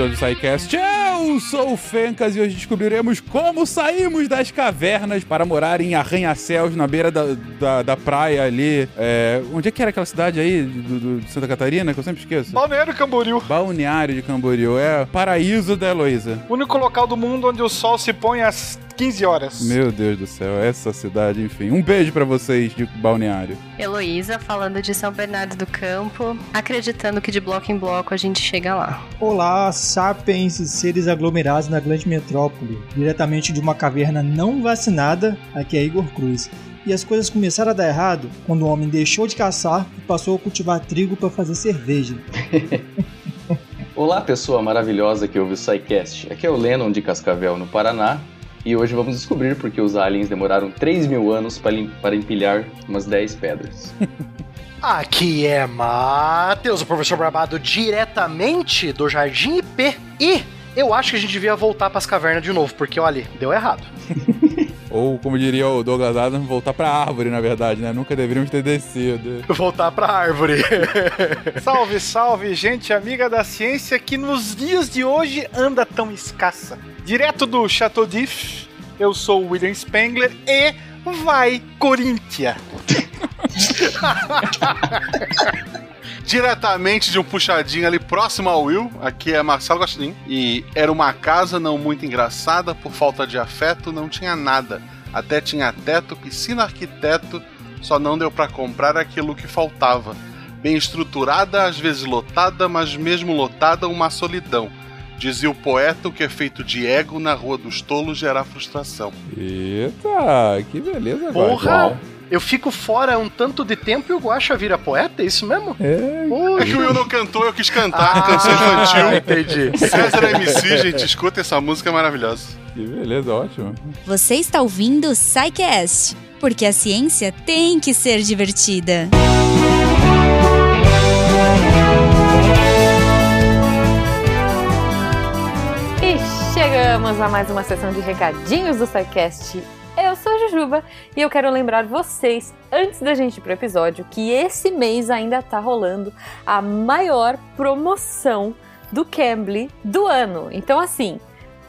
episódio do SciCast. Eu sou o Fencas e hoje descobriremos como saímos das cavernas para morar em arranha-céus na beira da, da, da praia ali. É, onde é que era aquela cidade aí do, do- de Santa Catarina, que eu sempre esqueço? Balneário Camboriú. Balneário de Camboriú. É paraíso da Heloísa. Único local do mundo onde o sol se põe às 15 horas. Meu Deus do céu, essa cidade, enfim. Um beijo pra vocês de Balneário. Heloísa falando de São Bernardo do Campo, acreditando que de bloco em bloco a gente chega lá. Olá, sapiens e seres aglomerados na grande metrópole. Diretamente de uma caverna não vacinada, aqui é Igor Cruz. E as coisas começaram a dar errado quando o homem deixou de caçar e passou a cultivar trigo para fazer cerveja. Olá, pessoa maravilhosa que ouve o SciCast. Aqui é o Lennon de Cascavel, no Paraná. E hoje vamos descobrir porque os aliens demoraram 3 mil anos para para empilhar umas 10 pedras. Aqui é Matheus, o professor Barbado, diretamente do Jardim IP. E eu acho que a gente devia voltar pras cavernas de novo, porque olha, deu errado. Ou, como diria o Douglas Adams, voltar pra árvore, na verdade, né? Nunca deveríamos ter descido. Voltar pra árvore. Salve, salve, gente amiga da ciência que nos dias de hoje anda tão escassa. Direto do Chateau d'If, eu sou o William Spengler e vai Corinthians. Diretamente de um puxadinho ali próximo ao Will, aqui é Marcelo Gostin. E era uma casa não muito engraçada, por falta de afeto, não tinha nada. Até tinha teto, piscina arquiteto, só não deu pra comprar aquilo que faltava. Bem estruturada, às vezes lotada, mas mesmo lotada, uma solidão. Dizia o poeta o que é feito de ego na Rua dos Tolos gera frustração. Eita, que beleza, Porra! Guaxa. Eu fico fora um tanto de tempo e o Guaxa vira poeta, é isso mesmo? É, É que o Will não cantou, eu quis cantar, canção infantil. Ah, entendi. César MC, gente, escuta essa música é maravilhosa. que beleza, ótimo. Você está ouvindo o SciCast, porque a ciência tem que ser divertida. E chegamos a mais uma sessão de recadinhos do SciCast. Eu sou a Jujuba e eu quero lembrar vocês, antes da gente ir pro episódio, que esse mês ainda tá rolando a maior promoção do Cambly do ano. Então, assim,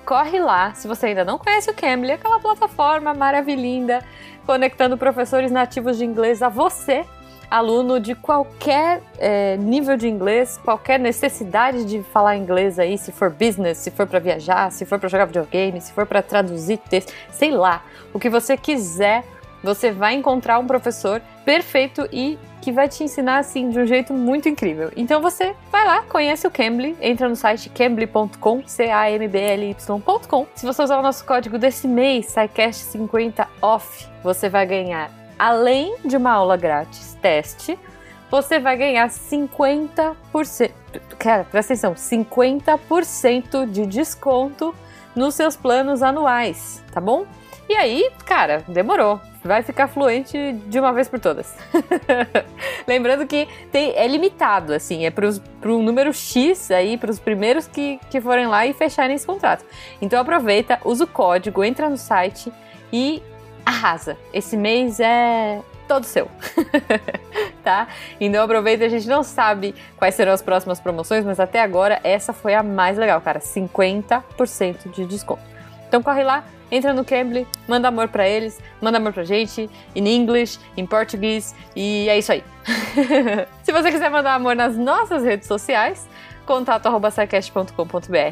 corre lá, se você ainda não conhece o Cambly, aquela plataforma maravilhinda, conectando professores nativos de inglês a você, aluno de qualquer eh, nível de inglês, qualquer necessidade de falar inglês aí, se for business, se for para viajar, se for para jogar videogame, se for para traduzir texto, sei lá, o que você quiser, você vai encontrar um professor perfeito e que vai te ensinar assim de um jeito muito incrível. Então você vai lá, conhece o Cambly, entra no site cambly.com, c a m b l y.com. Se você usar o nosso código desse mês, SciCast50 off, você vai ganhar além de uma aula grátis, teste, você vai ganhar 50%. Cara, presta atenção, 50% de desconto nos seus planos anuais, tá bom? E aí, cara, demorou. Vai ficar fluente de uma vez por todas. Lembrando que tem, é limitado, assim, é para um número X aí, para os primeiros que, que forem lá e fecharem esse contrato. Então aproveita, usa o código, entra no site e arrasa. Esse mês é todo seu. tá? Então aproveita, a gente não sabe quais serão as próximas promoções, mas até agora essa foi a mais legal, cara. 50% de desconto. Então corre lá, entra no Cambly, manda amor pra eles, manda amor pra gente, em inglês, em português, e é isso aí. Se você quiser mandar amor nas nossas redes sociais, contato arroba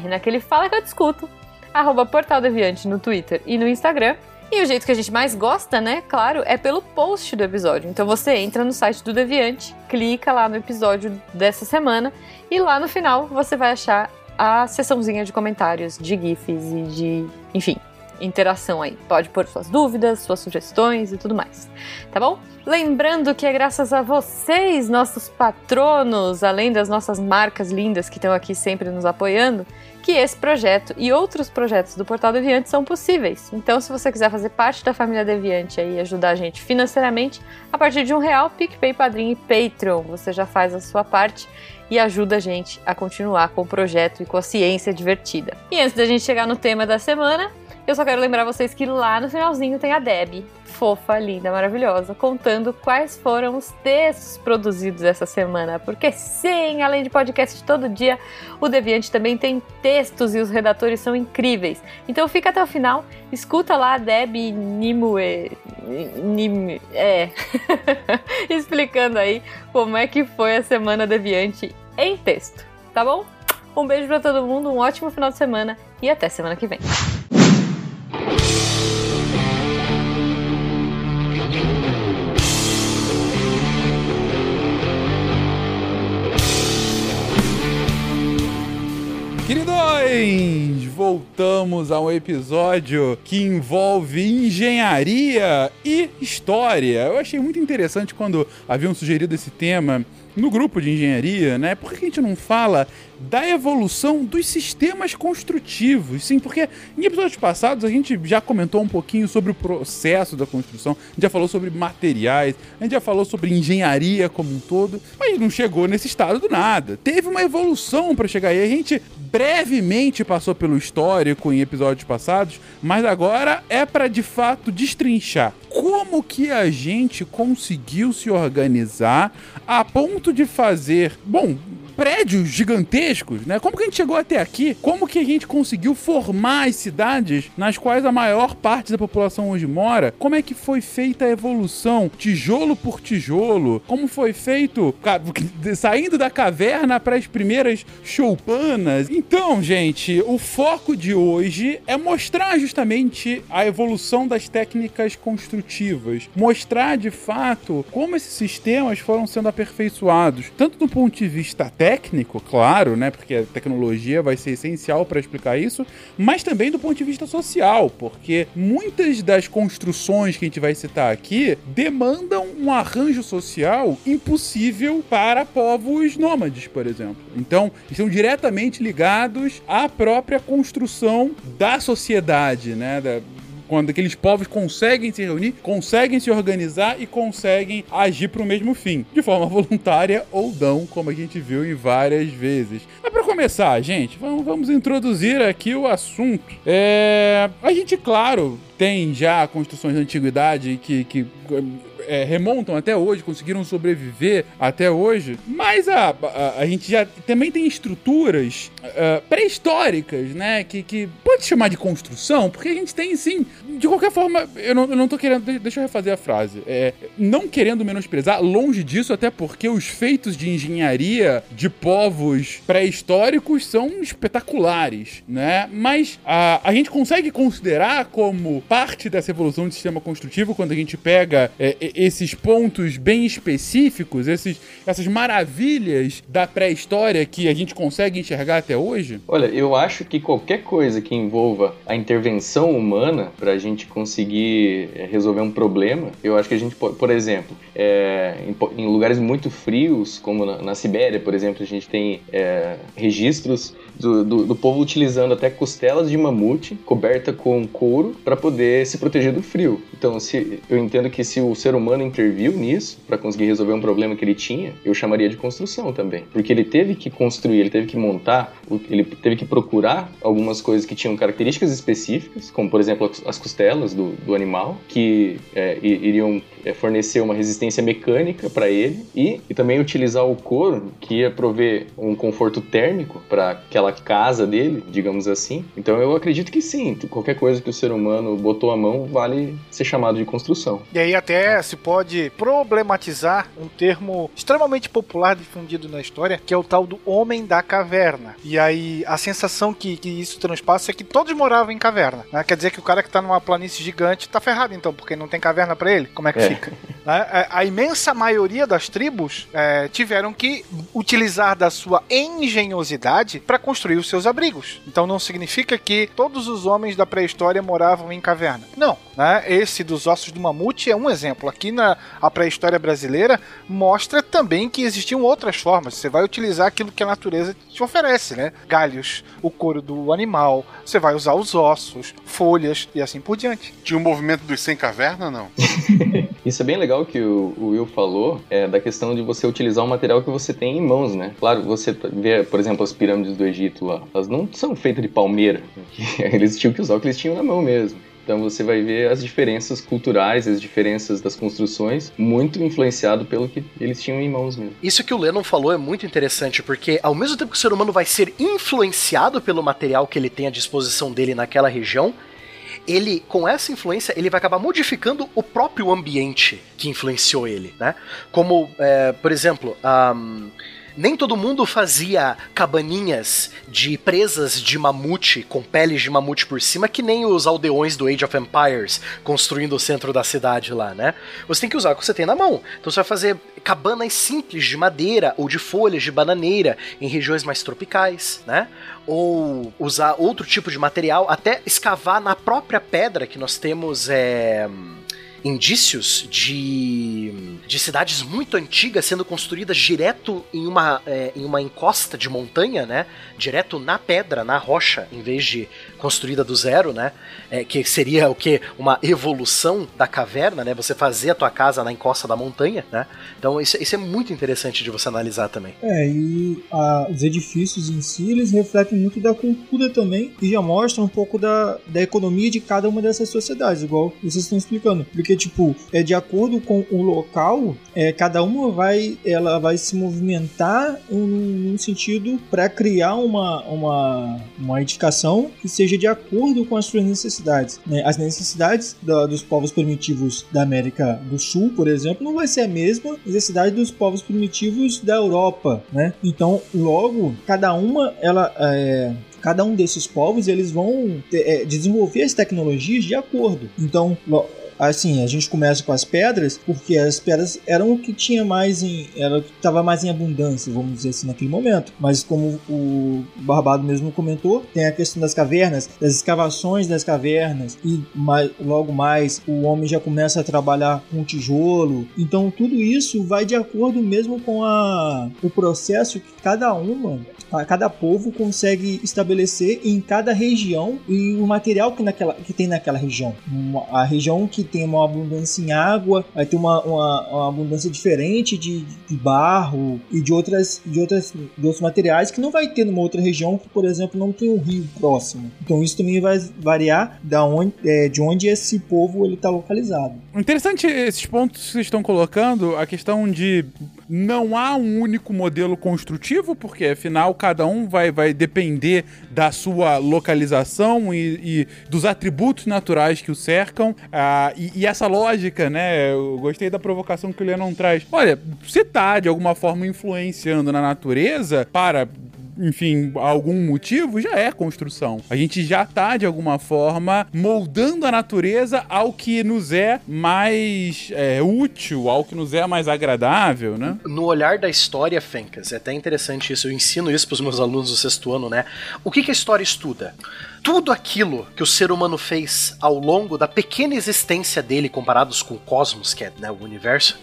naquele Fala Que Eu Discuto, arroba Portal Deviante no Twitter e no Instagram. E o jeito que a gente mais gosta, né, claro, é pelo post do episódio. Então você entra no site do Deviante, clica lá no episódio dessa semana e lá no final você vai achar a seçãozinha de comentários, de GIFs e de, enfim, interação aí. Pode pôr suas dúvidas, suas sugestões e tudo mais. Tá bom? Lembrando que é graças a vocês, nossos patronos, além das nossas marcas lindas que estão aqui sempre nos apoiando, que esse projeto e outros projetos do Portal Deviante são possíveis. Então, se você quiser fazer parte da família Deviante e ajudar a gente financeiramente, a partir de um real, PicPay, Padrinho e Patreon, você já faz a sua parte e ajuda a gente a continuar com o projeto e com a ciência divertida. E antes da gente chegar no tema da semana, eu só quero lembrar vocês que lá no finalzinho tem a Deb, fofa, linda, maravilhosa, contando quais foram os textos produzidos essa semana. Porque sim, além de podcast todo dia, o Deviante também tem textos e os redatores são incríveis. Então fica até o final, escuta lá a Deb Nimue, Nim, é, explicando aí como é que foi a semana Deviante em texto, tá bom? Um beijo para todo mundo, um ótimo final de semana e até semana que vem. Queridões, voltamos a um episódio que envolve engenharia e história. Eu achei muito interessante quando haviam sugerido esse tema no grupo de engenharia, né? Por que a gente não fala da evolução dos sistemas construtivos? Sim, porque em episódios passados a gente já comentou um pouquinho sobre o processo da construção, a gente já falou sobre materiais, a gente já falou sobre engenharia como um todo, mas não chegou nesse estado do nada. Teve uma evolução para chegar aí. A gente brevemente passou pelo histórico em episódios passados, mas agora é para de fato destrinchar como que a gente conseguiu se organizar a ponto de fazer, bom, prédios gigantescos, né? Como que a gente chegou até aqui? Como que a gente conseguiu formar as cidades nas quais a maior parte da população hoje mora? Como é que foi feita a evolução, tijolo por tijolo? Como foi feito saindo da caverna para as primeiras choupanas? Então, gente, o foco de hoje é mostrar justamente a evolução das técnicas construtivas, mostrar de fato como esses sistemas foram sendo aperfeiçoados, tanto do ponto de vista técnico técnico, claro, né? Porque a tecnologia vai ser essencial para explicar isso, mas também do ponto de vista social, porque muitas das construções que a gente vai citar aqui demandam um arranjo social impossível para povos nômades, por exemplo. Então, estão diretamente ligados à própria construção da sociedade, né? Da, quando aqueles povos conseguem se reunir, conseguem se organizar e conseguem agir para o mesmo fim, de forma voluntária ou não, como a gente viu em várias vezes. Mas para começar, gente, vamos, vamos introduzir aqui o assunto. É, a gente, claro, tem já construções da antiguidade que, que é, remontam até hoje, conseguiram sobreviver até hoje, mas a, a, a gente já também tem estruturas uh, pré-históricas, né? Que, que pode chamar de construção, porque a gente tem sim. De qualquer forma, eu não, eu não tô querendo. Deixa eu refazer a frase. É, não querendo menosprezar, longe disso, até porque os feitos de engenharia de povos pré-históricos são espetaculares, né? Mas a, a gente consegue considerar como parte dessa evolução do sistema construtivo quando a gente pega é, esses pontos bem específicos, esses, essas maravilhas da pré-história que a gente consegue enxergar até hoje? Olha, eu acho que qualquer coisa que envolva a intervenção humana para a gente conseguir eh, resolver um problema, eu acho que a gente por exemplo, é, em, em, lugares muito frios, como na, na, Sibéria, por exemplo, a gente tem é, registros do, do, do, povo utilizando até costelas de mamute coberta com couro para poder se proteger do frio. Então, se eu entendo que se o ser humano interviu nisso para conseguir resolver um problema que ele tinha, eu chamaria de construção também, porque ele teve que construir, ele teve que montar, ele teve que procurar algumas coisas que tinham características específicas, como por exemplo as costelas do, do animal, que é, iriam é, fornecer uma resistência mecânica para ele e, e também utilizar o couro que ia prover um conforto térmico para aquela casa dele, digamos assim. Então eu acredito que sim, qualquer coisa que o ser humano botou a mão vale ser chamado de construção. E aí até se pode problematizar um termo extremamente popular difundido na história, que é o tal do homem da caverna. E aí a sensação que, que isso transpassa é que todos moravam em caverna. Né? Quer dizer que o cara que tá numa planície gigante tá ferrado então, porque não tem caverna para ele? Como é que é. fica? Né? É, a imensa maioria das tribos é, tiveram que utilizar da sua engenhosidade para construir os seus abrigos. Então não significa que todos os homens da pré-história moravam em caverna. Não. Né? Esse dos ossos do mamute é um exemplo. Aqui na pré-história brasileira mostra também que existiam outras formas. Você vai utilizar aquilo que a natureza te oferece, né? Galhos, o couro do animal, você vai usar os ossos, folhas e assim por diante. Tinha um movimento dos sem caverna, não? Isso é bem legal que o, Will falou, é, da questão de você utilizar o material que você tem em mãos, né? Claro, você vê, por exemplo, as pirâmides do Egito lá, elas não são feitas de palmeira. Eles tinham que usar o que eles tinham na mão mesmo. Então você vai ver as diferenças culturais, as diferenças das construções, muito influenciado pelo que eles tinham em mãos mesmo. Isso que o Lennon falou é muito interessante, porque ao mesmo tempo que o ser humano vai ser influenciado pelo material que ele tem à disposição dele naquela região, ele, com essa influência, ele vai acabar modificando o próprio ambiente que influenciou ele, né? Como, é, por exemplo, um, nem todo mundo fazia cabaninhas de presas de mamute com peles de mamute por cima, que nem os aldeões do Age of Empires construindo o centro da cidade lá, né? Você tem que usar o que você tem na mão. Então você vai fazer cabanas simples de madeira ou de folhas de bananeira em regiões mais tropicais, né? Ou usar outro tipo de material, até escavar na própria pedra que nós temos é indícios de, de cidades muito antigas sendo construídas direto em uma, é, em uma encosta de montanha, né? Direto na pedra, na rocha, em vez de construída do zero, né? É, que seria o que? Uma evolução da caverna, né? Você fazer a tua casa na encosta da montanha, né? Então isso, isso é muito interessante de você analisar também. É, e a, os edifícios em si, eles refletem muito da cultura também e já mostram um pouco da, da economia de cada uma dessas sociedades, igual vocês estão explicando. Porque, tipo, é de acordo com o local, é, cada uma vai, ela vai se movimentar num, sentido para criar uma, uma, uma edificação que seja de acordo com as suas necessidades. Né? As necessidades da, dos povos primitivos da América do Sul, por exemplo, não vai ser a mesma necessidade dos povos primitivos da Europa, né? Então, logo, cada uma, ela é, cada um desses povos eles vão ter, é, desenvolver as tecnologias de acordo. Então, assim, a gente começa com as pedras, porque as pedras eram o que tinha mais em. era o que estava mais em abundância, vamos dizer assim, naquele momento. Mas como o Barbado mesmo comentou, tem a questão das cavernas, das escavações das cavernas, e mais, logo mais o homem já começa a trabalhar com tijolo. Então tudo isso vai de acordo mesmo com a, o processo que cada uma cada povo consegue estabelecer em cada região e o material que, naquela, que tem naquela região. Uma, a região que tem uma abundância em água, vai ter uma, uma, uma abundância diferente de, de, barro e de, outras, de, outras, de outros materiais que não vai ter numa outra região que, por exemplo, não tem um rio próximo. Então isso também vai variar da onde, é, de onde esse povo está localizado. Interessante esses pontos que vocês estão colocando, a questão de não há um único modelo construtivo, porque afinal cada um vai, vai depender da sua localização e, e dos atributos naturais que o cercam. Ah, e, e, essa lógica, né? Eu gostei da provocação que o Lennon traz. Olha, se tá de alguma forma influenciando na natureza para enfim, algum motivo, já é construção. A gente já tá, de alguma forma, moldando a natureza ao que nos é mais é, útil, ao que nos é mais agradável, né? No olhar da história, Fencas, é até interessante isso, eu ensino isso pros meus alunos do sexto ano, né? O que, que a história estuda? Tudo aquilo que o ser humano fez ao longo da pequena existência dele, comparados com o cosmos, que é né, o universo,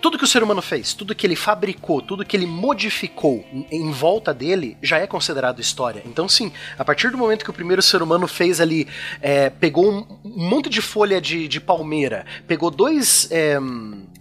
tudo que o ser humano fez, tudo que ele fabricou, tudo que ele modificou em volta dele, já é considerado história. Então, sim, a partir do momento que o primeiro ser humano fez ali, é, pegou um, um, monte de folha de, de palmeira, pegou dois. É,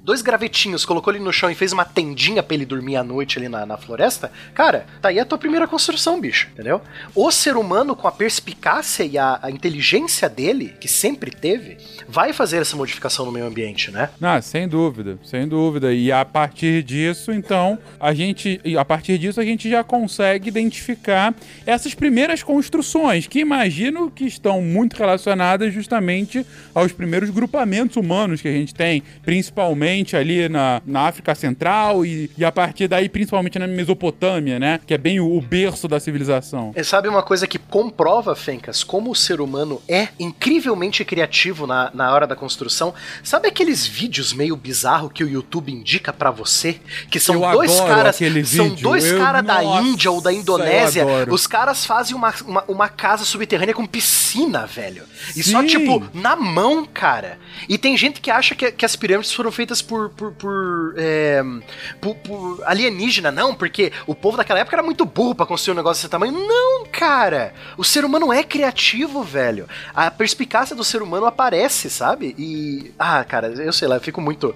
dois gravetinhos, colocou ele no chão e fez uma tendinha para ele dormir à noite ali na, na floresta, cara, tá aí a tua primeira construção, bicho, entendeu? O ser humano, com a perspicácia e a, a inteligência dele, que sempre teve, vai fazer essa modificação no meio ambiente, né? Ah, sem dúvida, sem dúvida. E a partir disso, então, a gente, a partir disso, a gente já consegue identificar essas primeiras construções, que imagino que estão muito relacionadas justamente aos primeiros grupamentos humanos que a gente tem, principalmente principalmente ali na, na África Central e, e a partir daí, principalmente na Mesopotâmia, né? Que é bem o, o berço da civilização. E sabe uma coisa que comprova, Fencas, como o ser humano é incrivelmente criativo na, na hora da construção? Sabe aqueles vídeos meio bizarro que o YouTube indica para você? Que são eu dois caras. São dois caras da Índia ou da Indonésia. Os caras fazem uma, uma, uma, casa subterrânea com piscina, velho. E Sim. só, tipo, na mão, cara. E tem gente que acha que, que as pirâmides foram feitas por. por, por, é, por, por alienígena, não, porque o povo daquela época era muito burro pra construir um negócio desse tamanho. Não, cara! O ser humano é criativo, velho. A perspicácia do ser humano aparece, sabe? E. Ah, cara, eu sei lá, eu fico muito.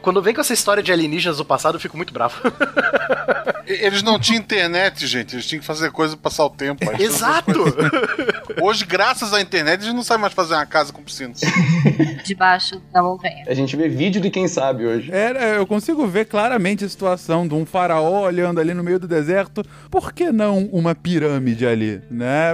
Quando vem com essa história de alienígenas do passado, eu fico muito bravo. Eles não tinham internet, gente. Eles tinham que fazer coisa pra passar o tempo. Exato! Hoje, graças à internet, a gente não sabe mais fazer uma casa com piscina. Debaixo da montanha. A gente vê vídeo de quem sabe hoje. Era, eu consigo ver claramente a situação de um faraó olhando ali no meio do deserto. Por que não uma pirâmide ali, né?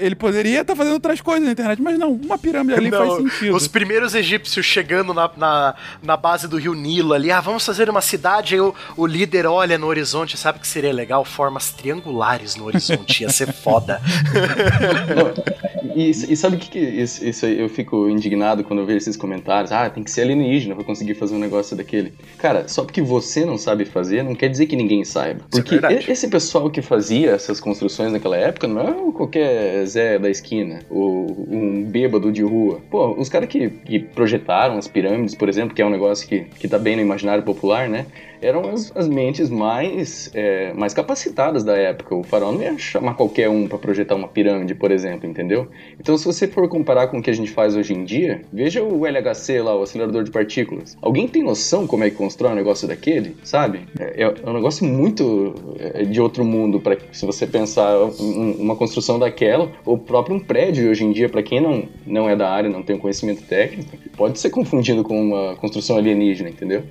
Ele poderia estar fazendo outras coisas na internet, mas não, uma pirâmide ali Não, faz sentido. Os primeiros egípcios chegando na, na, na base do rio Nilo ali, ah, vamos fazer uma cidade, aí o, o líder olha no horizonte, sabe que seria legal? Formas triangulares no horizonte, ia ser foda. Não, e, e sabe o que, que isso, isso aí eu fico indignado quando eu vejo esses comentários? Ah, tem que ser alienígena pra conseguir fazer um negócio daquele. Cara, só porque você não sabe fazer, não quer dizer que ninguém saiba. É Porque e- esse pessoal que fazia essas construções naquela época não é qualquer Zé da esquina, ou um bêbado de rua. Pô, os caras que, que projetaram as pirâmides, por exemplo, que é um negócio que, que tá bem no imaginário popular, né? Eram as, as mentes mais, é, mais capacitadas da época. O faraó não ia chamar qualquer um pra projetar uma pirâmide, por exemplo, entendeu? Então, se você for comparar com o que a gente faz hoje em dia, veja o LHC lá, o acelerador de partículas. Alguém tem noção como é que constrói um negócio daquele, sabe? É, é um negócio muito é, de outro mundo, para se você pensar um- uma construção daquela, ou próprio um prédio hoje em dia, para quem não, não é da área, não tem um conhecimento técnico, pode ser confundido com uma construção alienígena, entendeu?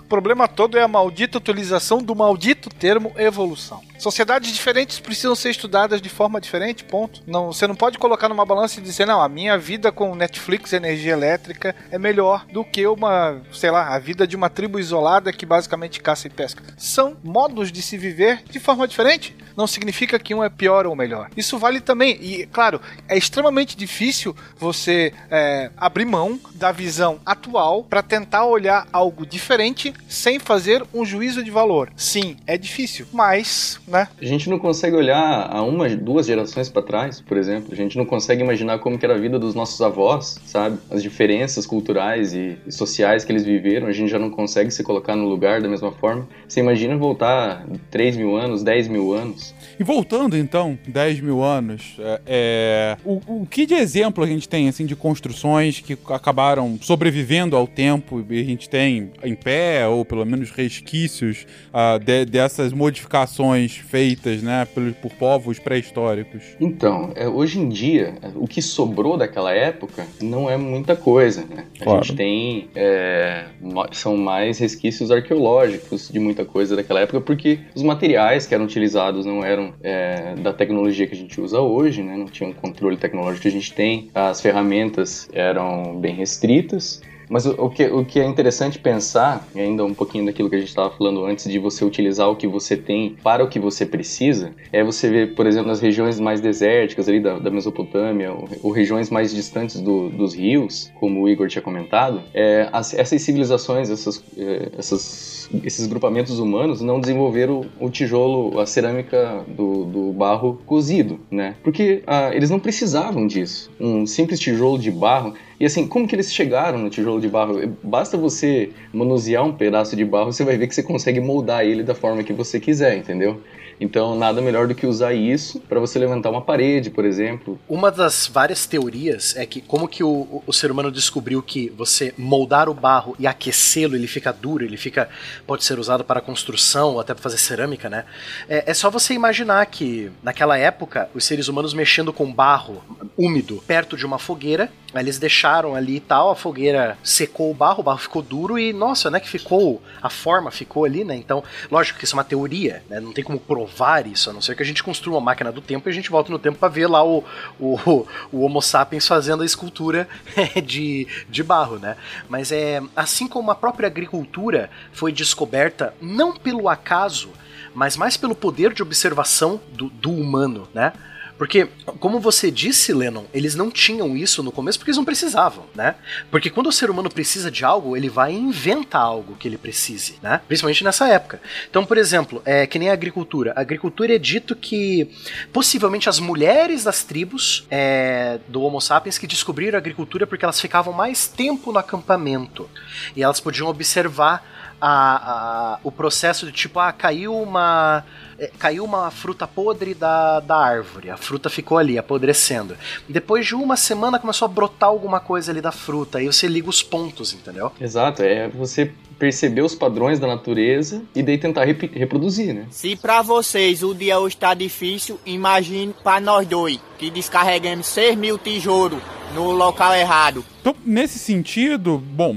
O problema todo é a maldita utilização do maldito termo evolução. Sociedades diferentes precisam ser estudadas de forma diferente, ponto. Não, você não pode colocar numa balança e dizer, não, a minha vida com Netflix energia elétrica é melhor do que uma, sei lá, a vida de uma tribo isolada que basicamente caça e pesca. São modos de se viver de forma diferente. Não significa que um é pior ou melhor. Isso vale também. E, claro, é extremamente difícil você é, abrir mão da visão atual para tentar olhar algo diferente sem fazer um juízo de valor. Sim, é difícil, mas, né? A gente não consegue olhar a uma, duas gerações para trás, por exemplo. A gente não consegue imaginar como era a vida dos nossos avós, sabe? As diferenças culturais e, e sociais que eles viveram. A gente já não consegue se colocar no lugar da mesma forma. Você imagina voltar 3 mil anos, 10 mil anos. E voltando então, 10 mil anos, é, é, o, o que de exemplo a gente tem assim de construções que acabaram sobrevivendo ao tempo e a gente tem em pé ou pelo menos resquícios ah, de- dessas modificações feitas, né, por, por povos pré-históricos? Então, é, hoje em dia, o que sobrou daquela época não é muita coisa, né? A Claro. gente tem. é, são mais resquícios arqueológicos de muita coisa daquela época, porque os materiais que eram utilizados não eram é, da tecnologia que a gente usa hoje, né? Não tinham o controle tecnológico que a gente tem, as ferramentas eram bem restritas. Mas o, o que, o que é interessante pensar, ainda um pouquinho daquilo que a gente estava falando antes, de você utilizar o que você tem para o que você precisa, é você ver, por exemplo, nas regiões mais desérticas ali da, da Mesopotâmia, ou, ou regiões mais distantes do- dos rios, como o Igor tinha comentado, é, as- essas civilizações, essas, é, essas- esses grupamentos humanos não desenvolveram o tijolo, a cerâmica do, do barro cozido, né? Porque ah, eles não precisavam disso. Um simples tijolo de barro e assim, como que eles chegaram no tijolo de barro? Basta você manusear um pedaço de barro, você vai ver que você consegue moldar ele da forma que você quiser, entendeu? Então, nada melhor do que usar isso para você levantar uma parede, por exemplo. Uma das várias teorias é que como que o, o- ser humano descobriu que você moldar o barro e aquecê-lo, ele fica duro, ele fica pode ser usado para construção ou até para fazer cerâmica, né? É, é só você imaginar que naquela época os seres humanos mexendo com barro úmido perto de uma fogueira, eles deixaram ali e tal, a fogueira secou o barro, o barro ficou duro e nossa, né, que ficou a forma ficou ali, né? Então, lógico que isso é uma teoria, né? Não tem como provar isso, a não ser que a gente construa uma máquina do tempo e a gente volta no tempo para ver lá o, o, o Homo sapiens fazendo a escultura de, de barro, né? Mas é assim como a própria agricultura foi descoberta não pelo acaso, mas mais pelo poder de observação do, do humano, né? Porque, como você disse, Lennon, eles não tinham isso no começo porque eles não precisavam, né? Porque quando o ser humano precisa de algo, ele vai inventar algo que ele precise, né? Principalmente nessa época. Então, por exemplo, é que nem a agricultura. A agricultura é dito que possivelmente as mulheres das tribos é, do Homo sapiens que descobriram a agricultura porque elas ficavam mais tempo no acampamento e elas podiam observar a, a, o processo de tipo, ah, caiu uma. É, Caiu uma fruta podre da, da árvore, a fruta ficou ali, apodrecendo. Depois de uma semana começou a brotar alguma coisa ali da fruta, aí você liga os pontos, entendeu? Exato, é você perceber os padrões da natureza e daí tentar rep- reproduzir, né? Se pra vocês o dia hoje tá difícil, imagine pra nós dois, que descarregamos 6 mil tijolos no local errado. Então, nesse sentido, bom,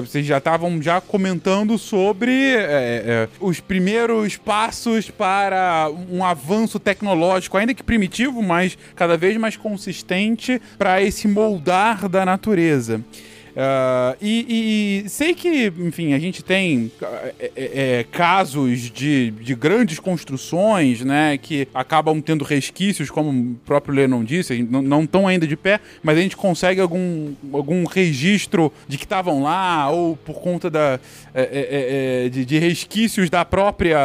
vocês já estavam já comentando sobre é, é, os primeiros passos para um avanço tecnológico, ainda que primitivo, mas cada vez mais consistente para esse moldar da natureza. Ah, e, e sei que, enfim, a gente tem é, é, é, casos de, de grandes construções, né, que acabam tendo resquícios, como o próprio Lennon disse, não- estão ainda de pé, mas a gente consegue algum, algum registro de que estavam lá, ou por conta da, é, é, é, de, de resquícios da própria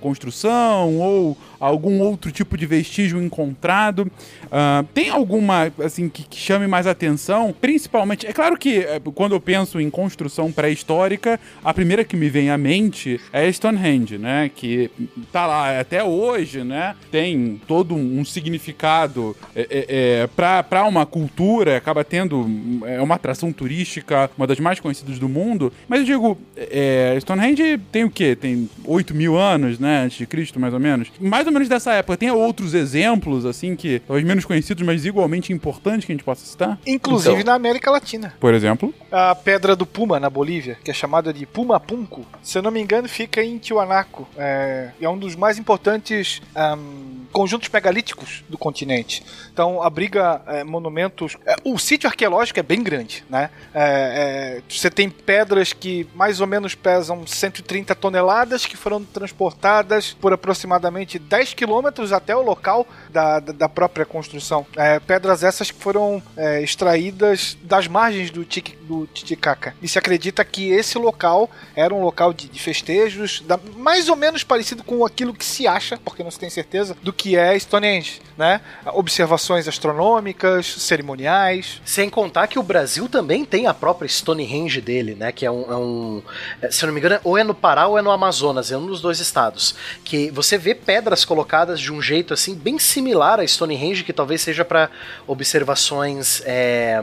construção, ou algum outro tipo de vestígio encontrado. Ah, tem alguma, assim, que, que chame mais atenção? Principalmente, é claro que é, quando eu penso em construção pré-histórica, a primeira que me vem à mente é Stonehenge, né? Que tá lá até hoje, né? Tem todo um significado é, é, para uma cultura, acaba tendo é uma atração turística, uma das mais conhecidas do mundo. Mas eu digo, é, Stonehenge tem o quê? Tem 8 mil anos, né? Antes de Cristo, mais ou menos. Mais ou menos dessa época. Tem outros exemplos, assim, que talvez menos conhecidos, mas igualmente importantes que a gente possa citar? Inclusive Então. na América Latina. Por exemplo? A Pedra do Puma, na Bolívia, que é chamada de Puma Punco, se eu não me engano, fica em Tiwanaku. É, é um dos mais importantes ahm, conjuntos megalíticos do continente. Então, abriga é, monumentos. é, o sítio arqueológico é bem grande, né? É, é, você tem pedras que mais ou menos pesam 130 toneladas, que foram transportadas por aproximadamente 10 quilômetros até o local da, da, da própria construção. É, pedras essas que foram é, extraídas das margens do, Tic, do Titicaca. E se acredita que esse local era um local de, de festejos, da- mais ou menos parecido com aquilo que se acha, porque não se tem certeza, do que é Stonehenge, né? Observações astronômicas, cerimoniais. Sem contar que o Brasil também tem a própria Stonehenge dele, né? Que é um, é um- é, Se não me engano, ou é no Pará ou é no Amazonas, é um dos dois estados. Que você vê pedras colocadas de um jeito assim, bem similar a Stonehenge, que talvez seja para observações. é,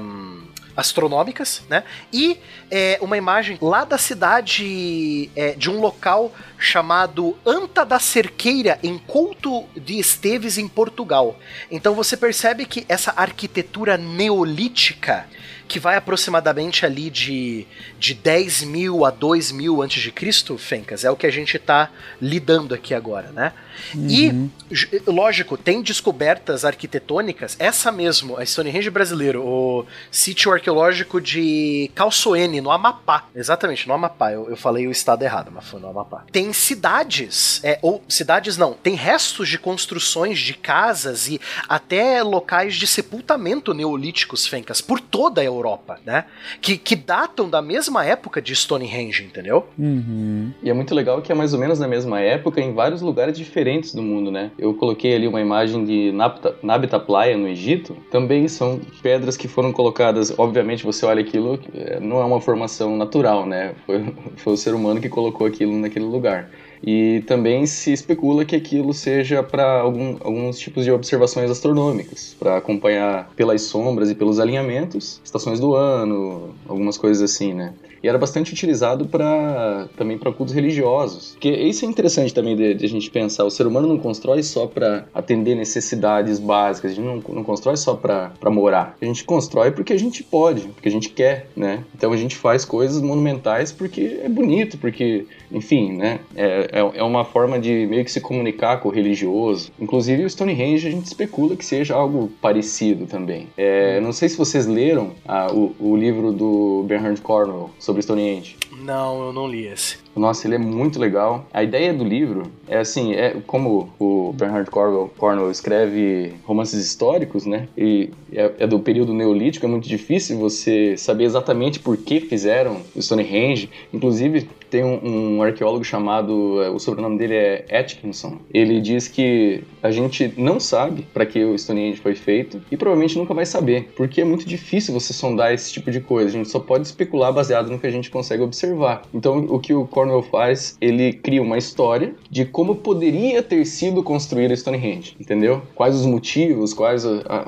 astronômicas, né? E é, uma imagem lá da cidade é, de um local chamado Anta da Cerqueira, em Couto de Esteves, em Portugal. Então você percebe que essa arquitetura neolítica, que vai aproximadamente ali de, de 10 mil a 2 mil antes de Cristo, Fencas, é o que a gente está lidando aqui agora, né? E, j- lógico, tem descobertas arquitetônicas, essa mesmo, a Stonehenge brasileiro, o sítio arqueológico de Calçoene, no Amapá. Exatamente, no Amapá. Eu, eu falei o estado errado, mas foi no Amapá. Tem cidades, é, ou cidades não, tem restos de construções de casas e até locais de sepultamento neolíticos, Fencas, por toda a Europa, né? Que, que datam da mesma época de Stonehenge, entendeu? Uhum. E é muito legal que é mais ou menos na mesma época em vários lugares diferentes do mundo, né? Eu coloquei ali uma imagem de Nabta, Nabta Playa no Egito. Também são pedras que foram colocadas. Obviamente, você olha aquilo, é, não é uma formação natural, né? Foi, foi o ser humano que colocou aquilo naquele lugar. E também se especula que aquilo seja para algum, alguns tipos de observações astronômicas, para acompanhar pelas sombras e pelos alinhamentos, estações do ano, algumas coisas assim, né? Era bastante utilizado para também para cultos religiosos. Porque isso é interessante também de, de a gente pensar. O ser humano não constrói só para atender necessidades básicas. A gente não, não constrói só para morar. A gente constrói porque a gente pode, porque a gente quer, né? Então a gente faz coisas monumentais porque é bonito, porque, enfim, né? É, é, é uma forma de meio que se comunicar com o religioso. Inclusive o Stonehenge a gente especula que seja algo parecido também. É, não sei se vocês leram ah, o, o livro do Bernard Cornwell sobre sobre Stonehenge? Não, eu não li esse. Nossa, ele é muito legal. A ideia do livro é assim, é como o Bernard Cornwell, Cornwell escreve romances históricos, né? E é, é, do período neolítico, é muito difícil você saber exatamente por que fizeram o Stonehenge. Inclusive, tem um, um, arqueólogo chamado, é, o sobrenome dele é Atkinson. Ele diz que a gente não sabe para que o Stonehenge foi feito e provavelmente nunca vai saber, porque é muito difícil você sondar esse tipo de coisa. A gente só pode especular baseado no que a gente consegue observar. Então, o que o Cornwell faz, ele cria uma história de como poderia ter sido construído Stonehenge, entendeu? Quais os motivos, quais a, a,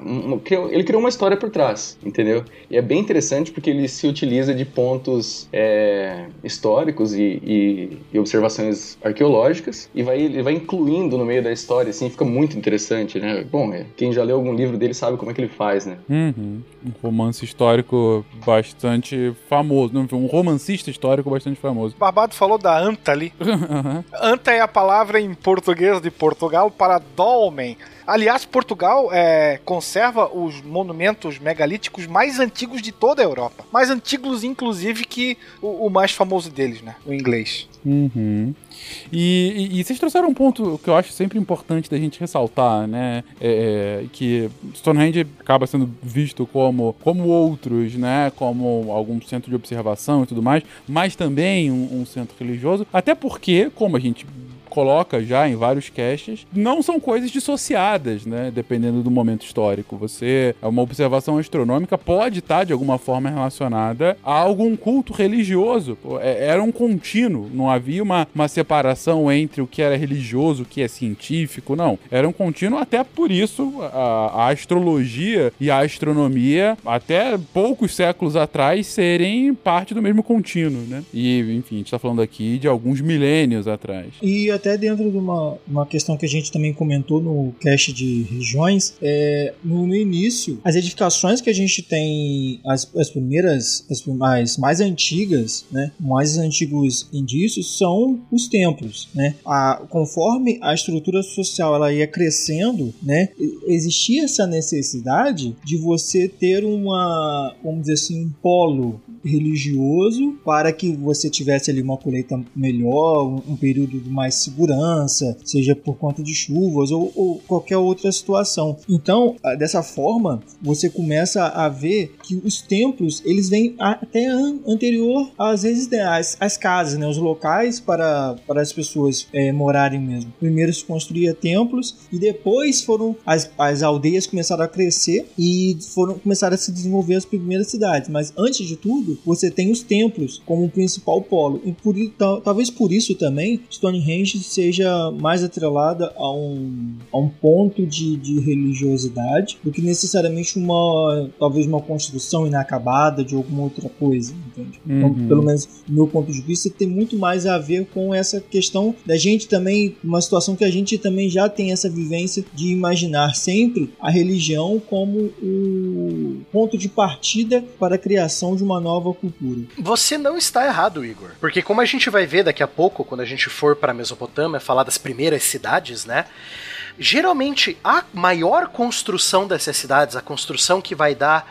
ele criou uma história por trás, entendeu? E é bem interessante porque ele se utiliza de pontos é, históricos e, e, e, observações arqueológicas e vai, ele vai incluindo no meio da história, assim, fica muito interessante, né? Bom, é, quem já leu algum livro dele sabe como é que ele faz, né? Uhum. Um romance histórico bastante famoso, um romancista histórico bastante famoso. O Barbado falou da anta ali. anta é a palavra em português de Portugal para dolmen. Aliás, Portugal é, conserva os monumentos megalíticos mais antigos de toda a Europa. Mais antigos, inclusive, que o, o mais famoso deles, né? O inglês. Uhum. E, e, e, vocês trouxeram um ponto que eu acho sempre importante da gente ressaltar, né? É, é, que Stonehenge acaba sendo visto como, como outros, né? Como algum centro de observação e tudo mais, mas também um, um centro religioso. Até porque, como a gente coloca já em vários caches, não são coisas dissociadas, né? Dependendo do momento histórico. Você, uma observação astronômica pode estar de alguma forma relacionada a algum culto religioso. É, era um contínuo, não havia uma, uma separação entre o que era religioso, o que é científico, não. Era um contínuo, até por isso a, a astrologia e a astronomia, até poucos séculos atrás, serem parte do mesmo contínuo, né? E, enfim, a gente está falando aqui de alguns milênios atrás. E até dentro de uma, uma questão que a gente também comentou no cast de regiões, é, no, no início, as edificações que a gente tem, as, as primeiras, as mais, mais antigas, né, mais antigos indícios são os templos, né? A, conforme a estrutura social ela ia crescendo, né, existia essa necessidade de você ter uma, vamos dizer assim, um polo religioso para que você tivesse ali uma colheita melhor, um, um período mais segurança, seja por conta de chuvas ou, ou qualquer outra situação. Então, ah, dessa forma, você começa a ver que os templos eles vêm até an anterior às vezes às, às casas, né, os locais para, para as pessoas é, morarem mesmo. Primeiro se construía templos e depois foram as, as aldeias começaram a crescer e foram começaram a se desenvolver as primeiras cidades. Mas antes de tudo, você tem os templos como o principal polo. E por, talvez por isso também Stonehenge seja mais atrelada a um, a um ponto de, de religiosidade do que necessariamente uma talvez uma construção inacabada de alguma outra coisa, entende? Então, uhum. Então, pelo menos do meu ponto de vista, tem muito mais a ver com essa questão da gente também, uma situação que a gente também já tem essa vivência de imaginar sempre a religião como o ponto de partida para a criação de uma nova cultura. Você não está errado, Igor, porque como a gente vai ver daqui a pouco, quando a gente for para a Mesopotâmia falar das primeiras cidades, né? Geralmente a maior construção dessas cidades, a construção que vai dar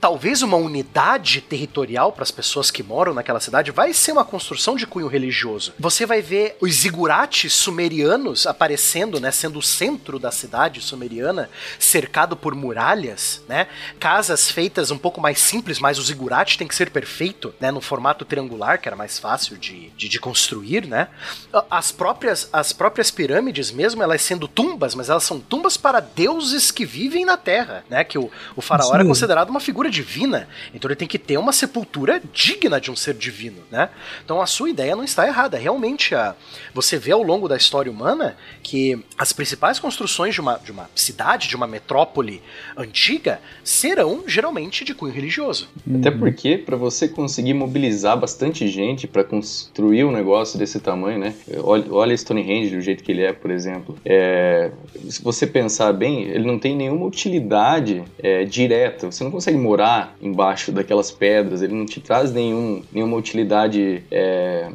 talvez uma unidade territorial para as pessoas que moram naquela cidade, vai ser uma construção de cunho religioso. Você vai ver os zigurates sumerianos aparecendo, né, sendo o centro da cidade sumeriana, cercado por muralhas, né? Casas feitas um pouco mais simples, mas o zigurate tem que ser perfeito, né, no formato triangular, que era mais fácil de, de, de construir, né? As próprias as próprias pirâmides mesmo, elas sendo tumbas, mas elas são tumbas para deuses que vivem na terra, né? Que o, o faraó Sim. era considerado uma figura divina, então ele tem que ter uma sepultura digna de um ser divino, né? Então a sua ideia não está errada. Realmente, a, você vê ao longo da história humana que as principais construções de uma, de uma cidade, de uma metrópole antiga, serão geralmente de cunho religioso. Até porque, para você conseguir mobilizar bastante gente para construir um negócio desse tamanho, né? Olha, olha Stonehenge do jeito que ele é, por exemplo. É, se você pensar bem, ele não tem nenhuma utilidade é, direta. Você não consegue morar embaixo daquelas pedras, ele não te traz nenhum, nenhuma utilidade é,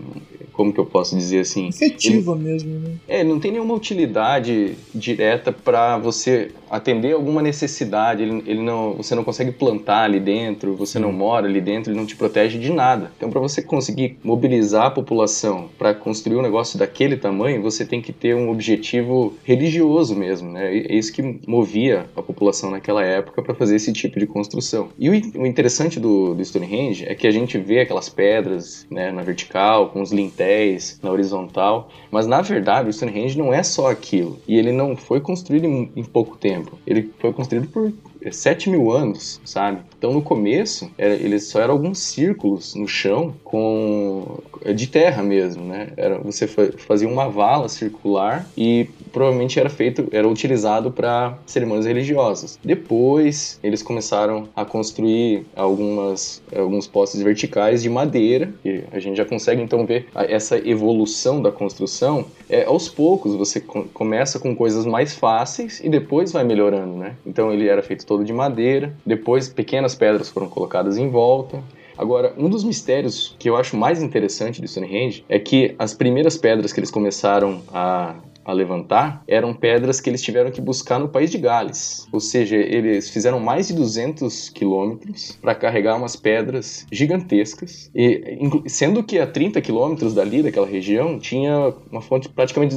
como que eu posso dizer assim? Efetiva ele, mesmo, né? É, não tem nenhuma utilidade direta para você atender alguma necessidade, ele, ele não, você não consegue plantar ali dentro, você não mora ali dentro, ele não te protege de nada. Então, para você conseguir mobilizar a população para construir um negócio daquele tamanho, você tem que ter um objetivo religioso mesmo, né? É isso que movia a população naquela época para fazer esse tipo de construção. E o, o interessante do, do Stonehenge é que a gente vê aquelas pedras né, na vertical, com os lintéis na horizontal, mas na verdade o Stonehenge não é só aquilo. E ele não foi construído em, em pouco tempo. Ele foi construído por 7 mil anos, sabe? Então no começo, era, eles só eram alguns círculos no chão com de terra mesmo, né? Era, você fazia uma vala circular e provavelmente era feito, era utilizado para cerimônias religiosas. Depois eles começaram a construir algumas alguns postes verticais de madeira e a gente já consegue então ver essa evolução da construção. É, aos poucos você começa com coisas mais fáceis e depois vai melhorando, né? Então ele era feito todo de madeira, depois pequenas pedras foram colocadas em volta. Agora, um dos mistérios que eu acho mais interessante do Stonehenge é que as primeiras pedras que eles começaram a a levantar eram pedras que eles tiveram que buscar no país de Gales. Ou seja, eles fizeram mais de 200 quilômetros para carregar umas pedras gigantescas. E sendo que a 30 quilômetros dali, daquela região, tinha uma fonte praticamente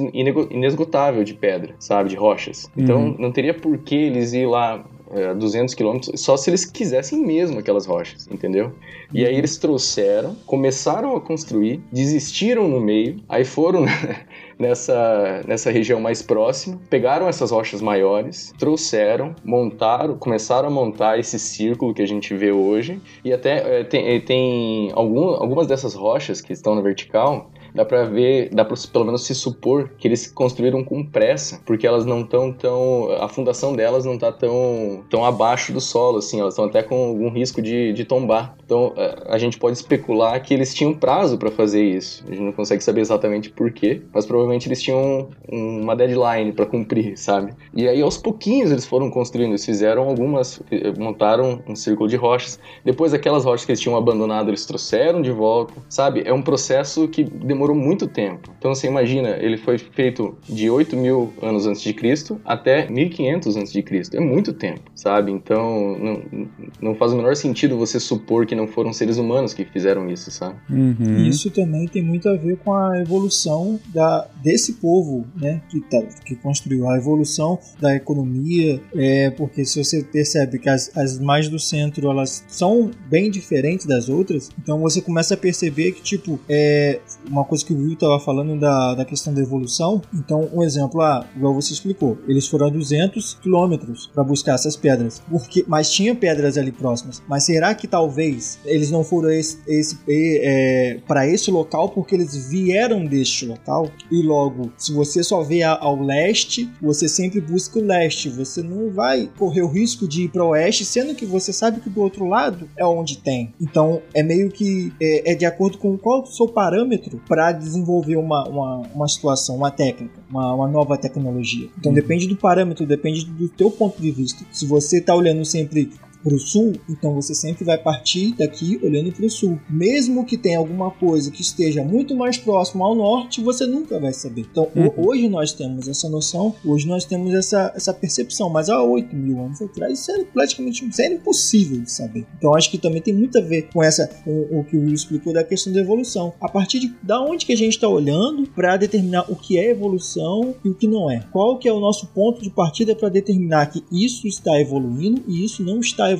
inesgotável de pedra, sabe, de rochas. Então uhum. não teria por que eles ir lá é, 200 quilômetros, só se eles quisessem mesmo aquelas rochas, entendeu? E aí uhum. eles trouxeram, começaram a construir, desistiram no meio, aí foram nessa, nessa região mais próxima, pegaram essas rochas maiores, trouxeram, montaram, começaram a montar esse círculo que a gente vê hoje, e até é, tem, tem algum, algumas dessas rochas que estão na vertical, dá para ver, dá para pelo menos se supor que eles construíram com pressa, porque elas não estão tão, a fundação delas não tá tão, tão abaixo do solo, assim, elas estão até com algum risco de, de tombar. Então é, a gente pode especular que eles tinham prazo para fazer isso. A gente não consegue saber exatamente por quê, mas provavelmente eles tinham uma deadline para cumprir, sabe? E aí aos pouquinhos eles foram construindo, eles fizeram algumas, montaram um círculo de rochas. Depois aquelas rochas que eles tinham abandonado, eles trouxeram de volta, sabe? É um processo que demorou demorou muito tempo. Então você imagina, ele foi feito de 8 mil anos antes de Cristo até 1500 antes de Cristo. É muito tempo, sabe? Então não, não faz o menor sentido você supor que não foram seres humanos que fizeram isso, sabe? Uhum. Isso também tem muito a ver com a evolução da, desse povo, né? Que, tá, que construiu a evolução da economia, é, porque se você percebe que as, as mais do centro elas são bem diferentes das outras, então você começa a perceber que tipo é uma coisa coisa que o Will estava falando da, da questão da evolução. Então, um exemplo, ah, igual você explicou, eles foram a 200 quilômetros para buscar essas pedras, porque, mas tinha pedras ali próximas. Mas será que talvez eles não foram esse, esse é, para esse local porque eles vieram deste local? E logo, se você só vê ao leste, você sempre busca o leste. Você não vai correr o risco de ir para o oeste, sendo que você sabe que do outro lado é onde tem. Então, é meio que é, é de acordo com qual o seu parâmetro para para desenvolver uma, uma, uma situação, uma técnica, uma, uma nova tecnologia. Então uhum. depende do parâmetro, depende do teu ponto de vista. Se você está olhando sempre para o sul, então você sempre vai partir daqui olhando para o sul. Mesmo que tenha alguma coisa que esteja muito mais próximo ao norte, você nunca vai saber. Então uhum. hoje nós temos essa noção, hoje nós temos essa, essa percepção, mas há 8 mil anos atrás isso era praticamente isso era impossível de saber. Então acho que também tem muito a ver com essa com o que o Will explicou da questão da evolução. A partir de da onde que a gente está olhando para determinar o que é evolução e o que não é. Qual que é o nosso ponto de partida para determinar que isso está evoluindo e isso não está evoluindo,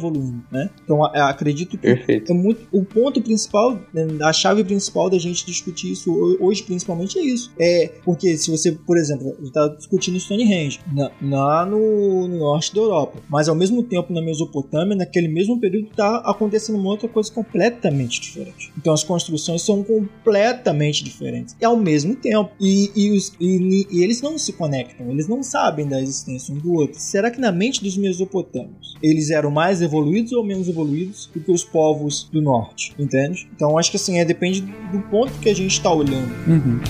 né? Então acredito que Perfeito. é muito o ponto principal, né, a chave principal da gente discutir isso hoje principalmente é isso. É porque se você, por exemplo, está discutindo Stonehenge na, lá no, no, norte da Europa, mas ao mesmo tempo na Mesopotâmia, naquele mesmo período está acontecendo uma outra coisa completamente diferente. Então as construções são completamente diferentes e ao mesmo tempo e, e, os, e, e eles não se conectam, eles não sabem da existência um do outro. Será que na mente dos mesopotâmios eles eram mais evoluídos ou menos evoluídos do que os povos do norte, entende? Então acho que assim, é, depende do ponto que a gente está olhando. Uhum.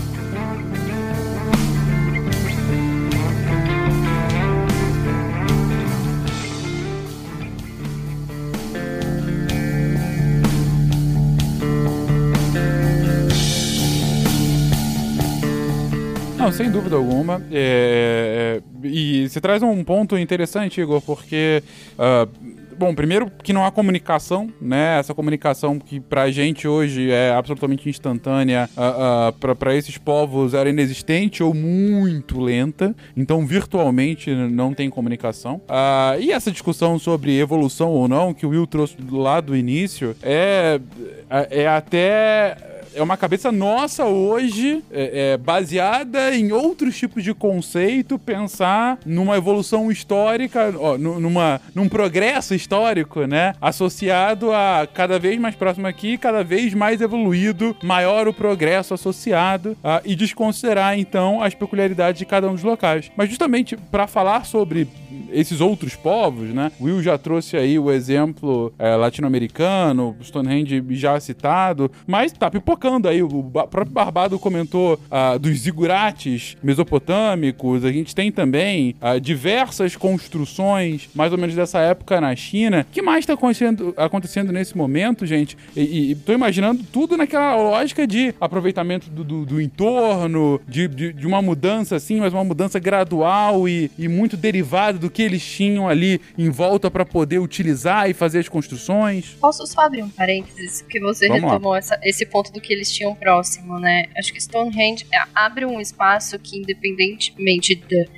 Não, sem dúvida alguma. É, é e você traz um ponto interessante, Igor, porque. Uh, Bom, primeiro que não há comunicação, né? Essa comunicação que pra gente hoje é absolutamente instantânea, uh, uh, pra, pra esses povos era inexistente ou muito lenta. Então, virtualmente, não tem comunicação. Uh, e essa discussão sobre evolução ou não, que o Will trouxe lá do início, é, é até é uma cabeça nossa hoje, é, é, baseada em outros tipos de conceito, pensar numa evolução histórica, ó, numa, num progresso histórico, né? Associado a cada vez mais próximo aqui, cada vez mais evoluído, maior o progresso associado, a, e desconsiderar então as peculiaridades de cada um dos locais. Mas justamente para falar sobre esses outros povos, né? Will já trouxe aí o exemplo é, latino-americano, Stonehenge já citado, mas tá pipocando aí. O próprio Barbado comentou ah, dos zigurates mesopotâmicos. A gente tem também ah, diversas construções, mais ou menos dessa época na China. O que mais está acontecendo, acontecendo nesse momento, gente? E, e tô imaginando tudo naquela lógica de aproveitamento do, do, do entorno, de, de, de, uma mudança assim, mas uma mudança gradual e, e muito derivada do que eles tinham ali em volta para poder utilizar e fazer as construções. Posso só abrir um parênteses? Que você Vamos retomou essa, esse ponto do que eles tinham próximo, né? Acho que Stonehenge é, abre um espaço que, independentemente de,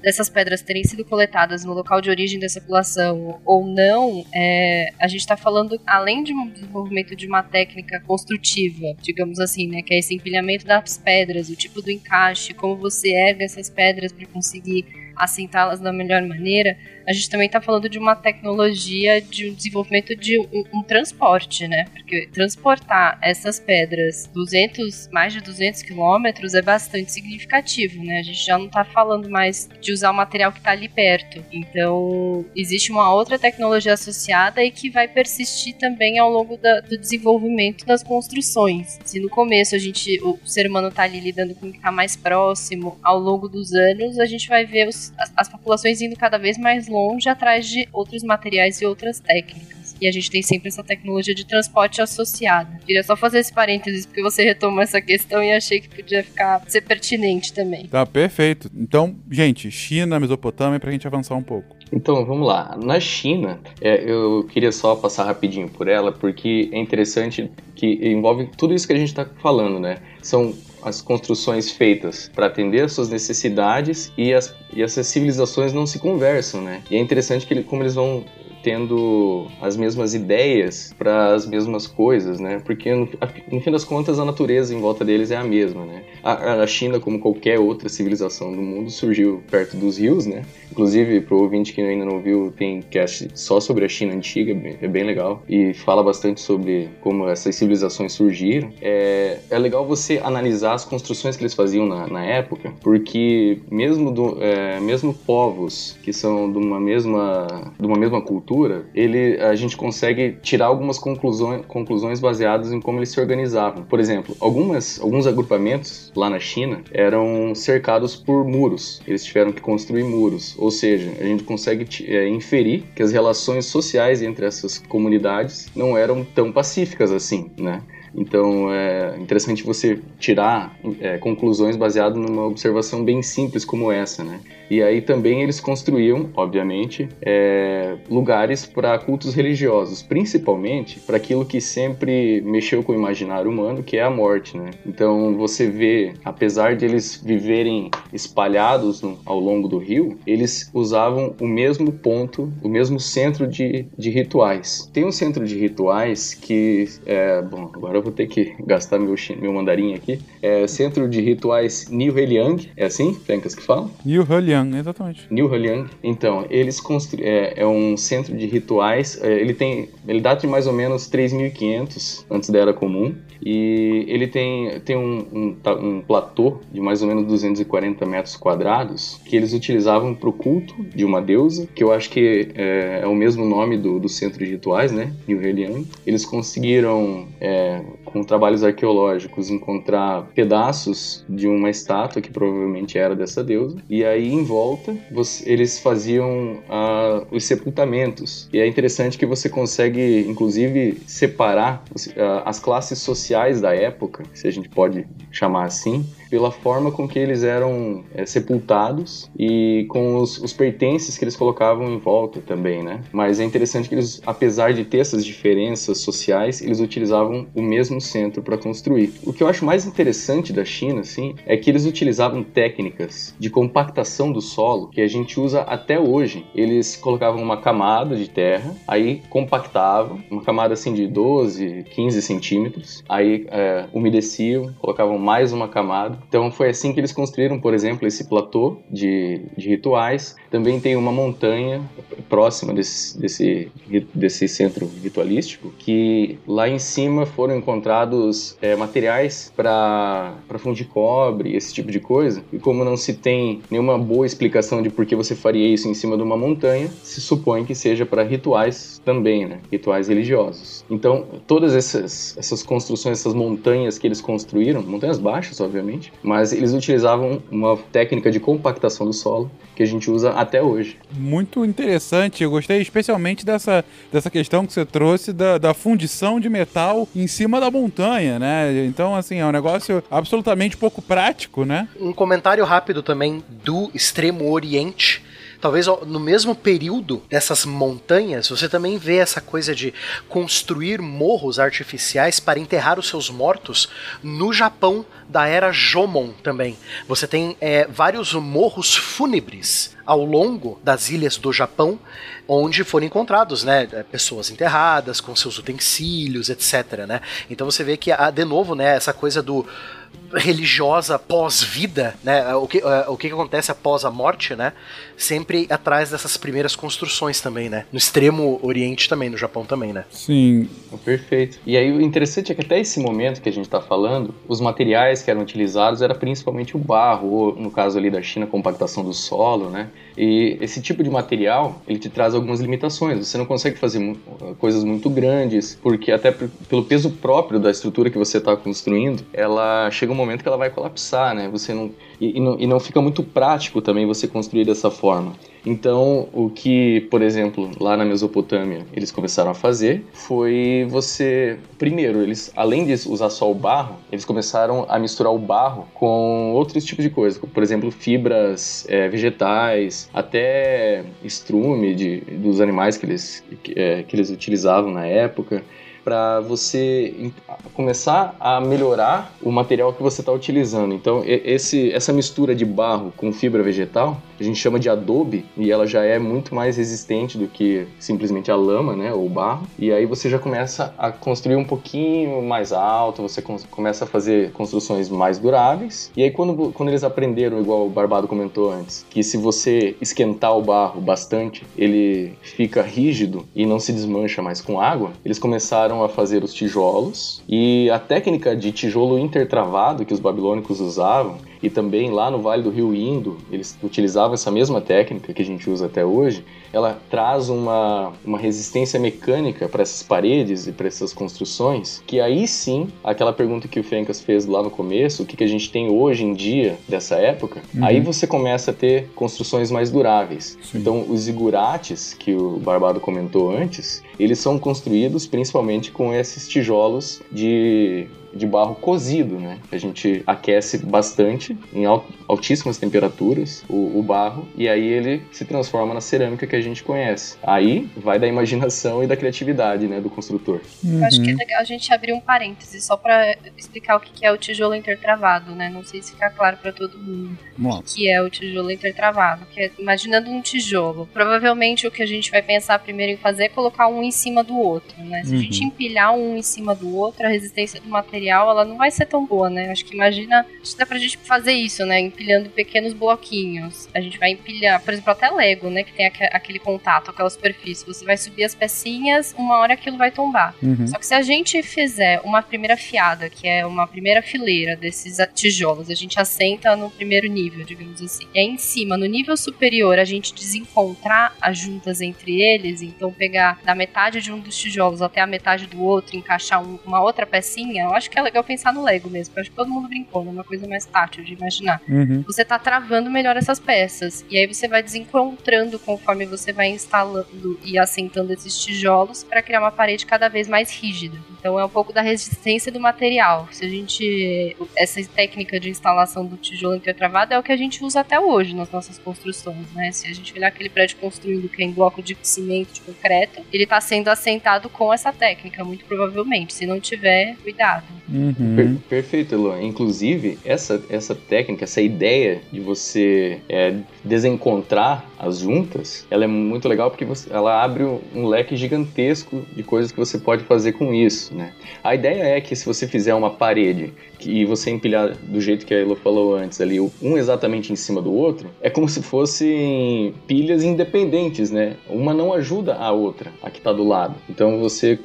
dessas pedras terem sido coletadas no local de origem dessa população ou não, é, a gente está falando, além de um desenvolvimento de uma técnica construtiva, digamos assim, né? Que é esse empilhamento das pedras, o tipo do encaixe, como você erga essas pedras para conseguir assentá-las da melhor maneira, a gente também está falando de uma tecnologia de um desenvolvimento de um, um, transporte, né? Porque transportar essas pedras 200, mais de 200 quilômetros é bastante significativo, né? A gente já não está falando mais de usar o material que está ali perto. Então, existe uma outra tecnologia associada e que vai persistir também ao longo da, do desenvolvimento das construções. Se no começo a gente, o ser humano está ali lidando com o que está mais próximo, ao longo dos anos a gente vai ver os as, as populações indo cada vez mais longe atrás de outros materiais e outras técnicas. E a gente tem sempre essa tecnologia de transporte associada. Queria só fazer esse parênteses porque você retomou essa questão e achei que podia ficar ser pertinente também. Tá perfeito. Então, gente, China, Mesopotâmia, pra gente avançar um pouco. Então, vamos lá. Na China, é, eu queria só passar rapidinho por ela, porque é interessante que envolve tudo isso que a gente está falando, né? São as construções feitas para atender às suas necessidades e, as, e essas civilizações não se conversam, né? E é interessante que ele, como eles vão tendo as mesmas ideias para as mesmas coisas, né? Porque no, fim das contas a natureza em volta deles é a mesma, né? A, a, China, como qualquer outra civilização do mundo, surgiu perto dos rios, né? Inclusive, pro ouvinte que ainda não viu, tem cast só sobre a China antiga, é bem legal e fala bastante sobre como essas civilizações surgiram. É, é legal você analisar as construções que eles faziam na, na época, porque mesmo do, é, mesmo povos que são de uma mesma de uma mesma cultura ele, a gente consegue tirar algumas conclusões, conclusões baseadas em como eles se organizavam. Por exemplo, algumas, alguns agrupamentos lá na China eram cercados por muros. Eles tiveram que construir muros. Ou seja, a gente consegue é, inferir que as relações sociais entre essas comunidades não eram tão pacíficas assim, né? Então é interessante você tirar é, conclusões baseadas numa observação bem simples como essa, né? E aí também eles construíam, obviamente, é, lugares para cultos religiosos, principalmente para aquilo que sempre mexeu com o imaginário humano, que é a morte, né? Então você vê, apesar de eles viverem espalhados no, ao longo do rio, eles usavam o mesmo ponto, o mesmo centro de, de rituais. Tem um centro de rituais que, é, bom, agora eu vou ter que gastar meu, meu mandarim aqui, é Centro de Rituais New Heliang, é assim, Fencas, que fala? New Heliang exatamente. New Heliang. Então, eles constru... é, é um centro de rituais. É, ele tem, ele data de mais ou menos 3.500 antes da Era Comum. E ele tem, tem um, um, um, platô de mais ou menos 240 metros quadrados que eles utilizavam para o culto de uma deusa, que eu acho que é, é o mesmo nome do, do, centro de rituais, né? New Heliang. Eles conseguiram, é, com trabalhos arqueológicos, encontrar pedaços de uma estátua que provavelmente era dessa deusa. E aí, em volta, você, eles faziam uh, os sepultamentos. E é interessante que você consegue, inclusive, separar uh, as classes sociais da época, se a gente pode chamar assim, pela forma com que eles eram é, sepultados e com os, os, pertences que eles colocavam em volta também, né? Mas é interessante que eles, apesar de ter essas diferenças sociais, eles utilizavam o mesmo centro para construir. O que eu acho mais interessante da China, assim, é que eles utilizavam técnicas de compactação do solo que a gente usa até hoje. Eles colocavam uma camada de terra, aí compactavam, uma camada assim de 12, 15 centímetros, aí é, umedeciam, colocavam mais uma camada. Então foi assim que eles construíram, por exemplo, esse platô de, de rituais. Também tem uma montanha próxima desse, desse, desse centro ritualístico, que lá em cima foram encontrados é, materiais para fundir cobre, esse tipo de coisa. E como não se tem nenhuma boa explicação de por que você faria isso em cima de uma montanha, se supõe que seja para rituais também, né? Rituais religiosos. Então, todas essas, essas construções, essas montanhas que eles construíram, montanhas baixas, obviamente, mas eles utilizavam uma técnica de compactação do solo que a gente usa até hoje. Muito interessante, eu gostei especialmente dessa, dessa questão que você trouxe da, da fundição de metal em cima da montanha, né? Então, assim, é um negócio absolutamente pouco prático, né? Um comentário rápido também do Extremo Oriente talvez no mesmo período dessas montanhas, você também vê essa coisa de construir morros artificiais para enterrar os seus mortos no Japão da era Jomon também. Você tem é, vários morros fúnebres ao longo das ilhas do Japão, onde foram encontrados, né, pessoas enterradas com seus utensílios, etc, né? Então você vê que de novo, né, essa coisa do religiosa pós-vida, né? O que, uh, o que acontece após a morte, né? Sempre atrás dessas primeiras construções também, né? No extremo oriente também, no Japão também, né? Sim. Perfeito. E aí o interessante é que até esse momento que a gente está falando, os materiais que eram utilizados era principalmente o barro, ou no caso ali da China, compactação do solo, né? E esse tipo de material, ele te traz algumas limitações. Você não consegue fazer coisas muito grandes, porque até pelo peso próprio da estrutura que você está construindo, ela chega um momento que ela vai colapsar, né? Você não e, e, não, e não fica muito prático também você construir dessa forma. Então, o que, por exemplo, lá na Mesopotâmia eles começaram a fazer foi você. Primeiro, eles, além de usar só o barro, eles começaram a misturar o barro com outros tipos de coisas, por exemplo, fibras é, vegetais, até estrume de, dos animais que eles, que, é, que eles utilizavam na época para você começar a melhorar o material que você está utilizando. Então, esse, essa mistura de barro com fibra vegetal, a gente chama de adobe, e ela já é muito mais resistente do que simplesmente a lama, né, ou barro. E aí você já começa a construir um pouquinho mais alto, você começa a fazer construções mais duráveis. E aí quando, quando eles aprenderam, igual o Barbado comentou antes, que se você esquentar o barro bastante, ele fica rígido e não se desmancha mais com água, eles começaram começaram a fazer os tijolos. E a técnica de tijolo intertravado que os babilônicos usavam e também lá no Vale do Rio Indo, eles utilizavam essa mesma técnica que a gente usa até hoje, ela traz uma, uma resistência mecânica para essas paredes e para essas construções, que aí sim, aquela pergunta que o Fencas fez lá no começo, o que, que a gente tem hoje em dia dessa época, uhum. aí você começa a ter construções mais duráveis. Sim. Então, os zigurates, que o Barbado comentou antes, eles são construídos principalmente com esses tijolos de de barro cozido, né? A gente aquece bastante em altíssimas temperaturas o, o, barro e aí ele se transforma na cerâmica que a gente conhece. Aí vai da imaginação e da criatividade, né, do construtor. Uhum. Eu acho que é legal a gente abrir um parêntese só para explicar o que é o tijolo intertravado, né? Não sei se fica claro para todo mundo o que é o tijolo intertravado. Que é, imaginando um tijolo, provavelmente o que a gente vai pensar primeiro em fazer é colocar um em cima do outro, né? Se uhum. a gente uhum. empilhar um em cima do outro, a resistência do material material, ela não vai ser tão boa, né? Acho que imagina, acho que dá pra gente fazer isso, né? Empilhando pequenos bloquinhos. A gente vai empilhar, por exemplo, até Lego, né? Que tem aquele contato, aquela superfície. Você vai subir as pecinhas, uma hora aquilo vai tombar. Uhum. Só que se a gente fizer uma primeira fiada, que é uma primeira fileira desses tijolos, a gente assenta no primeiro nível, digamos assim. E aí em cima, no nível superior, a gente desencontrar as juntas entre eles, então pegar da metade de um dos tijolos até a metade do outro, encaixar um, uma outra pecinha, eu acho acho que é legal pensar no Lego mesmo, eu acho que todo mundo brincou, né? Uma coisa mais tátil de imaginar. Uhum. Você tá travando melhor essas peças. E aí você vai desencontrando conforme você vai instalando e assentando esses tijolos para criar uma parede cada vez mais rígida. Então é um pouco da resistência do material. Se a gente. Essa técnica de instalação do tijolo intertravado é o que a gente usa até hoje nas nossas construções, né? Se a gente olhar aquele prédio construído que é em bloco de cimento, de concreto, ele está sendo assentado com essa técnica, muito provavelmente. Se não tiver, cuidado. Uhum. Per perfeito, Eloy. Inclusive, essa, essa técnica, essa ideia de você é, desencontrar as juntas, ela é muito legal porque você, ela abre um leque gigantesco de coisas que você pode fazer com isso, né? A ideia é que se você fizer uma parede e você empilhar do jeito que a Elo falou antes ali, um exatamente em cima do outro, é como se fossem pilhas independentes, né? Uma não ajuda a outra, a que está do lado. Então você,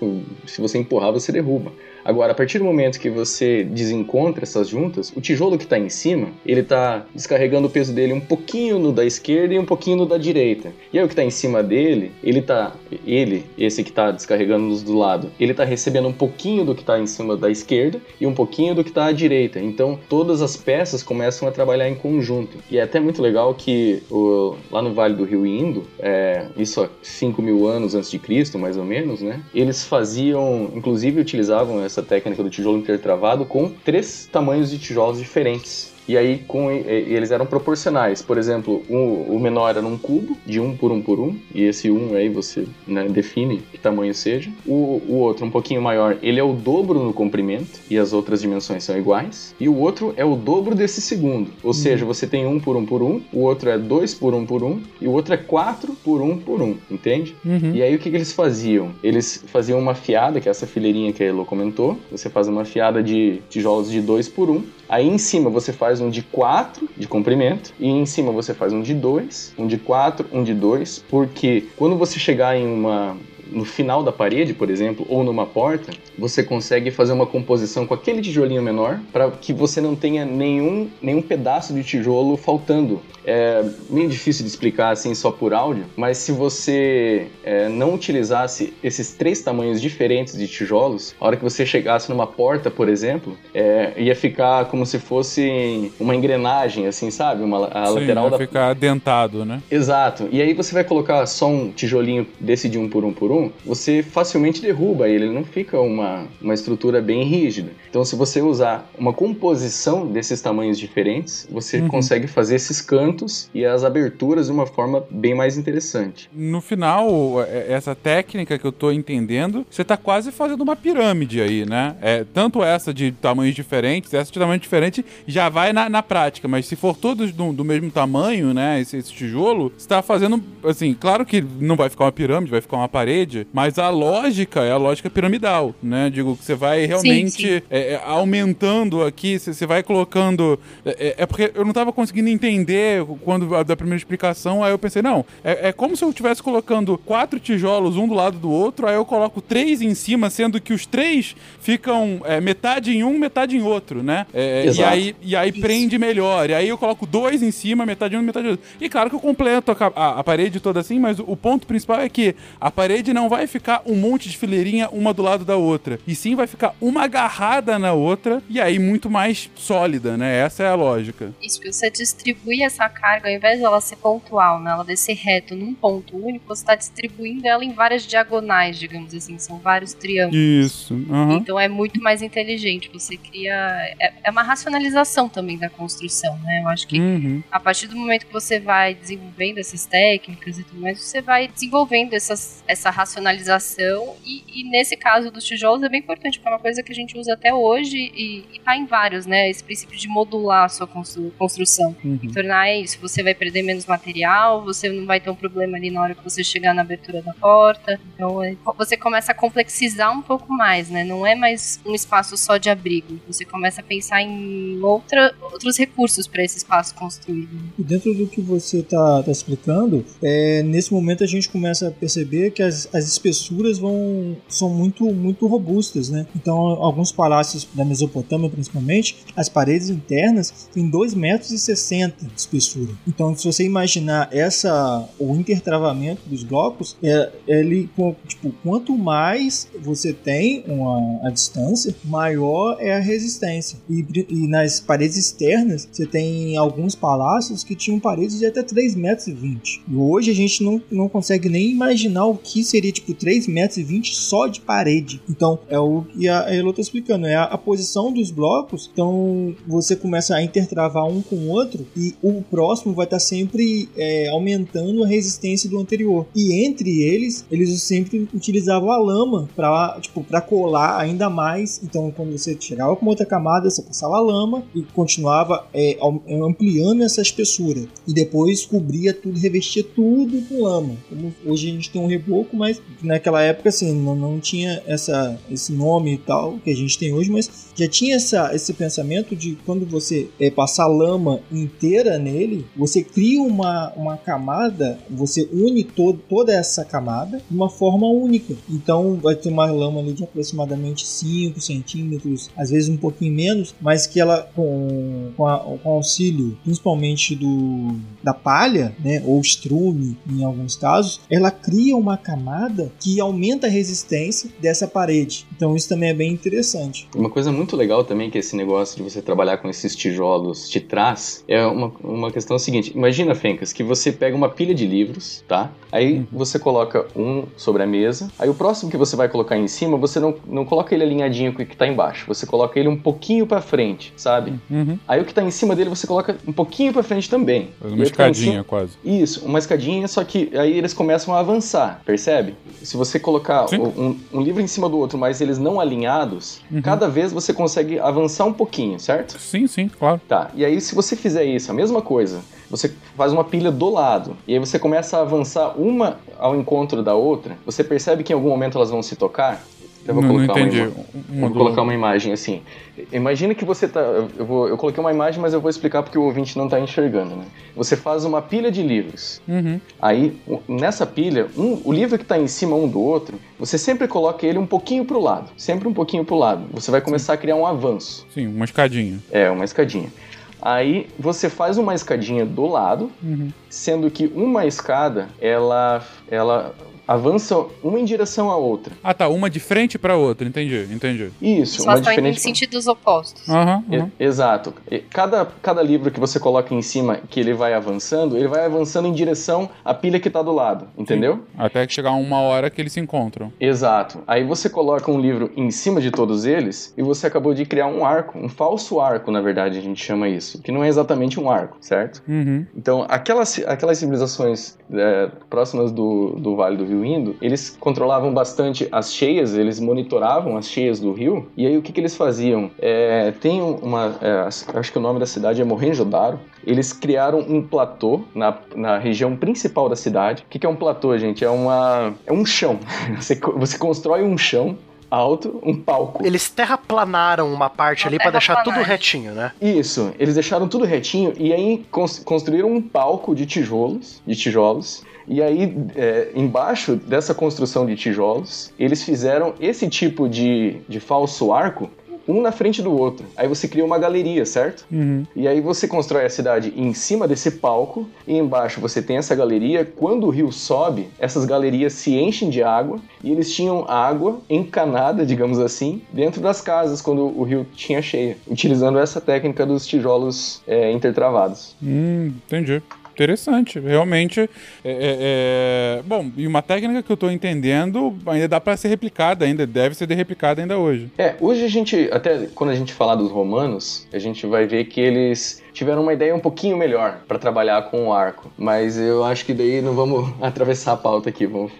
se você empurrar, você derruba. Agora, a partir do momento que você desencontra essas juntas, o tijolo que está em cima, ele está descarregando o peso dele um pouquinho no da esquerda e um pouquinho no da direita. E aí o que está em cima dele, ele tá, ele, esse que está descarregando nos do lado, ele está recebendo um pouquinho do que está em cima da esquerda e um pouquinho do que está à direita. Então, todas as peças começam a trabalhar em conjunto. E é até muito legal que o, lá no Vale do Rio Indo, é, isso há 5 mil anos antes de Cristo, mais ou menos, né? Eles faziam, inclusive utilizavam essa técnica do tijolo intertravado com três tamanhos de tijolos diferentes. E aí com, eles eram proporcionais. Por exemplo, um, o menor era num cubo, de um por um por um, e esse um aí você né, define que tamanho seja. O, o outro, um pouquinho maior, ele é o dobro no comprimento, e as outras dimensões são iguais. E o outro é o dobro desse segundo. Ou uhum. seja, você tem um por um por um, o outro é dois por um por um, e o outro é quatro por um por um, entende? Uhum. E aí o que, que eles faziam? Eles faziam uma fiada, que é essa fileirinha que a Elo comentou. Você faz uma fiada de tijolos de dois por um. Aí em cima você faz um de 4 de comprimento e em cima você faz um de 2, um de 4, um de 2, porque quando você chegar em uma no final da parede, por exemplo, ou numa porta, você consegue fazer uma composição com aquele tijolinho menor para que você não tenha nenhum, nenhum pedaço de tijolo faltando. É meio difícil de explicar assim só por áudio, mas se você é, não utilizasse esses três tamanhos diferentes de tijolos, a hora que você chegasse numa porta, por exemplo, é, ia ficar como se fosse uma engrenagem, assim, sabe? Uma, a Sim, lateral vai da. ficar dentado, né? Exato. E aí você vai colocar só um tijolinho desse de um por um por um, você facilmente derruba ele, ele não fica uma, uma estrutura bem rígida. Então, se você usar uma composição desses tamanhos diferentes, você Uhum. consegue fazer esses cantos e as aberturas de uma forma bem mais interessante. No final, é- essa técnica que eu tô entendendo, você tá quase fazendo uma pirâmide aí, né? É, tanto essa de tamanhos diferentes, essa de tamanho diferente já vai na, na prática, mas se for todos do, do mesmo tamanho, né? Esse, esse tijolo, você tá fazendo, assim, claro que não vai ficar uma pirâmide, vai ficar uma parede, mas a lógica é a lógica piramidal, né? Digo que você vai realmente sim. é, é, aumentando aqui, você, vai colocando. É, é- é porque eu não tava conseguindo entender quando a- da primeira explicação, aí eu pensei, não, é, é como se eu estivesse colocando quatro tijolos um do lado do outro, aí eu coloco três em cima, sendo que os três ficam é, metade em um, metade em outro, né? É, e aí, e aí prende melhor. E aí eu coloco dois em cima, metade em um, metade em outro. E claro que eu completo a, a- a parede toda assim, mas o, o ponto principal é que a parede não vai ficar um monte de fileirinha uma do lado da outra. E sim vai ficar uma agarrada na outra e aí muito mais sólida, né? Essa é a lógica. Isso, você distribui essa carga, ao invés dela ser pontual, né, ela descer reto num ponto único, você está distribuindo ela em várias diagonais, digamos assim, são vários triângulos. Isso. aham. Então é muito mais inteligente. Você cria. É, é uma racionalização também da construção, né? Eu acho que Uhum. a partir do momento que você vai desenvolvendo essas técnicas e tudo mais, você vai desenvolvendo essas, essa racionalização. E, e nesse caso dos tijolos é bem importante, porque é uma coisa que a gente usa até hoje e, e tá em vários, né? Esse princípio de modular a sua constru- construção. Uhum. E tornar isso. Você vai perder menos material, você não vai ter um problema ali na hora que você chegar na abertura da porta. Então é- você começa a complexizar um pouco mais, né? Não é mais um espaço só de abrigo. Você começa a pensar em outra, outros recursos para esse espaço construído. E dentro do que você está explicando, é, nesse momento a gente começa a perceber que as, as espessuras vão são muito muito robustas, né? Então, alguns palácios da Mesopotâmia, principalmente, as paredes internas têm 2,60 metros e de espessura. Então, se você imaginar essa o intertravamento dos blocos, é, ele tipo, quanto mais você tem uma a distância, maior é a resistência. E, e nas paredes externas, você tem alguns palácios que tinham paredes de até 3,20 metros. E hoje a gente não, não consegue nem imaginar o que seria tipo 3,20 metros só de parede. Então, é o que a Elo está explicando, é a, a, posição dos blocos. Então, você começa a intertravar um com o outro e o próximo vai estar tá sempre é, aumentando a resistência do anterior. E entre eles, eles sempre utilizavam a lama para tipo, colar ainda mais. Então, quando você chegava com outra camada, você passava a lama e continuava é, ampliando essa espessura. E depois cobria tudo, revestia tudo com lama. Como hoje a gente tem um reboco, mas naquela época assim, não, não tinha essa, esse nome e tal que a gente tem hoje, mas já tinha essa, esse pensamento de quando você é, passar lama inteira nele, você cria uma, uma camada, você une todo, toda essa camada de uma forma única. Então vai ter uma lama ali de aproximadamente 5 centímetros, às vezes um pouquinho menos, mas que ela com, com, a, com auxílio principalmente do da palha, né, ou estrume em alguns casos, ela cria uma camada que aumenta a resistência dessa parede. Então isso também é bem interessante. Uma coisa muito legal também que esse negócio de você trabalhar com esses tijolos te traz é uma, uma questão seguinte. Imagina, Fencas, que você pega uma pilha de livros, tá? Aí uhum. você coloca um sobre a mesa, aí o próximo que você vai colocar em cima, você não, não coloca ele alinhadinho com o que tá embaixo, você coloca ele um pouquinho para frente, sabe? Uhum. Aí o que tá em cima dele você coloca um pouquinho para frente também. Uma escadinha cima... quase. Isso, uma escadinha, só que aí eles começam a avançar, percebe? Se você colocar um, um, livro em cima do outro, mas eles não alinhados, uhum. cada vez você consegue avançar um pouquinho, certo? Sim, sim, claro. Tá, e aí se você fizer isso, a mesma coisa, você faz uma pilha do lado, e aí você começa a avançar uma ao encontro da outra, você percebe que em algum momento elas vão se tocar? Eu vou, não, colocar, não uma, uma, vou colocar uma imagem assim. Imagina que você tá. Eu, vou, eu coloquei uma imagem, mas eu vou explicar porque o ouvinte não está enxergando, né? Você faz uma pilha de livros. Uhum. Aí, nessa pilha, um, o livro que está em cima um do outro, você sempre coloca ele um pouquinho para o lado. Sempre um pouquinho para o lado. Você vai começar Sim. a criar um avanço. Sim, uma escadinha. É, uma escadinha. Aí você faz uma escadinha do lado, uhum. sendo que uma escada ela, ela avançam uma em direção à outra. Ah, tá. Uma de frente para outra. Entendi, entendi. Isso. Só uma estão diferente... em sentidos opostos. Uhum, uhum. exato. Cada, cada livro que você coloca em cima, que ele vai avançando, ele vai avançando em direção à pilha que tá do lado. Entendeu? Sim. Até que chegar uma hora que eles se encontram. Exato. Aí você coloca um livro em cima de todos eles e você acabou de criar um arco. Um falso arco, na verdade, a gente chama isso. Que não é exatamente um arco, certo? Uhum. Então, aquelas, aquelas civilizações é, próximas do, do Vale do Rio Indo, eles controlavam bastante as cheias, eles monitoravam as cheias do rio. E aí o que, que eles faziam? É, tem uma, é, acho que o nome da cidade é Mohenjo-Daro. Eles criaram um platô na, na região principal da cidade. O que, que é um platô, gente? É uma é um chão. Você, você constrói um chão alto, um palco. Eles terraplanaram uma parte uma ali para deixar tudo retinho, né? Isso, eles deixaram tudo retinho e aí construíram um palco de tijolos, de tijolos. E aí, é, embaixo dessa construção de tijolos, eles fizeram esse tipo de, de falso arco um na frente do outro. Aí você cria uma galeria, certo? Uhum. E aí você constrói a cidade em cima desse palco e embaixo você tem essa galeria. Quando o rio sobe, essas galerias se enchem de água e eles tinham água encanada, digamos assim, dentro das casas quando o rio tinha cheia, utilizando essa técnica dos tijolos é, intertravados. Hum, entendi. Interessante, realmente. É, é, é... Bom, e uma técnica que eu estou entendendo ainda dá para ser replicada, ainda deve ser replicada ainda hoje. É, hoje a gente, até quando a gente falar dos romanos, a gente vai ver que eles tiveram uma ideia um pouquinho melhor para trabalhar com o arco. Mas eu acho que daí não vamos atravessar a pauta aqui. Vamos...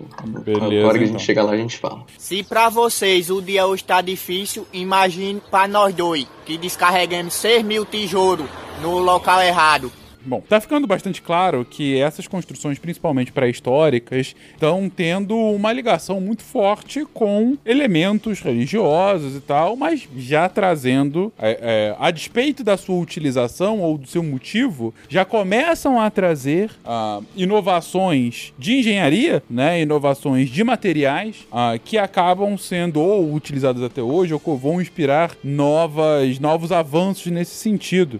Beleza. Agora que a gente então. chegar lá, a gente fala. Se para vocês o dia hoje tá difícil, imagine para nós dois, que descarregamos 6 mil tijolos no local errado. Bom, tá ficando bastante claro que essas construções, principalmente pré-históricas, estão tendo uma ligação muito forte com elementos religiosos e tal, mas já trazendo, é, é, a despeito da sua utilização ou do seu motivo, já começam a trazer uh, inovações de engenharia, né, inovações de materiais uh, que acabam sendo ou utilizadas até hoje ou vão inspirar novas, novos avanços nesse sentido.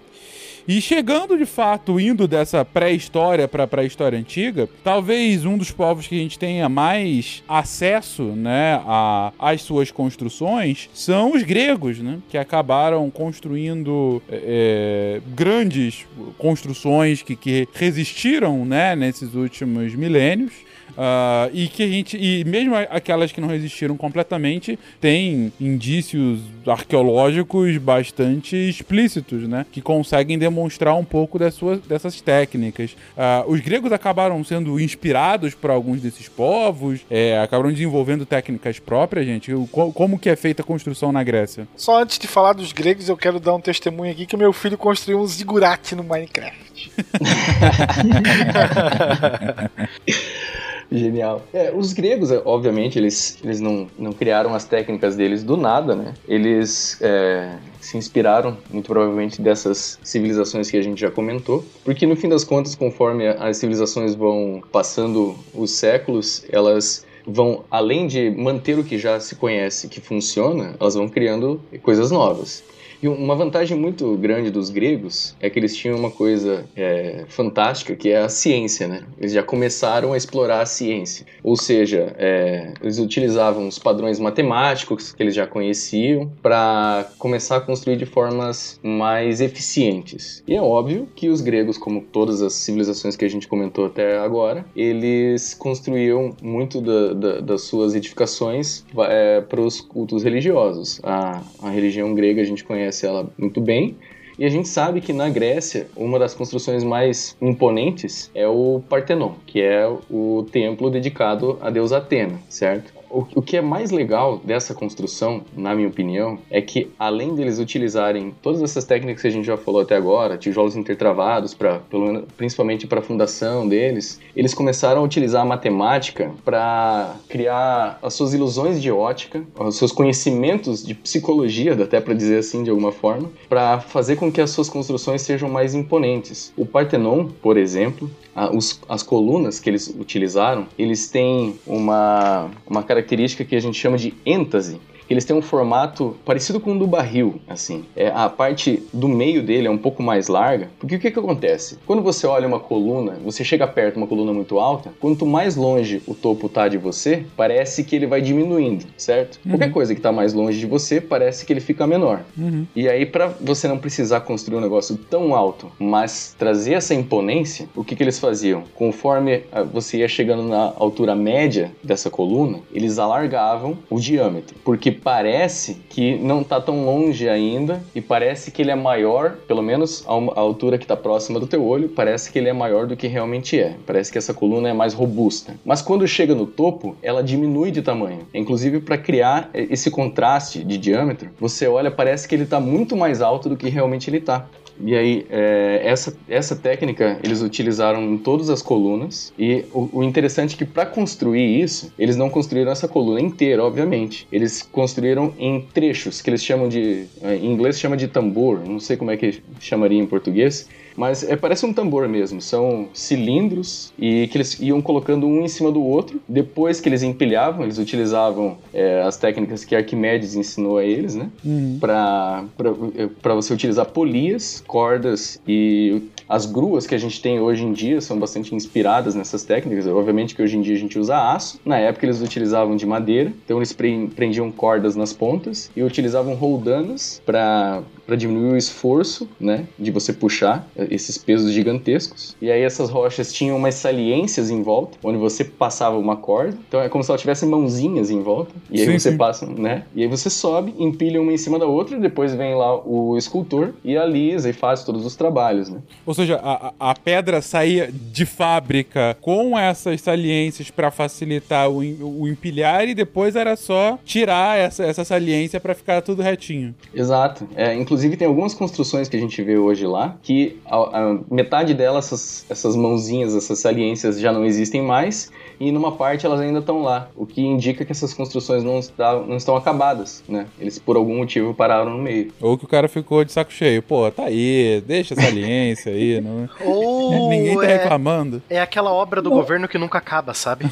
E chegando de fato, indo dessa pré-história para pré-história antiga, talvez um dos povos que a gente tenha mais acesso, né, a, às suas construções são os gregos, né, que acabaram construindo é, é grandes construções que, que resistiram, né, nesses últimos milênios. Uh, e que a gente. E mesmo aquelas que não resistiram completamente, tem indícios arqueológicos bastante explícitos, né? Que conseguem demonstrar um pouco das suas, dessas técnicas. Uh, os gregos acabaram sendo inspirados por alguns desses povos, é, acabaram desenvolvendo técnicas próprias, gente. Como que é feita a construção na Grécia? Só antes de falar dos gregos, eu quero dar um testemunho aqui que meu filho construiu um zigurate no Minecraft. Genial. É, os gregos, é, obviamente, eles, eles não, não criaram as técnicas deles do nada, né? Eles é, se inspiraram, muito provavelmente, dessas civilizações que a gente já comentou, porque no fim das contas, conforme as civilizações vão passando os séculos, elas vão, além de manter o que já se conhece que funciona, elas vão criando coisas novas. E uma vantagem muito grande dos gregos é que eles tinham uma coisa é, fantástica que é a ciência, né? Eles já começaram a explorar a ciência. Ou seja, é, eles utilizavam os padrões matemáticos que eles já conheciam para começar a construir de formas mais eficientes. E é óbvio que os gregos, como todas as civilizações que a gente comentou até agora, eles construíam muito da, da, das suas edificações é, para os cultos religiosos. A, a religião grega a gente conhece conhece ela muito bem. E a gente sabe que na Grécia, uma das construções mais imponentes é o Partenon, que é o templo dedicado a deusa Atena, certo? O, o que é mais legal dessa construção, na minha opinião, é que além deles utilizarem todas essas técnicas que a gente já falou até agora, tijolos intertravados, pra, pelo, principalmente para a fundação deles, eles começaram a utilizar a matemática para criar as suas ilusões de ótica, os seus conhecimentos de psicologia, até para dizer assim de alguma forma, para fazer com que as suas construções sejam mais imponentes. O Partenon, por exemplo, a, os, as colunas que eles utilizaram, eles têm uma, uma característica que a gente chama de êntase, eles têm um formato parecido com o do barril, assim. É, a parte do meio dele é um pouco mais larga, porque o que, que acontece? Quando você olha uma coluna, você chega perto de uma coluna muito alta, quanto mais longe o topo tá de você, parece que ele vai diminuindo, certo? Uhum. Qualquer coisa que tá mais longe de você, parece que ele fica menor. Uhum. E aí, para você não precisar construir um negócio tão alto, mas trazer essa imponência, o que, que eles faziam? Conforme ah, você ia chegando na altura média dessa coluna, eles alargavam o diâmetro, porque parece que não está tão longe ainda e parece que ele é maior, pelo menos a, a altura que está próxima do teu olho, parece que ele é maior do que realmente é. Parece que essa coluna é mais robusta. Mas quando chega no topo, ela diminui de tamanho. Inclusive para criar esse contraste de diâmetro, você olha, parece que ele está muito mais alto do que realmente ele está. E aí, é, essa, essa técnica eles utilizaram em todas as colunas. E o, o interessante é que para construir isso, eles não construíram essa coluna inteira, obviamente. Eles construíram em trechos, que eles chamam de. Em inglês chama de tambor, não sei como é que chamaria em português mas é, parece um tambor mesmo. São cilindros e que eles iam colocando um em cima do outro. Depois que eles empilhavam, eles utilizavam é, as técnicas que Arquimedes ensinou a eles, né? Uhum. Para você utilizar polias, cordas e as gruas que a gente tem hoje em dia são bastante inspiradas nessas técnicas. Obviamente que hoje em dia a gente usa aço. Na época eles utilizavam de madeira. Então eles prendiam cordas nas pontas e utilizavam roldanas para para diminuir o esforço, né, de você puxar esses pesos gigantescos. E aí essas rochas tinham umas saliências em volta, onde você passava uma corda. Então é como se ela tivesse mãozinhas em volta. E aí sim, você sim. passa, né? E aí você sobe, empilha uma em cima da outra, e depois vem lá o escultor e alisa e faz todos os trabalhos, né? Ou seja, a, a pedra saía de fábrica com essas saliências para facilitar o, o, empilhar e depois era só tirar essa, essa saliência para ficar tudo retinho. Exato. É, inclusive Inclusive, tem algumas construções que a gente vê hoje lá que a, a metade delas, essas, essas mãozinhas, essas saliências já não existem mais, e numa parte elas ainda estão lá, o que indica que essas construções não, está, não estão acabadas, né? Eles por algum motivo pararam no meio. Ou que o cara ficou de saco cheio, pô, tá aí, deixa essa saliência aí, não... Ou ninguém tá é, reclamando. É aquela obra do governo que nunca acaba, sabe?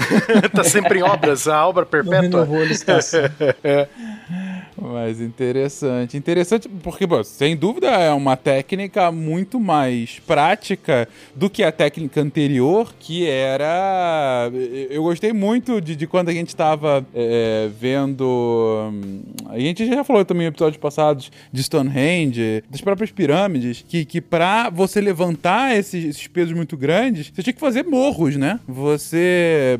tá sempre em obras, a obra perpétua. Não renovou a licitação. Mas interessante. Interessante porque, bom, sem dúvida, é uma técnica muito mais prática do que a técnica anterior, que era. Eu gostei muito de, de quando a gente estava é, vendo. A gente já falou também em episódios passados de Stonehenge, das próprias pirâmides, que, que pra você levantar esses, esses pesos muito grandes, você tinha que fazer morros, né? Você.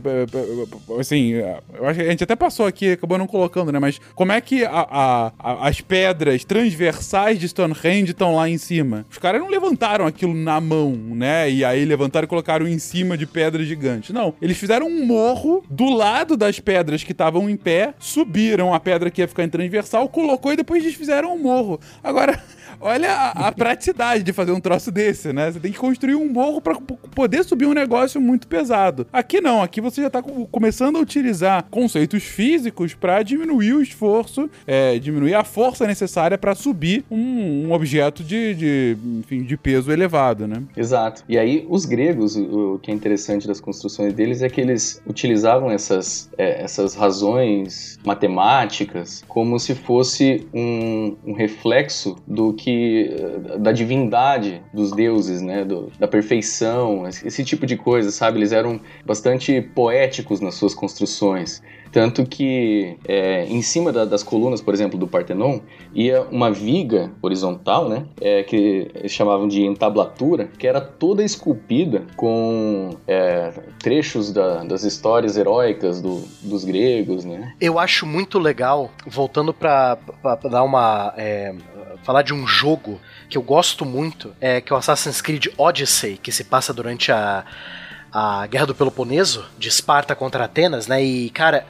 Assim, eu acho que a gente até passou aqui, acabou não colocando, né? Mas como é que a, a, a, as pedras transversais de Stonehenge estão lá em cima. Os caras não levantaram aquilo na mão, né? E aí levantaram e colocaram em cima de pedras gigantes. Não. Eles fizeram um morro do lado das pedras que estavam em pé, subiram a pedra que ia ficar em transversal, colocou e depois desfizeram o um morro. Agora, olha a, a, praticidade de fazer um troço desse, né? Você tem que construir um morro para poder subir um negócio muito pesado. Aqui não, aqui você já está começando a utilizar conceitos físicos para diminuir o esforço, é, diminuir a força necessária para subir um, um objeto de, de, enfim, de peso elevado, né? Exato. E aí, os gregos, o, o que é interessante das construções deles é que eles utilizavam essas, é, essas razões matemáticas como se fosse um, um reflexo do que da divindade dos deuses, né, do, da perfeição, esse tipo de coisa, sabe? Eles eram bastante poéticos nas suas construções. Tanto que é, em cima da, das colunas, por exemplo, do Partenon, ia uma viga horizontal, né? É, que eles chamavam de entablatura, que era toda esculpida com é, trechos da, das histórias heróicas do, dos gregos, né? Eu acho muito legal, voltando para dar uma. É, falar de um jogo que eu gosto muito, é, que é o Assassin's Creed Odyssey, que se passa durante a a Guerra do Peloponeso, de Esparta contra Atenas, né? E, cara,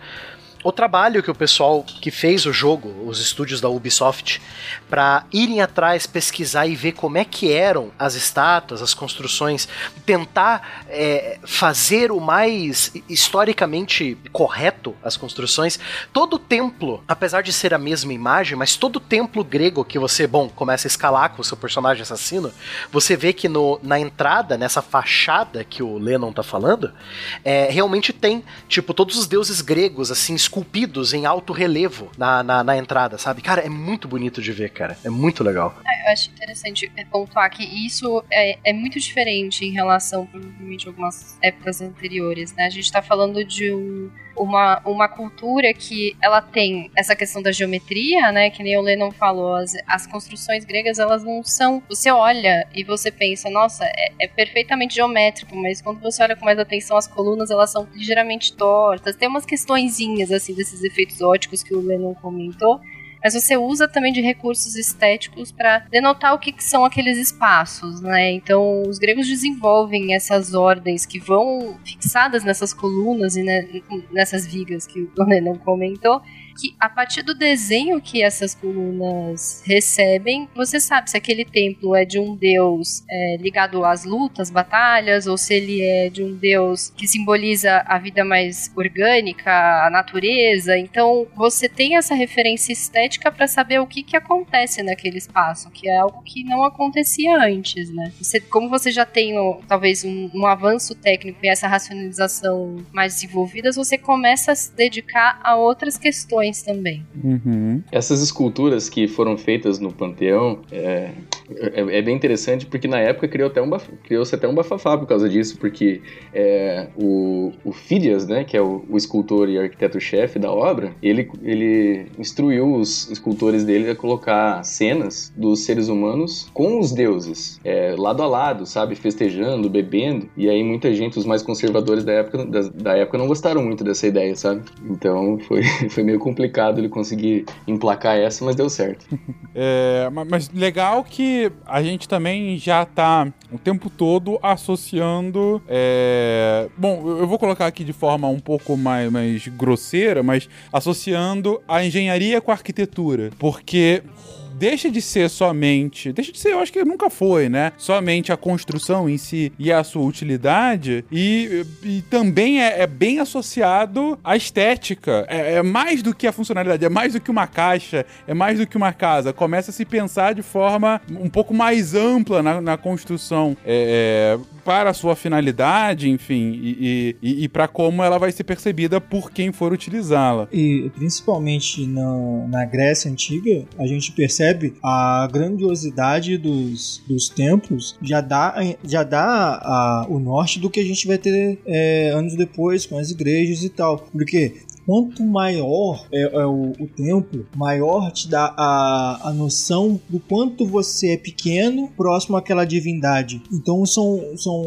o trabalho que o pessoal que fez o jogo, os estúdios da Ubisoft, para irem atrás, pesquisar e ver como é que eram as estátuas, as construções, tentar é, fazer o mais historicamente correto as construções. Todo templo, apesar de ser a mesma imagem, mas todo templo grego que você, bom, começa a escalar com o seu personagem assassino, você vê que no, na entrada, nessa fachada que o Lennon tá falando, é, realmente tem, tipo, todos os deuses gregos, assim, esculpidos em alto relevo na, na, na, entrada, sabe? Cara, é muito bonito de ver, cara. É muito legal. É, eu acho interessante pontuar que isso é, é muito diferente em relação, provavelmente, a algumas épocas anteriores, né? A gente tá falando de um uma, uma cultura que ela tem essa questão da geometria, né? Que nem o Lennon falou, as, as construções gregas elas não são. Você olha e você pensa, nossa, é, é, perfeitamente geométrico, mas quando você olha com mais atenção, as colunas elas são ligeiramente tortas. Tem umas questõezinhas assim desses efeitos óticos que o Lennon comentou mas você usa também de recursos estéticos para denotar o que, que, são aqueles espaços, né? Então, os gregos desenvolvem essas ordens que vão fixadas nessas colunas e né, nessas vigas que o Lennon comentou, que a partir do desenho que essas colunas recebem, você sabe se aquele templo é de um deus é, ligado às lutas, batalhas, ou se ele é de um deus que simboliza a vida mais orgânica, a natureza. Então você tem essa referência estética para saber o que, que acontece naquele espaço, que é algo que não acontecia antes, né? Você, como você já tem talvez um, um avanço técnico e essa racionalização mais desenvolvidas, você começa a se dedicar a outras questões também. Uhum. Essas esculturas que foram feitas no Panteão é, é, é bem interessante porque na época criou até um criou-se até um bafafá por causa disso, porque é, o, o Phidias, né, que é o, o escultor e arquiteto-chefe da obra, ele, ele instruiu os escultores dele a colocar cenas dos seres humanos com os deuses, é, lado a lado, sabe, festejando, bebendo, e aí muita gente, os mais conservadores da época, da, da época não gostaram muito dessa ideia, sabe? Então foi, foi meio complicado ele conseguir emplacar essa, mas deu certo. É, mas legal que a gente também já tá o tempo todo associando. É... Bom, eu vou colocar aqui de forma um pouco mais, mais grosseira, mas associando a engenharia com a arquitetura. Porque deixa de ser somente. Deixa de ser, eu acho que nunca foi, né? Somente a construção em si e a sua utilidade. E, e também é, é, bem associado à estética. É, é, mais do que a funcionalidade, é mais do que uma caixa, é mais do que uma casa. Começa a se pensar de forma um pouco mais ampla na, na construção. É, é para a sua finalidade, enfim, e, e, e para como ela vai ser percebida por quem for utilizá-la. E principalmente na, na Grécia Antiga, a gente percebe a grandiosidade dos, dos templos já dá, já dá a, o norte do que a gente vai ter é, anos depois com as igrejas e tal. Porque quanto maior é, é o, o, tempo, maior te dá a, a noção do quanto você é pequeno próximo àquela divindade. Então são, são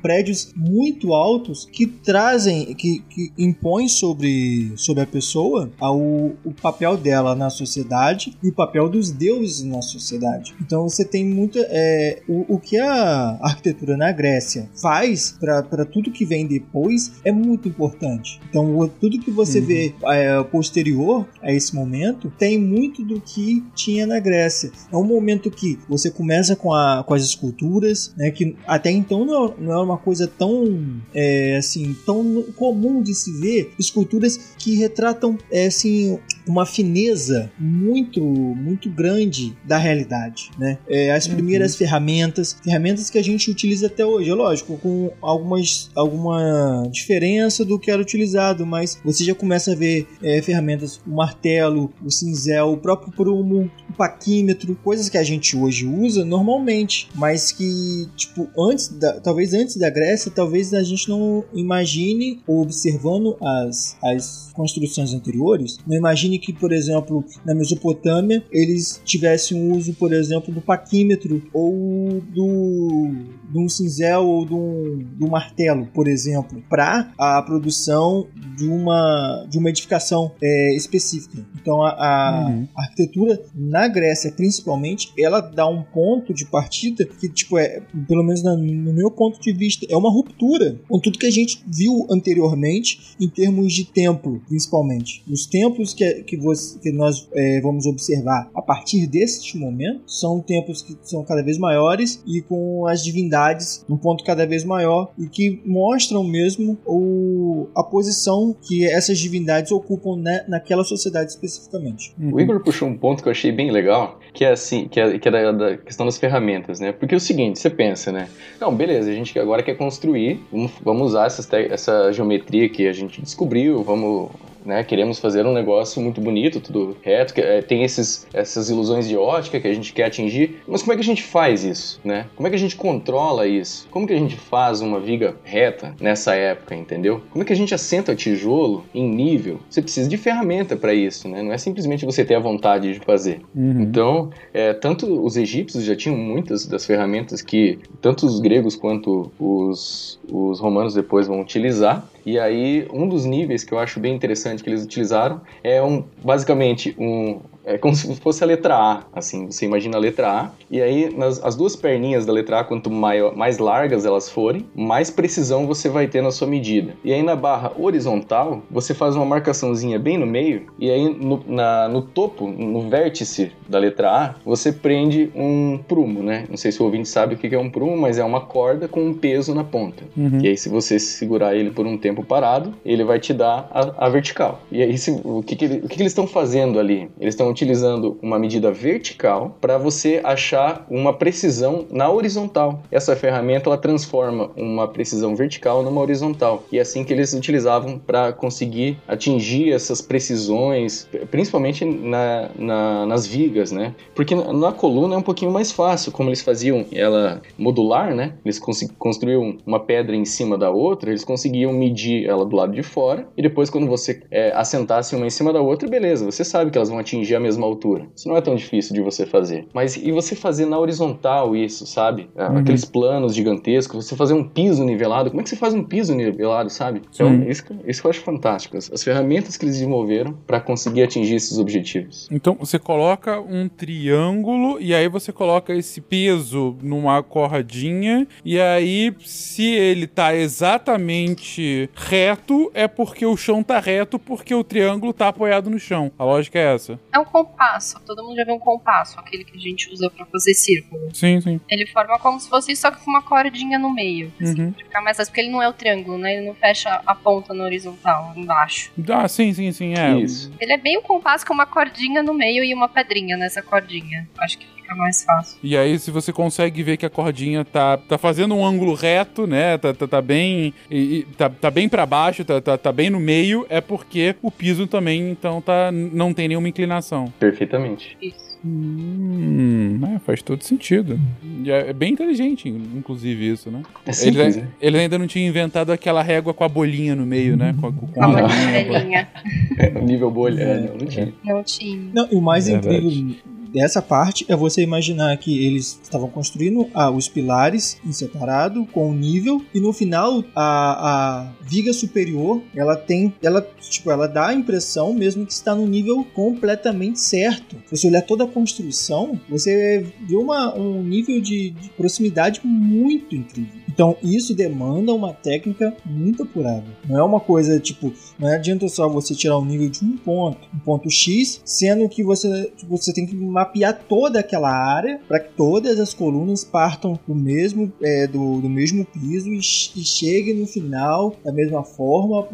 prédios muito altos que trazem, que, que impõem sobre, sobre a pessoa o, o papel dela na sociedade e o papel dos deuses na sociedade. Então você tem muita. É, o, o que a arquitetura na Grécia faz para tudo que vem depois é muito importante. Então tudo que você. Vê é, posterior a esse momento tem muito do que tinha na Grécia. É um momento que você começa com, a, com as esculturas, né, que até então não, não é uma coisa tão é, assim tão comum de se ver esculturas que retratam é, assim uma fineza muito muito grande da realidade, né? É, as primeiras uhum. ferramentas, ferramentas que a gente utiliza até hoje, é lógico, com algumas alguma diferença do que era utilizado, mas você já começa a ver é, ferramentas, o martelo, o cinzel, o próprio prumo, o paquímetro, coisas que a gente hoje usa normalmente, mas que tipo antes da, talvez antes da Grécia, talvez a gente não imagine observando as, as construções anteriores, não imagine que, por exemplo, na Mesopotâmia eles tivessem o uso, por exemplo, do paquímetro ou do de um cinzel ou de um, de um martelo, por exemplo, para a produção de uma, de uma edificação é, específica. Então a, a, uhum. arquitetura na Grécia, principalmente, ela dá um ponto de partida que, tipo, é, pelo menos no meu ponto de vista, é uma ruptura com tudo que a gente viu anteriormente em termos de templo, principalmente. Os templos que, que, você, que nós é, vamos observar a partir deste momento são templos que são cada vez maiores e com as divindades cidades num ponto cada vez maior e que mostram mesmo o, a posição que essas divindades ocupam né, naquela sociedade especificamente. O Igor puxou um ponto que eu achei bem legal, que é assim, que é, que é da, da, questão das ferramentas, né? Porque é o seguinte, você pensa, né? Não, beleza, a gente agora quer construir, vamos, vamos usar essa, essa geometria que a gente descobriu, vamos né? Queremos fazer um negócio muito bonito, tudo reto, que, é, tem esses, essas ilusões de ótica que a gente quer atingir, mas como é que a gente faz isso, né? Como é que a gente controla isso? Como que a gente faz uma viga reta nessa época, entendeu? Como é que a gente assenta tijolo em nível? Você precisa de ferramenta para isso, né? Não é simplesmente você ter a vontade de fazer. Uhum. Então, é, tanto os egípcios já tinham muitas das ferramentas que tanto os gregos quanto os, os romanos depois vão utilizar. E aí, um dos níveis que eu acho bem interessante que eles utilizaram é um, basicamente um, é como se fosse a letra A, assim, você imagina a letra A, e aí nas, as duas perninhas da letra A, quanto maior, mais largas elas forem, mais precisão você vai ter na sua medida. E aí na barra horizontal, você faz uma marcaçãozinha bem no meio, e aí no, na, no topo, no vértice da letra A, você prende um prumo, né? Não sei se o ouvinte sabe o que é um prumo, mas é uma corda com um peso na ponta. Uhum. E aí se você segurar ele por um tempo parado, ele vai te dar a, a vertical. E aí se, o, que, que, ele, o que, que eles estão fazendo ali? Eles estão utilizando uma medida vertical para você achar uma precisão na horizontal. Essa ferramenta ela transforma uma precisão vertical numa horizontal. E é assim que eles utilizavam para conseguir atingir essas precisões, principalmente na, na, nas vigas, né? Porque na coluna é um pouquinho mais fácil, como eles faziam ela modular, né? Eles construíam uma pedra em cima da outra, eles conseguiam medir ela do lado de fora e depois quando você é, assentasse uma em cima da outra, beleza, você sabe que elas vão atingir a mesma altura. Isso não é tão difícil de você fazer. Mas e você fazer na horizontal isso, sabe? É, uhum. Aqueles planos gigantescos, você fazer um piso nivelado. Como é que você faz um piso nivelado, sabe? Então, isso, isso eu acho fantástico. As, as ferramentas que eles desenvolveram para conseguir atingir esses objetivos. Então, você coloca um triângulo e aí você coloca esse peso numa cordinha e aí se ele tá exatamente reto é porque o chão tá reto porque o triângulo tá apoiado no chão. A lógica é essa. É um compasso. Todo mundo já viu um compasso, aquele que a gente usa para fazer círculo. Sim, sim. Ele forma como se fosse só com uma cordinha no meio. Assim, uhum. ficar mais fácil, porque ele não é o triângulo, né? Ele não fecha a ponta no horizontal, embaixo. Ah, sim, sim, sim, é. Isso. Ele é bem um compasso com uma cordinha no meio e uma pedrinha nessa cordinha. Acho que fica mais fácil. E aí, se você consegue ver que a cordinha tá, tá fazendo um ângulo reto, né? Tá, tá, tá bem. E, tá, tá bem para baixo, tá, tá, tá bem no meio, é porque o piso também, então, tá, não tem nenhuma inclinação. Perfeitamente. Isso. Hum, é, faz todo sentido. É, é, bem inteligente, inclusive, isso, né? É simples, ele, ele, ainda não tinha inventado aquela régua com a bolinha no meio, né? Com, com, com a, a bolinha. É, nível bolha, é, não, não tinha. Não tinha. Não, e o mais incrível dessa parte é você imaginar que eles estavam construindo ah, os pilares em separado com o nível e no final a, a viga superior ela tem ela tipo ela dá a impressão mesmo que está no nível completamente certo. Se você olhar toda a construção, você vê uma, um nível de, de proximidade muito incrível. Então isso demanda uma técnica muito apurada. Não é uma coisa tipo, não adianta só você tirar o nível de um ponto, um ponto X, sendo que você, você tem que mapear toda aquela área para que todas as colunas partam do mesmo, é, do, do mesmo piso e, e cheguem no final da mesma forma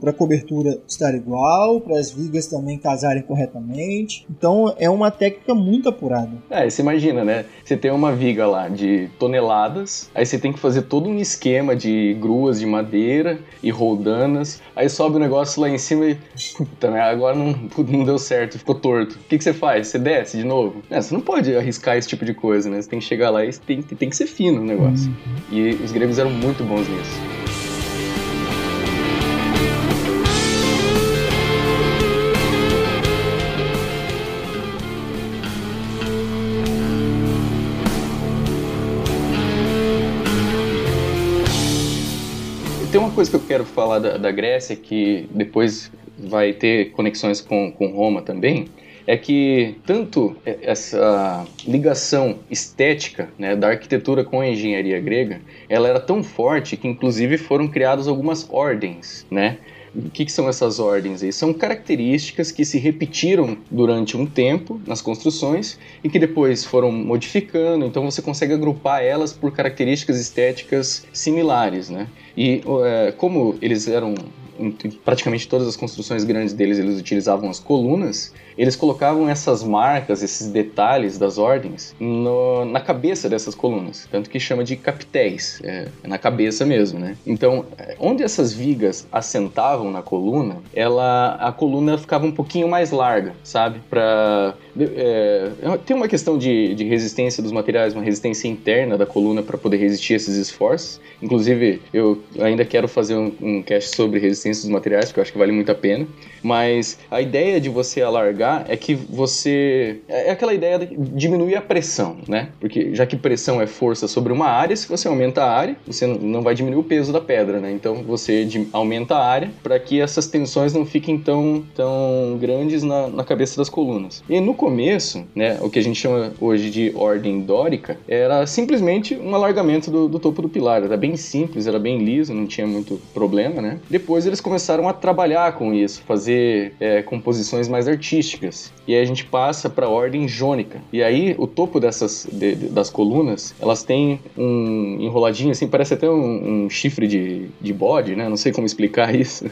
para a cobertura estar igual, para as vigas também casarem corretamente. Então é uma técnica muito apurada. É, você imagina, né? Você tem uma viga lá de toneladas, aí você tem que fazer todo um esquema de gruas de madeira e roldanas. Aí sobe o negócio lá em cima e. Puta, né? Agora não, não deu certo, ficou torto. O que, que você faz? Você desce de novo? É, você não pode arriscar esse tipo de coisa, né? Você tem que chegar lá e tem, tem que ser fino o negócio. Uhum. E os gregos eram muito bons nisso. tem uma coisa que eu quero falar da, da Grécia que depois vai ter conexões com, com Roma também, é que tanto essa ligação estética né, da arquitetura com a engenharia grega, ela era tão forte que inclusive foram criadas algumas ordens, né? O que, que, são essas ordens aí? São características que se repetiram durante um tempo nas construções e que depois foram modificando, então você consegue agrupar elas por características estéticas similares, né? E é, como eles eram em praticamente todas as construções grandes deles eles utilizavam as colunas, eles colocavam essas marcas, esses detalhes das ordens no, na cabeça dessas colunas, tanto que chama de capitéis, é, é, na cabeça mesmo, né? Então, é, onde essas vigas assentavam na coluna, ela a coluna ficava um pouquinho mais larga, sabe? Para é, tem uma questão de, de resistência dos materiais, uma resistência interna da coluna para poder resistir esses esforços. Inclusive, eu ainda quero fazer um, um cast sobre resistência dos materiais, porque eu acho que vale muito a pena. Mas a ideia de você alargar é que você. É, é aquela ideia de diminuir a pressão, né? Porque já que pressão é força sobre uma área, se você aumenta a área, você não vai diminuir o peso da pedra, né? Então você aumenta a área para que essas tensões não fiquem tão, tão grandes na, na cabeça das colunas. E no começo, né, o que a gente chama hoje de ordem dórica, era simplesmente um alargamento do, do topo do pilar. Era bem simples, era bem liso, não tinha muito problema, né? Depois eles começaram a trabalhar com isso, fazer é, composições mais artísticas. E aí a gente passa para a ordem jônica. E aí o topo dessas de, de, das colunas, elas têm um enroladinho assim, parece até um, um chifre de, de bode, né? Não sei como explicar isso.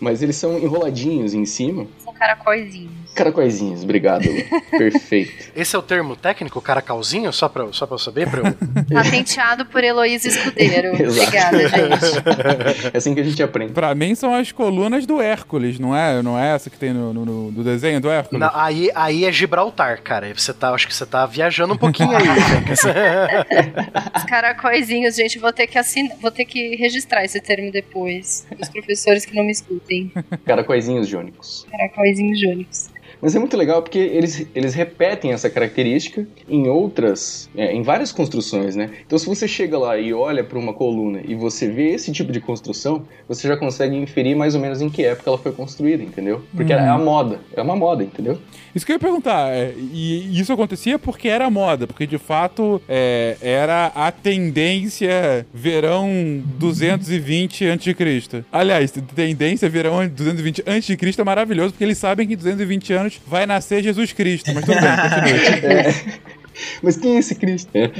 Mas eles são enroladinhos em cima. São caracóizinhos. Caracóizinhos, obrigado. Perfeito. Esse é o termo técnico, caracalzinho, só pra, só pra eu saber? Pra eu... Patenteado por Heloísa Escudeiro. Obrigada, gente. É assim que a gente aprende. Pra mim são as colunas do Hércules, não é? Não é essa que tem no, no, no desenho do Hércules? Não, aí, aí é Gibraltar, cara. Você tá, acho que você tá viajando um pouquinho aí. Os caracóizinhos, gente, vou ter que assinar, vou ter que registrar esse termo depois. Os professores que não me escutem. Caracóizinhos jônicos. Caracóizinhos jônicos. Mas é muito legal porque eles, eles repetem essa característica em outras, é, em várias construções, né? Então, se você chega lá e olha para uma coluna e você vê esse tipo de construção, você já consegue inferir mais ou menos em que época ela foi construída, entendeu? Porque uhum. é a moda, é uma moda, entendeu? Isso que eu ia perguntar, é, e isso acontecia porque era moda, porque de fato é, era a tendência verão 220 a.C. Aliás, tendência verão 220 a.C. é maravilhoso, porque eles sabem que 220 anos vai nascer Jesus Cristo. Mas tudo bem, continue. É. Mas quem é esse Cristo? É,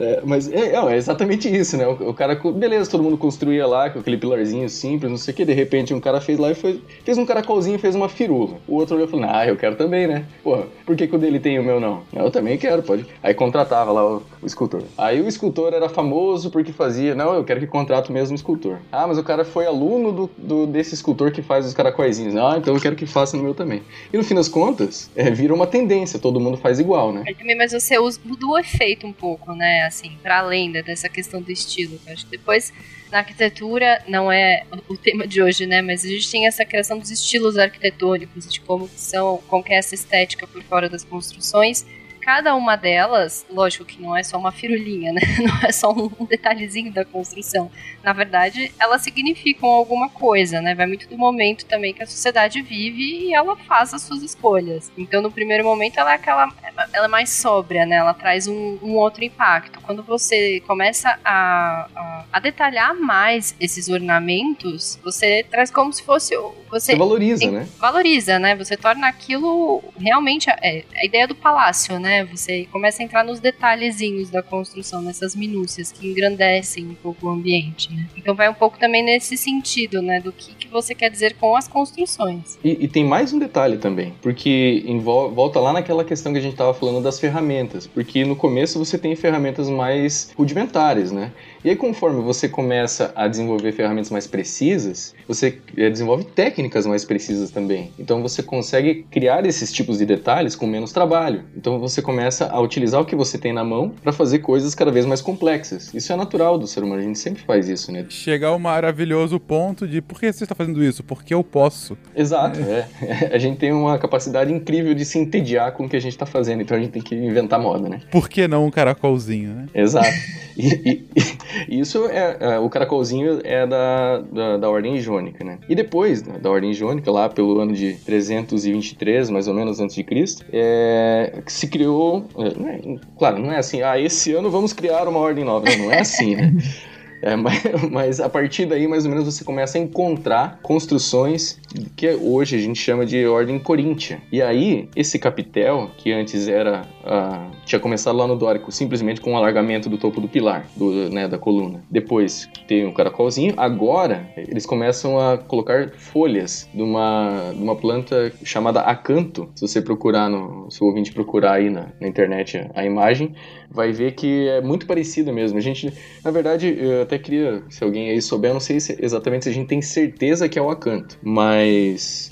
é, mas é, é, exatamente isso, né? O, o, cara, beleza, todo mundo construía lá com aquele pilarzinho simples, não sei o que, de repente um cara fez lá e foi, fez um caracolzinho e fez uma firula. O outro olhou e falou, ah, eu quero também, né? Porra, por que, que o dele tem e o meu não? Eu também quero, pode. Aí contratava lá o, o, escultor. Aí o escultor era famoso porque fazia, não, eu quero que contrate o mesmo escultor. Ah, mas o cara foi aluno do, do desse escultor que faz os caracóizinhos. Ah, então eu quero que faça no meu também. E no fim das contas, é, vira uma tendência, todo mundo faz igual, né? Mas você muda o efeito um pouco, né? Assim, para além dessa questão do estilo. Eu acho que depois na arquitetura não é o tema de hoje, né? Mas a gente tem essa criação dos estilos arquitetônicos, de como são, como é essa estética por fora das construções cada uma delas, lógico que não é só uma firulinha, né? Não é só um detalhezinho da construção. Na verdade, elas significam alguma coisa, né? Vai muito do momento também que a sociedade vive e ela faz as suas escolhas. Então, no primeiro momento, ela é aquela. Ela é mais sóbria, né? Ela traz um, um outro impacto. Quando você começa a, a, a, detalhar mais esses ornamentos, você traz como se fosse. Você, você valoriza, né? Valoriza, né? Você torna aquilo realmente. É, a ideia do palácio, né? Né? Você começa a entrar nos detalhezinhos da construção, nessas minúcias que engrandecem um pouco o ambiente, né? Então vai um pouco também nesse sentido, né? Do que, que você quer dizer com as construções. E, e tem mais um detalhe também, porque volta lá naquela questão que a gente estava falando das ferramentas, porque no começo você tem ferramentas mais rudimentares, né? E aí, conforme você começa a desenvolver ferramentas mais precisas, você eh, desenvolve técnicas mais precisas também. Então, você consegue criar esses tipos de detalhes com menos trabalho. Então, você começa a utilizar o que você tem na mão para fazer coisas cada vez mais complexas. Isso é natural do ser humano, a gente sempre faz isso, né? Chegar ao maravilhoso ponto de por que você está fazendo isso? Porque eu posso. Exato, é. é. A gente tem uma capacidade incrível de se entediar com o que a gente está fazendo, então a gente tem que inventar moda, né? Por que não um caracolzinho, né? Exato. E, e, isso é, é, o caracolzinho é da, da, da, ordem jônica, né? E depois né, da ordem jônica, lá pelo ano de 323, mais ou menos antes de Cristo, é, se criou, é, claro, não é assim, ah, esse ano vamos criar uma ordem nova, não, não é assim, né? É, mas, mas, a partir daí, mais ou menos, você começa a encontrar construções que hoje a gente chama de ordem coríntia. E aí, esse capitel, que antes era. Uh, tinha começado lá no dórico simplesmente com o alargamento do topo do pilar, do, né, da coluna. Depois tem um caracolzinho. Agora, eles começam a colocar folhas de uma, de uma planta chamada acanto. Se você procurar, no, se o ouvinte procurar aí na, na internet a, a imagem, vai ver que é muito parecido mesmo. A gente, na verdade, eu até queria, se alguém aí souber, eu não sei se, exatamente se a gente tem certeza que é o acanto, mas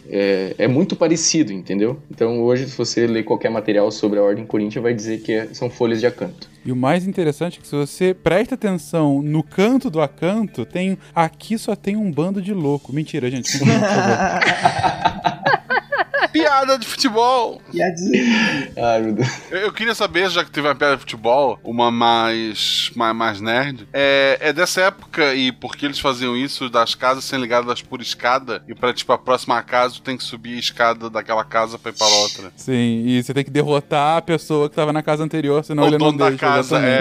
é, é, muito parecido, entendeu? Então hoje, se você ler qualquer material sobre a Ordem Coríntia, vai dizer que é, são folhas de acanto. E o mais interessante é que se você presta atenção no canto do acanto, tem aqui só tem um bando de louco. Mentira, gente. Por favor. piada de futebol. Piadinha. Ai, meu Deus. Eu, eu, queria saber, já que teve uma piada de futebol, uma mais, mais, mais nerd, é, é dessa época e por que eles faziam isso das casas sendo ligadas por escada e pra, tipo, a próxima casa tu tem que subir a escada daquela casa pra ir pra outra. Sim, e você tem que derrotar a pessoa que tava na casa anterior, senão o ele não deixa. da casa, é,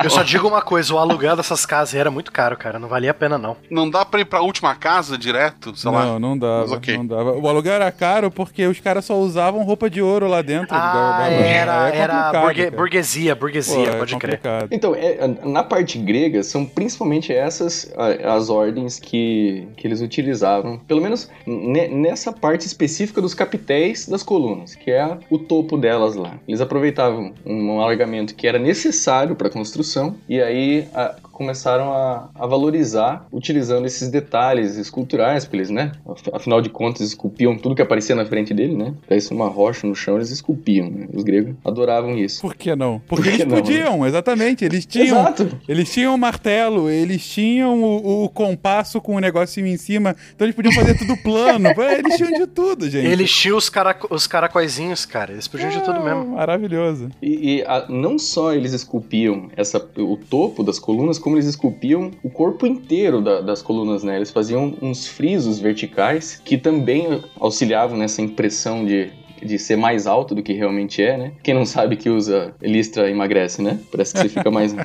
é. Eu só digo uma coisa, o aluguel dessas casas era muito caro, cara, não valia a pena não. Não dá pra ir pra última casa direto, sei não, lá? Não, não dava, okay. não dava. O aluguel era caro caro porque os caras só usavam roupa de ouro lá dentro. Ah, da, da era, é era burgue, burguesia, burguesia, Pô, é pode crer. Então, é, na parte grega, são principalmente essas as ordens que, que eles utilizavam, pelo menos nessa parte específica dos capitéis das colunas, que é o topo delas lá. Eles aproveitavam um alargamento que era necessário para a construção, e aí a, começaram a, a, valorizar utilizando esses detalhes esculturais, porque eles, né, afinal de contas, esculpiam tudo que aparecia na frente dele, né? Parece uma rocha no chão, eles esculpiam, né? Os gregos adoravam isso. Por que não? Porque Por que eles não, podiam, né? exatamente. Eles tinham, Exato. eles tinham o martelo, eles tinham o, o, compasso com o negocinho em cima, então eles podiam fazer tudo plano. eles tinham de tudo, gente. Eles tinham os, carac os caracóizinhos, cara. Eles podiam de tudo mesmo. Maravilhoso. E, e a, não só eles esculpiam essa, o topo das colunas, como eles esculpiam o corpo inteiro da, das colunas, né? Eles faziam uns frisos verticais que também auxiliavam nessa impressão de, de ser mais alto do que realmente é, né? Quem não sabe que usa listra emagrece, né? Parece que você fica mais.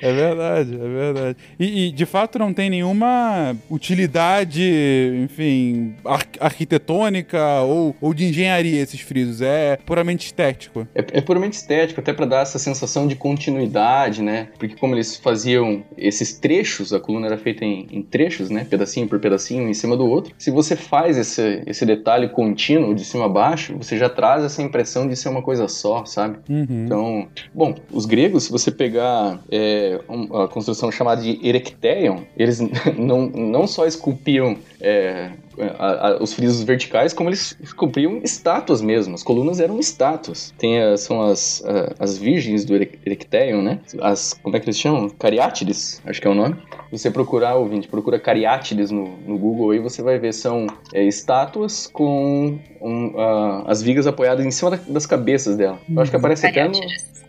É verdade, é verdade. E, e, de fato não tem nenhuma utilidade, enfim, ar arquitetônica ou, ou de engenharia esses frisos. É puramente estético. É, é puramente estético, até para dar essa sensação de continuidade, né? Porque como eles faziam esses trechos, a coluna era feita em, em trechos, né? Pedacinho por pedacinho, em cima do outro. Se você faz esse, esse detalhe contínuo de cima a baixo, você já traz essa impressão de ser uma coisa só, sabe? Uhum. Então, bom, os gregos, se você pegar é, uma construção chamada de Erecteion, eles não, não só esculpiam é, a, a, os frisos verticais, como eles esculpiam estátuas mesmo. As colunas eram estátuas. Tem a, são as, as virgens do Erecteion, né? As, como é que eles chamam? Cariátides, acho que é o nome. Você procurar, ouvinte, procura Cariátides no, no Google aí, você vai ver, são é, estátuas com um, uh, as vigas apoiadas em cima da, das cabeças dela. Eu acho que aparece até no...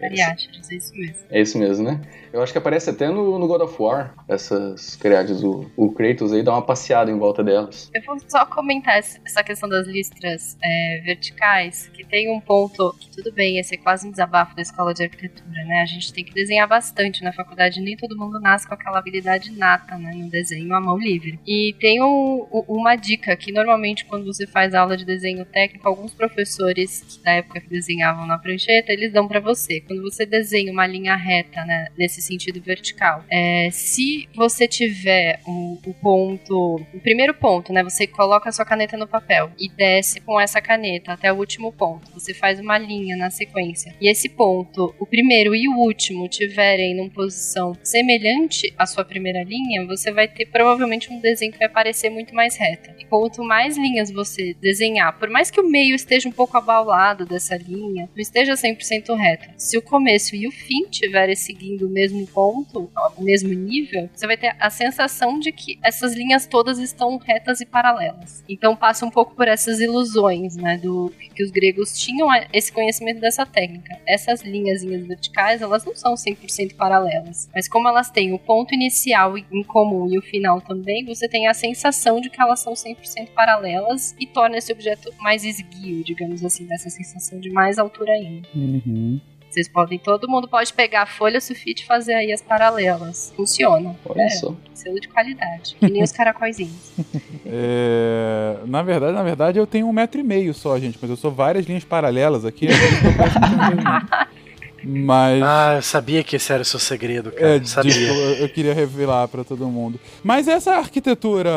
Cariátides, é isso mesmo. É isso mesmo, né? Eu acho que aparece até no, no God of War, essas criadas. O, o Kratos aí dá uma passeada em volta delas. Eu vou só comentar essa questão das listras é, verticais, que tem um ponto que tudo bem, esse é quase um desabafo da escola de arquitetura, né? A gente tem que desenhar bastante na faculdade, nem todo mundo nasce com aquela habilidade nata, né? No desenho à mão livre. E tem um, uma dica que normalmente quando você faz aula de desenho técnico, alguns professores que da época que desenhavam na prancheta, eles dão para você. Quando você desenha uma linha reta, né? Nesse sentido vertical. É, se você tiver o, o, ponto, o primeiro ponto, né? Você coloca a sua caneta no papel e desce com essa caneta até o último ponto. Você faz uma linha na sequência. E esse ponto, o primeiro e o último, tiverem numa posição semelhante à sua primeira linha, você vai ter provavelmente um desenho que vai parecer muito mais reto. E quanto mais linhas você desenhar, por mais que o meio esteja um pouco abaulado dessa linha, não esteja 100% reto. Se o começo e o fim estiverem seguindo o mesmo ponto, o mesmo nível, você vai ter a sensação de que essas linhas todas estão retas e paralelas. Então passa um pouco por essas ilusões, né, do que os gregos tinham esse conhecimento dessa técnica. Essas linhas verticais, elas não são 100% paralelas, mas como elas têm o ponto inicial em comum e o final também, você tem a sensação de que elas são 100% paralelas e torna esse objeto mais esguio, digamos assim, dessa sensação de mais altura ainda. Uhum. Vocês podem, todo mundo pode pegar a folha sulfite e fazer aí as paralelas. Funciona. Olha é, só. Selo de qualidade. Que nem os caracóizinhos. É, na verdade, na verdade, eu tenho um metro e meio só, gente, mas eu sou várias linhas paralelas aqui. Mas. Ah, eu sabia que esse era o seu segredo, cara. É, sabia. eu queria revelar para todo mundo. Mas essa arquitetura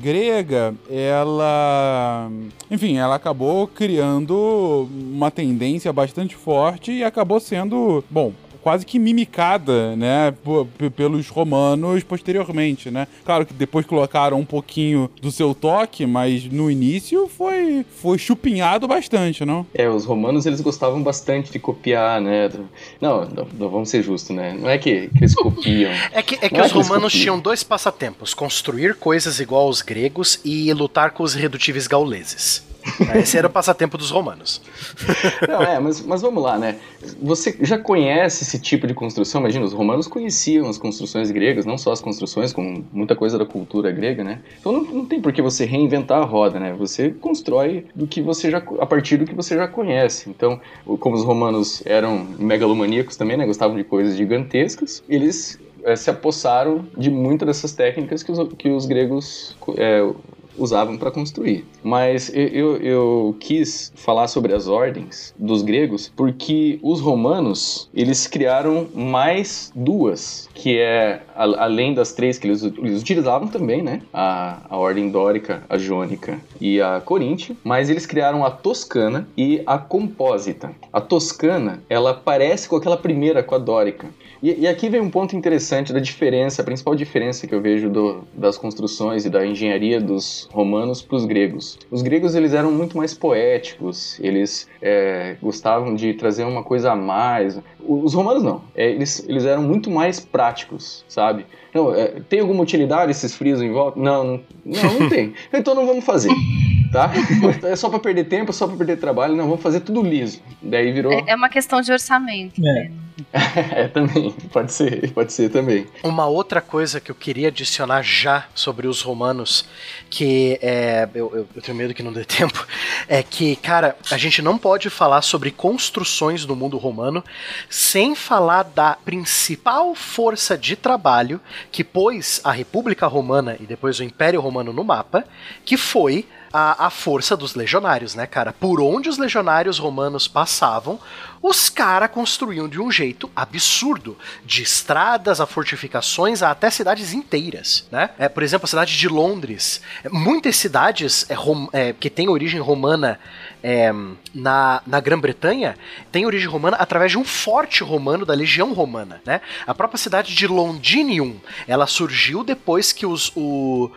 grega, ela. Enfim, ela acabou criando uma tendência bastante forte e acabou sendo. Bom, quase que mimicada, né, pelos romanos posteriormente, né? Claro que depois colocaram um pouquinho do seu toque, mas no início foi foi chupinhado bastante, não? É, os romanos eles gostavam bastante de copiar, né? Não, não, não vamos ser justos, né? Não é que, que eles copiam. é que, é que os é que romanos tinham dois passatempos: construir coisas igual aos gregos e lutar com os irredutíveis gauleses. Esse era o passatempo dos romanos. Não, é, mas, mas vamos lá, né? Você já conhece esse tipo de construção? Imagina, os romanos conheciam as construções gregas, não só as construções, como muita coisa da cultura grega, né? Então não, não tem por que você reinventar a roda, né? Você constrói do que você já, a partir do que você já conhece. Então, como os romanos eram megalomaníacos também, né? Gostavam de coisas gigantescas, eles é, se apossaram de muitas dessas técnicas que os, que os gregos é, usavam para construir. Mas eu, eu, quis falar sobre as ordens dos gregos porque os romanos eles criaram mais duas, que é além das três que eles, eles utilizavam também, né? A, a ordem dórica, a jônica e a coríntia, mas eles criaram a toscana e a compósita. A toscana ela parece com aquela primeira, com a dórica. E, e, aqui vem um ponto interessante da diferença, a principal diferença que eu vejo do, das construções e da engenharia dos romanos para os gregos. Os gregos eles eram muito mais poéticos, eles é, gostavam de trazer uma coisa a mais. Os romanos não, é, eles, eles eram muito mais práticos, sabe? Não, é, tem alguma utilidade esses frios em volta? Não, não, não, não tem. Então não vamos fazer. Tá? É só para perder tempo, é só para perder trabalho. Não, vamos fazer tudo liso. Daí virou. É, é uma questão de orçamento. É. é, também. Pode ser, pode ser também. Uma outra coisa que eu queria adicionar já sobre os romanos, que é. Eu, eu, eu tenho medo que não dê tempo, é que, cara, a gente não pode falar sobre construções no mundo romano sem falar da principal força de trabalho que pôs a República Romana e depois o Império Romano no mapa, que foi a, a força dos legionários, né, cara? Por onde os legionários romanos passavam, os caras construíam de um jeito absurdo, de estradas a fortificações a até cidades inteiras, né? É, por exemplo, a cidade de Londres. Muitas cidades é, é, que têm origem romana é, na, na Grã-Bretanha têm origem romana através de um forte romano da legião romana, né? A própria cidade de Londinium, ela surgiu depois que os, o,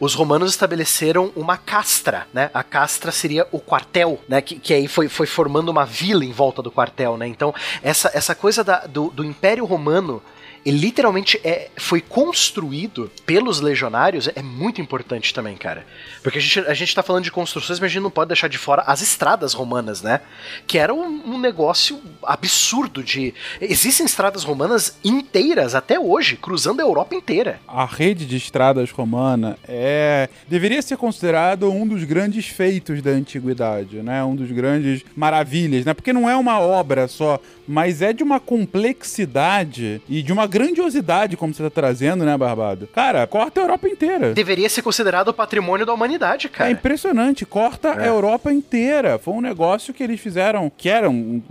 os romanos estabeleceram uma castra, né? A castra seria o quartel, né? Que, que aí foi, foi formando uma vila em volta do quartel, né? Então, essa, essa coisa da, do, do Império Romano ele literalmente é, foi construído pelos legionários, é muito importante também, cara. Porque a gente, a gente tá falando de construções, mas a gente não pode deixar de fora as estradas romanas, né? Que era um, um negócio absurdo de. Existem estradas romanas inteiras até hoje, cruzando a Europa inteira. A rede de estradas romana é. deveria ser considerado um dos grandes feitos da antiguidade, né? Um dos grandes maravilhas, né? Porque não é uma obra só, mas é de uma complexidade e de uma grandiosidade, como você tá trazendo, né, Barbado? Cara, corta a Europa inteira. Deveria ser considerado patrimônio da humanidade, cara. É impressionante, corta é. a Europa inteira. Foi um negócio que eles fizeram, que era,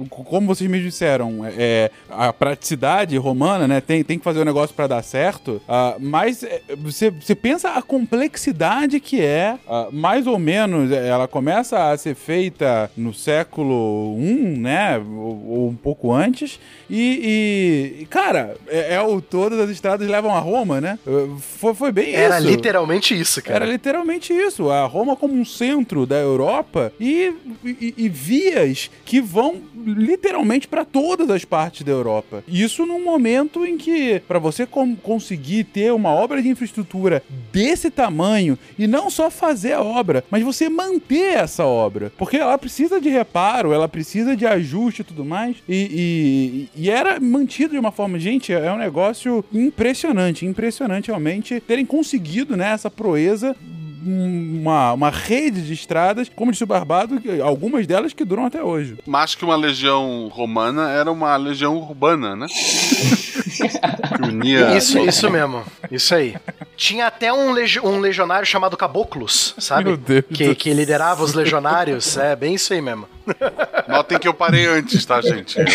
como vocês me disseram, é, a praticidade romana, né? Tem, tem que fazer o um negócio para dar certo. Uh, mas é, você, você pensa a complexidade que é, uh, mais ou menos, ela começa a ser feita no século I, né? Ou, ou um pouco antes. E, e cara, é, é, o todas as estradas levam a Roma, né? Foi, foi bem Era isso. Era literalmente isso, cara. Era literalmente isso. A Roma como um centro da Europa e, e, e vias que vão literalmente para todas as partes da Europa. Isso num momento em que, para você conseguir ter uma obra de infraestrutura desse tamanho e não só fazer a obra, mas você manter essa obra, porque ela precisa de reparo, ela precisa de ajuste e tudo mais. E, e, e era mantido de uma forma, gente, é um negócio impressionante, impressionante realmente terem conseguido né, essa proeza uma, uma rede de estradas, como disse o Barbado, algumas delas que duram até hoje. Mais que uma legião romana, era uma legião urbana, né? unia isso, isso mesmo. Isso aí. Tinha até um, legi um legionário chamado Caboclos, sabe? Meu Deus que, que liderava os legionários. É bem isso aí mesmo. Notem que eu parei antes, tá, gente? Eu,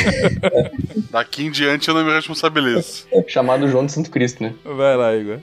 daqui em diante eu não me responsabilizo. Chamado João de Santo Cristo, né? Vai lá, Igor.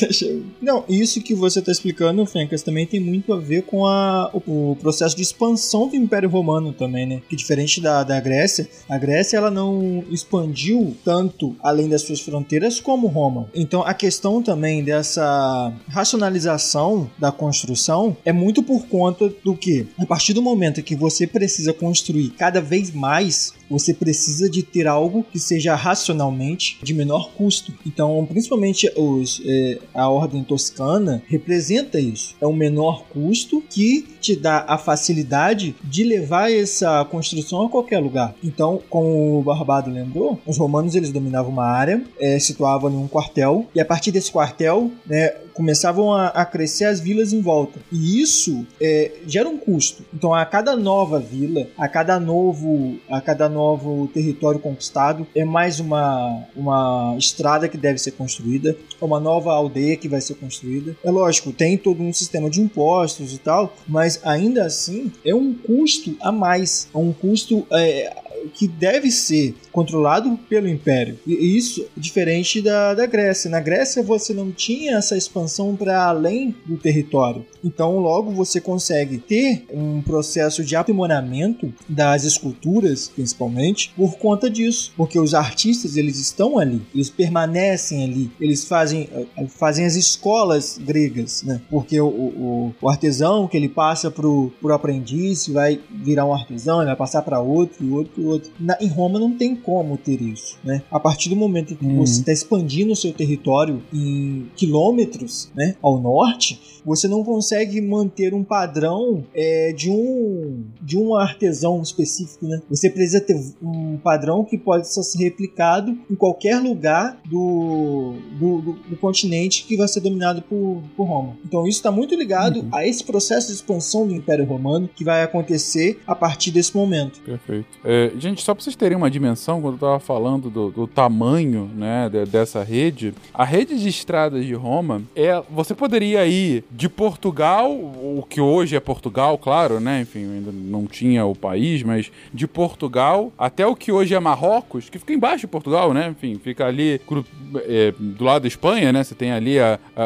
não, isso que você tá explicando, Fencas, também tem muito a ver com a, o, o, processo de expansão do Império Romano também, né? Que diferente da, da Grécia, a Grécia ela não expandiu tanto além das suas fronteiras como Roma. Então a questão também dessa racionalização da construção é muito por conta do que, a partir do momento que você precisa construir cada vez mais você precisa de ter algo que seja racionalmente de menor custo. Então, principalmente os, é, a ordem toscana representa isso. É um menor custo que te dá a facilidade de levar essa construção a qualquer lugar. Então, como o Barbado lembrou, os romanos eles dominavam uma área, é, situavam em um quartel, e a partir desse quartel, né, começavam a, a, crescer as vilas em volta. E isso é, gera um custo. Então, a cada nova vila, a cada novo, a cada novo território conquistado, é mais uma, uma estrada que deve ser construída, é uma nova aldeia que vai ser construída. É lógico, tem todo um sistema de impostos e tal, mas ainda assim é um custo a mais, é um custo é, que deve ser controlado pelo Império. E isso é diferente da, da Grécia. Na Grécia você não tinha essa expansão para além do território. Então, logo você consegue ter um processo de aprimoramento das esculturas, principalmente, por conta disso. Porque os artistas, eles estão ali, eles permanecem ali, eles fazem, eh, fazem as escolas gregas, né? Porque o, o, o artesão que ele passa pro, pro aprendiz vai virar um artesão, ele vai passar para outro, outro, outro. Na, em Roma não tem como ter isso, né? A partir do momento que Uhum. você está expandindo o seu território em quilômetros, né, ao norte, você não consegue manter um padrão é, de um de um artesão específico, né? Você precisa ter um padrão que pode ser replicado em qualquer lugar do, do, do- do continente que vai ser dominado por, por Roma. Então isso está muito ligado Uhum. a esse processo de expansão do Império Romano que vai acontecer a partir desse momento. Perfeito. É, gente, só pra vocês terem uma dimensão, quando eu tava falando do, do tamanho né, de- dessa rede, a rede de estradas de Roma, é, você poderia ir de Portugal, o que hoje é Portugal, claro, né? Enfim, ainda não tinha o país, mas de Portugal até o que hoje é Marrocos, que fica embaixo de Portugal, né? Enfim, fica ali é, do lado da Espanha, né? Você tem ali a- a-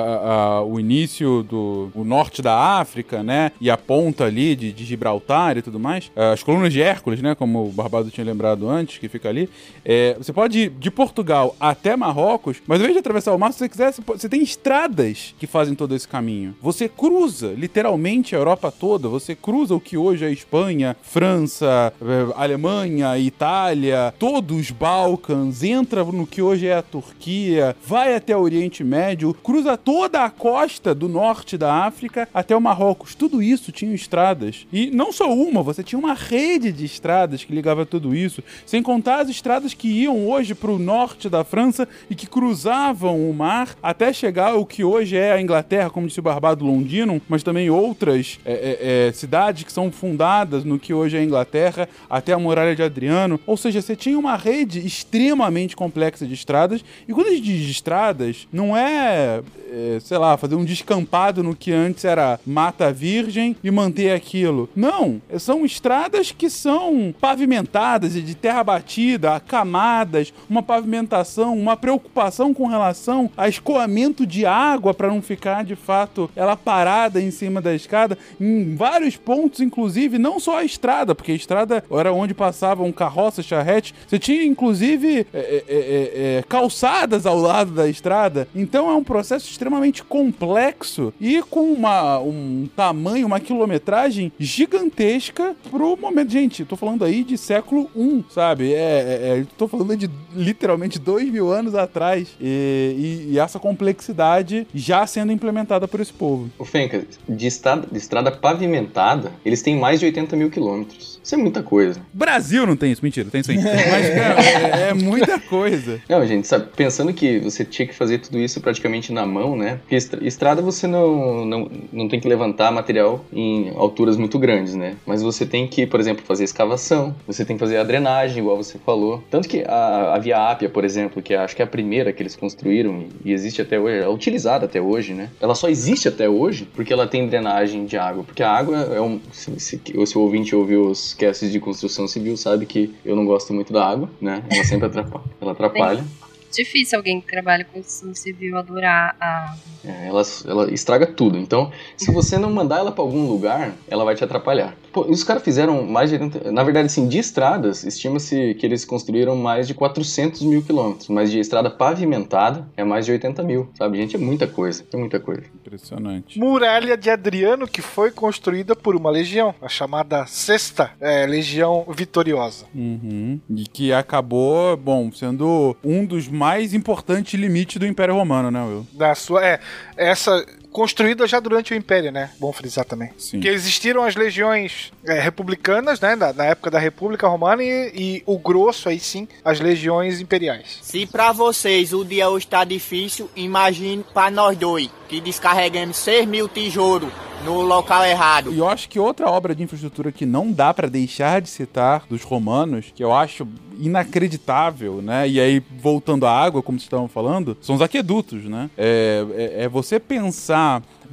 a- o início do o norte da África, né? E a ponta ali de, de Gibraltar e tudo mais. Ah, As colunas de Hércules, né? Como o Barbado tinha lembrado antes, que fica ali. É, você pode ir de Portugal até Marrocos, mas ao invés de atravessar o mar, se você quiser, você, você tem estradas que fazem todo esse caminho. Você cruza literalmente a Europa toda. Você cruza o que hoje é Espanha, França, eh, Alemanha, Itália, todos os Balcãs, entra no que hoje é a Turquia, vai até o Oriente Médio, cruza toda a costa do norte da África até o Marrocos. Tudo isso tinha estradas. E não só uma, você tinha uma rede de estradas que ligava tudo isso, sem contar as estradas que iam hoje para o norte da França e que cruzavam o mar até chegar ao que hoje é a Inglaterra, como disse o Barbado Londino, mas também outras é, é, é, cidades que são fundadas no que hoje é a Inglaterra, até a Muralha de Adriano. Ou seja, você tinha uma rede extremamente complexa de estradas. E quando a gente diz estradas, não é, é, sei lá, fazer um descampado no que antes era mata virgem e manter aquilo. Não, são estradas que são pavimentadas e de terra batida, camadas, uma pavimentação, uma preocupação com relação a escoamento de água para não ficar de fato ela parada em cima da escada. Em vários pontos, inclusive, não só a estrada, porque a estrada era onde passavam carroças, charretes, você tinha inclusive é, é, é, é, calçadas ao lado da estrada. Então é um processo extremamente complexo e com uma, um tamanho, uma quilometragem gigantesca pro momento. Gente, tô falando aí de século I, sabe? É, é, é, tô falando de literalmente dois mil anos atrás. E, e- e essa complexidade já sendo implementada por esse povo. O Fenca, de estrada, de estrada pavimentada, eles têm mais de 80 mil quilômetros. Isso é muita coisa. Brasil não tem isso, mentira, tem sim. Mas, cara, é, é muita coisa. Não, gente, sabe, pensando que você tinha que fazer tudo isso praticamente na mão, né? Porque estra- estrada você não, não, não tem que levantar material em alturas muito grandes, né? Mas você tem que, por exemplo, fazer escavação, você tem que fazer a drenagem, igual você falou. Tanto que a, a Via Ápia, por exemplo, que acho que é a primeira que eles construíram e, e existe até hoje, é utilizada até hoje, né? Ela só existe até hoje porque ela tem drenagem de água. Porque a água é um. Se, se, se o ouvinte ouviu os casts de construção civil, sabe que eu não gosto muito da água, né? Ela sempre atrapalha. Ela atrapalha. Difícil alguém que trabalha com construção civil adorar a. É, ela, ela estraga tudo. Então, se você não mandar ela pra algum lugar, ela vai te atrapalhar. Pô, e os caras fizeram mais de 80... Na verdade, assim, de estradas, estima-se que eles construíram mais de 400 mil quilômetros. Mas de estrada pavimentada, é mais de 80 mil, sabe? Gente, é muita coisa. É muita coisa. Impressionante. Muralha de Adriano, que foi construída por uma legião, a chamada Sexta é, Legião Vitoriosa. Uhum. E que acabou, bom, sendo um dos mais importantes limites do Império Romano, né, Will? Da sua, é, essa construída já durante o Império, né? Bom frisar também. Sim. Que existiram as legiões é, republicanas, né? Na, na época da República Romana e, e o grosso, aí sim, as legiões imperiais. Se pra vocês o dia hoje tá difícil, imagine pra nós dois, que descarregamos 6 mil tijolos no local errado. E eu acho que outra obra de infraestrutura que não dá pra deixar de citar dos romanos, que eu acho inacreditável, né? E aí, voltando à água, como vocês estavam falando, são os aquedutos, né? É, é, é você pensar.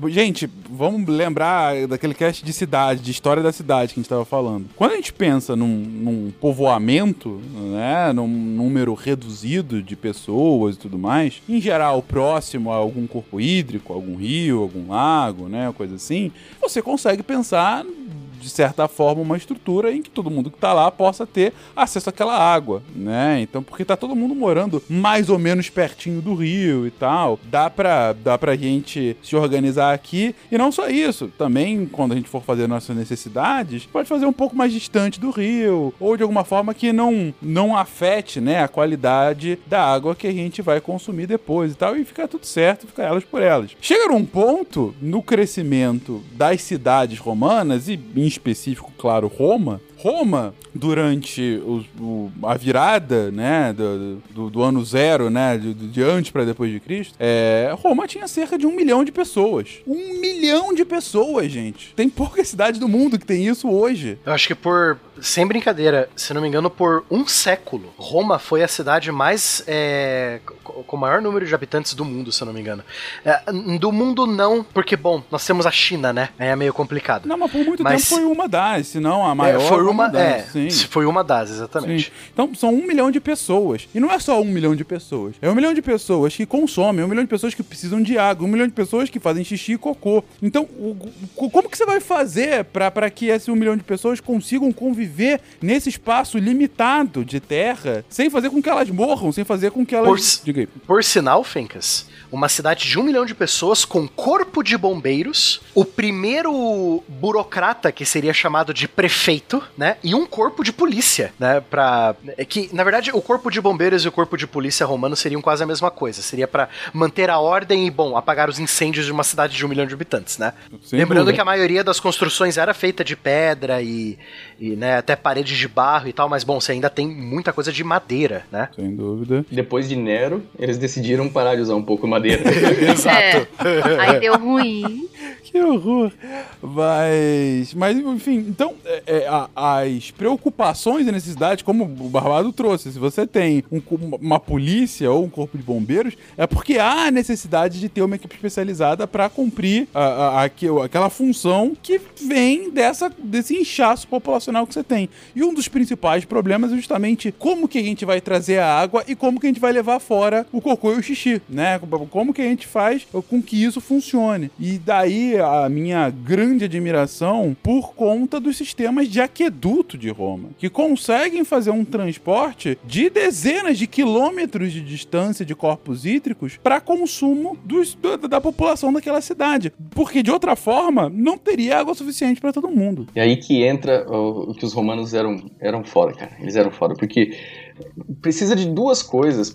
Gente, vamos lembrar daquele cast de cidade, de história da cidade que a gente estava falando. Quando a gente pensa num, num povoamento, né, num número reduzido de pessoas e tudo mais, em geral próximo a algum corpo hídrico, algum rio, algum lago, né, coisa assim, você consegue pensar de certa forma, uma estrutura em que todo mundo que está lá possa ter acesso àquela água, né? Então, porque tá todo mundo morando mais ou menos pertinho do rio e tal, dá pra, dá pra gente se organizar aqui. E não só isso, também quando a gente for fazer nossas necessidades, pode fazer um pouco mais distante do rio, ou de alguma forma que não, não afete, né, a qualidade da água que a gente vai consumir depois e tal, e ficar tudo certo, ficar elas por elas. Chega num ponto no crescimento das cidades romanas, e em específico, claro, Roma, Roma, durante o, o, a virada, né, do, do, do, ano zero, né, de, de antes para depois de Cristo, é, Roma tinha cerca de um milhão de pessoas. Um milhão de pessoas, gente. Tem pouca cidade do mundo que tem isso hoje. Eu acho que por, sem brincadeira, se não me engano, por um século, Roma foi a cidade mais, é, com o maior número de habitantes do mundo, se eu não me engano. É, do mundo não, porque, bom, nós temos a China, né, é meio complicado. Não, mas por muito mas, tempo foi uma das, se não a maior. É, foi uma uma, é, sim. foi uma das, exatamente. Sim. Então são um milhão de pessoas. E não é só um milhão de pessoas. É um milhão de pessoas que consomem, é um milhão de pessoas que precisam de água, um milhão de pessoas que fazem xixi e cocô. Então, o, o, como que você vai fazer para que esse um milhão de pessoas consigam conviver nesse espaço limitado de terra, sem fazer com que elas morram, sem fazer com que elas. Por, por sinal, Fencas, uma cidade de um milhão de pessoas com corpo de bombeiros, o primeiro burocrata que seria chamado de prefeito, né? E um corpo de polícia, né? Pra. É que, na verdade, o corpo de bombeiros e o corpo de polícia romano seriam quase a mesma coisa. Seria para manter a ordem e, bom, apagar os incêndios de uma cidade de um milhão de habitantes, né? Sem Lembrando dúvida. que a maioria das construções era feita de pedra e, e né, até paredes de barro e tal, mas, bom, você ainda tem muita coisa de madeira, né? Sem dúvida. Depois de Nero, eles decidiram parar de usar um pouco madeira madeira. Exato. É. Aí deu ruim. Que horror. Mas, mas enfim, então, é, é, a, as preocupações e necessidades, como o Barbado trouxe, se você tem um, uma polícia ou um corpo de bombeiros, é porque há necessidade de ter uma equipe especializada para cumprir a, a, a, aquela função que vem dessa, desse inchaço populacional que você tem. E um dos principais problemas é justamente como que a gente vai trazer a água e como que a gente vai levar fora o cocô e o xixi, né? Como que a gente faz com que isso funcione. E daí a minha grande admiração por conta dos sistemas de aqueduto de Roma, que conseguem fazer um transporte de dezenas de quilômetros de distância de corpos hídricos para consumo dos, da, da, população daquela cidade. Porque de outra forma, não teria água suficiente para todo mundo. E aí que entra o, o que os romanos eram, eram foda, cara. Eles eram foda, porque precisa de duas coisas,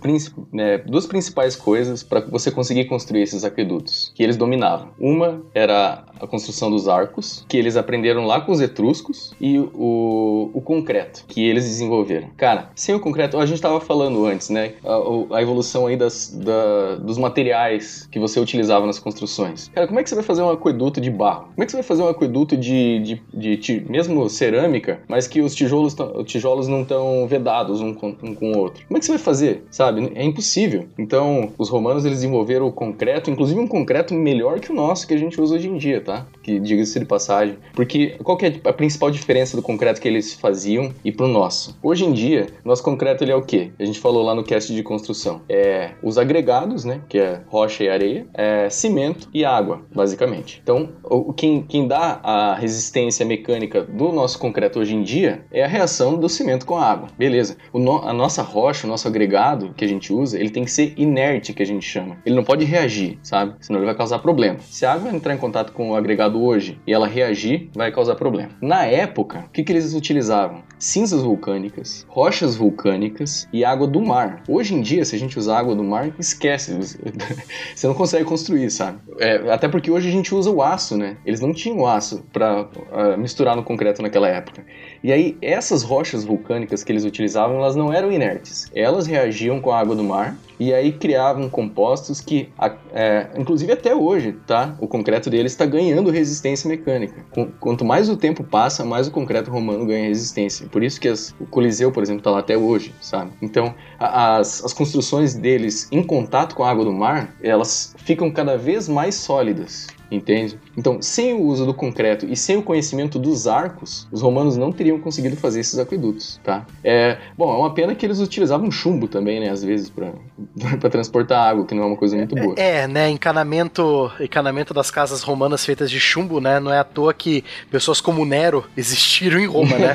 né, duas principais coisas para você conseguir construir esses aquedutos que eles dominavam. Uma era a construção dos arcos, que eles aprenderam lá com os etruscos, e o, o concreto, que eles desenvolveram. Cara, sem o concreto, a gente estava falando antes, né? A, a evolução aí das, da, dos materiais que você utilizava nas construções. Cara, como é que você vai fazer um aqueduto de barro? Como é que você vai fazer um aqueduto de, de, de, de mesmo cerâmica, mas que os tijolos, tijolos não estão vedados um com, um com o outro? Como é que você vai fazer, sabe? É impossível. Então, os romanos eles desenvolveram o concreto, inclusive um concreto melhor que o nosso que a gente usa hoje em dia, tá? Tá? Que diga-se de passagem. Porque qual que é a principal diferença do concreto que eles faziam e pro nosso? Hoje em dia, nosso concreto ele é o quê? A gente falou lá no cast de construção. É os agregados, né? Que é rocha e areia, é cimento e água, basicamente. Então, o, quem, quem dá a resistência mecânica do nosso concreto hoje em dia é a reação do cimento com a água. Beleza. No, a nossa rocha, o nosso agregado que a gente usa, ele tem que ser inerte, que a gente chama. Ele não pode reagir, sabe? Senão ele vai causar problema. Se a água entrar em contato com o agregado hoje e ela reagir, vai causar problema. Na época, o que, que eles utilizavam? Cinzas vulcânicas, rochas vulcânicas e água do mar. Hoje em dia, se a gente usar água do mar, esquece. Você não consegue construir, sabe? É, até porque hoje a gente usa o aço, né? Eles não tinham aço para uh, ah, misturar no concreto naquela época. E aí, essas rochas vulcânicas que eles utilizavam, elas não eram inertes. Elas reagiam com a água do mar e aí criavam compostos que, é, inclusive até hoje, tá? O concreto deles está ganhando resistência mecânica. Quanto mais o tempo passa, mais o concreto romano ganha resistência. Por isso que as, o Coliseu, por exemplo, está lá até hoje, sabe? Então, as, as construções deles em contato com a água do mar, elas ficam cada vez mais sólidas entende? Então, sem o uso do concreto e sem o conhecimento dos arcos, os romanos não teriam conseguido fazer esses aquedutos, tá? É, bom, é uma pena que eles utilizavam chumbo também, né, às vezes, para transportar água, que não é uma coisa muito boa. É, né, encanamento, encanamento das casas romanas feitas de chumbo, né, não é à toa que pessoas como Nero existiram em Roma, né?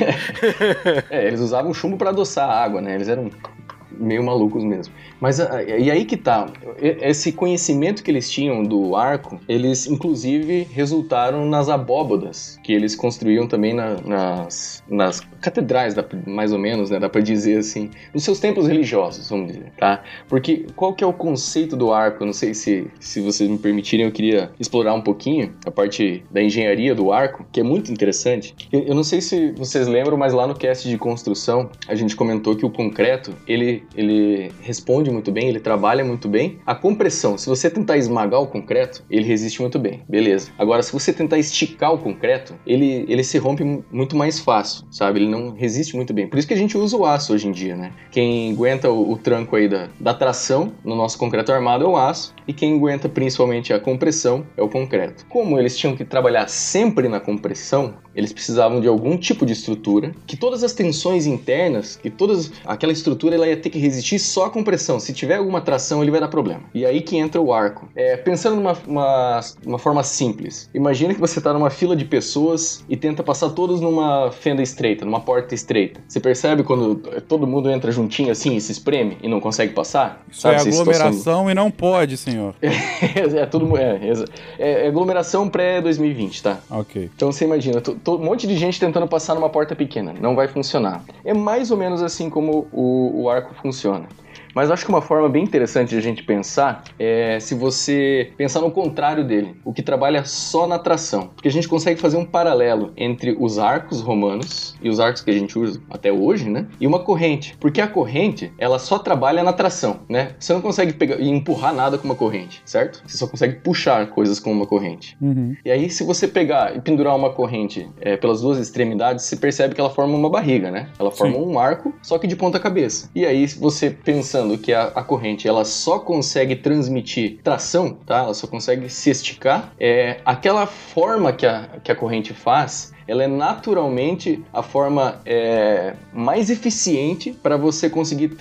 é, eles usavam chumbo para adoçar a água, né, eles eram meio malucos mesmo. Mas ah, e aí que tá, esse conhecimento que eles tinham do arco, eles inclusive resultaram nas abóbodas que eles construíam também na, nas, nas catedrais, mais ou menos, né, dá pra dizer assim, nos seus templos religiosos, vamos dizer, tá? Porque qual que é o conceito do arco? Eu não sei se, se vocês me permitirem, eu queria explorar um pouquinho a parte da engenharia do arco, que é muito interessante. Eu, eu não sei se vocês lembram, mas lá no cast de construção, a gente comentou que o concreto, ele, ele responde muito bem, ele trabalha muito bem. A compressão, se você tentar esmagar o concreto, ele resiste muito bem, beleza. Agora, se você tentar esticar o concreto, ele, ele se rompe muito mais fácil, sabe? Ele não resiste muito bem. Por isso que a gente usa o aço hoje em dia, né? Quem aguenta o, o tranco aí da, da tração no nosso concreto armado é o aço, e quem aguenta principalmente a compressão é o concreto. Como eles tinham que trabalhar sempre na compressão, eles precisavam de algum tipo de estrutura que todas as tensões internas, que todas aquela estrutura ela ia ter que resistir só à compressão. Se tiver alguma tração, ele vai dar problema. E aí que entra o arco. É, pensando numa uma, uma forma simples, imagina que você está numa fila de pessoas e tenta passar todos numa fenda estreita, numa porta estreita. Você percebe quando todo mundo entra juntinho assim e se espreme e não consegue passar? Isso Sabe, é aglomeração e não pode, senhor. é, é, tudo é, é, é aglomeração pré 2020, tá? Ok. Então você imagina, um monte de gente tentando passar numa porta pequena, não vai funcionar. É mais ou menos assim como o, o arco funciona. Mas acho que uma forma bem interessante de a gente pensar é se você pensar no contrário dele, o que trabalha só na tração. Porque a gente consegue fazer um paralelo entre os arcos romanos e os arcos que a gente usa até hoje, né? E uma corrente. Porque a corrente, ela só trabalha na tração, né? Você não consegue pegar e empurrar nada com uma corrente, certo? Você só consegue puxar coisas com uma corrente. Uhum. E aí, se você pegar e pendurar uma corrente é, pelas duas extremidades, você percebe que ela forma uma barriga, né? Ela forma Sim. um arco, só que de ponta cabeça. E aí, você pensando pensando que a, a, corrente ela só consegue transmitir tração, tá? Ela só consegue se esticar. É, aquela forma que a, que a corrente faz ela é naturalmente a forma é, mais eficiente para você conseguir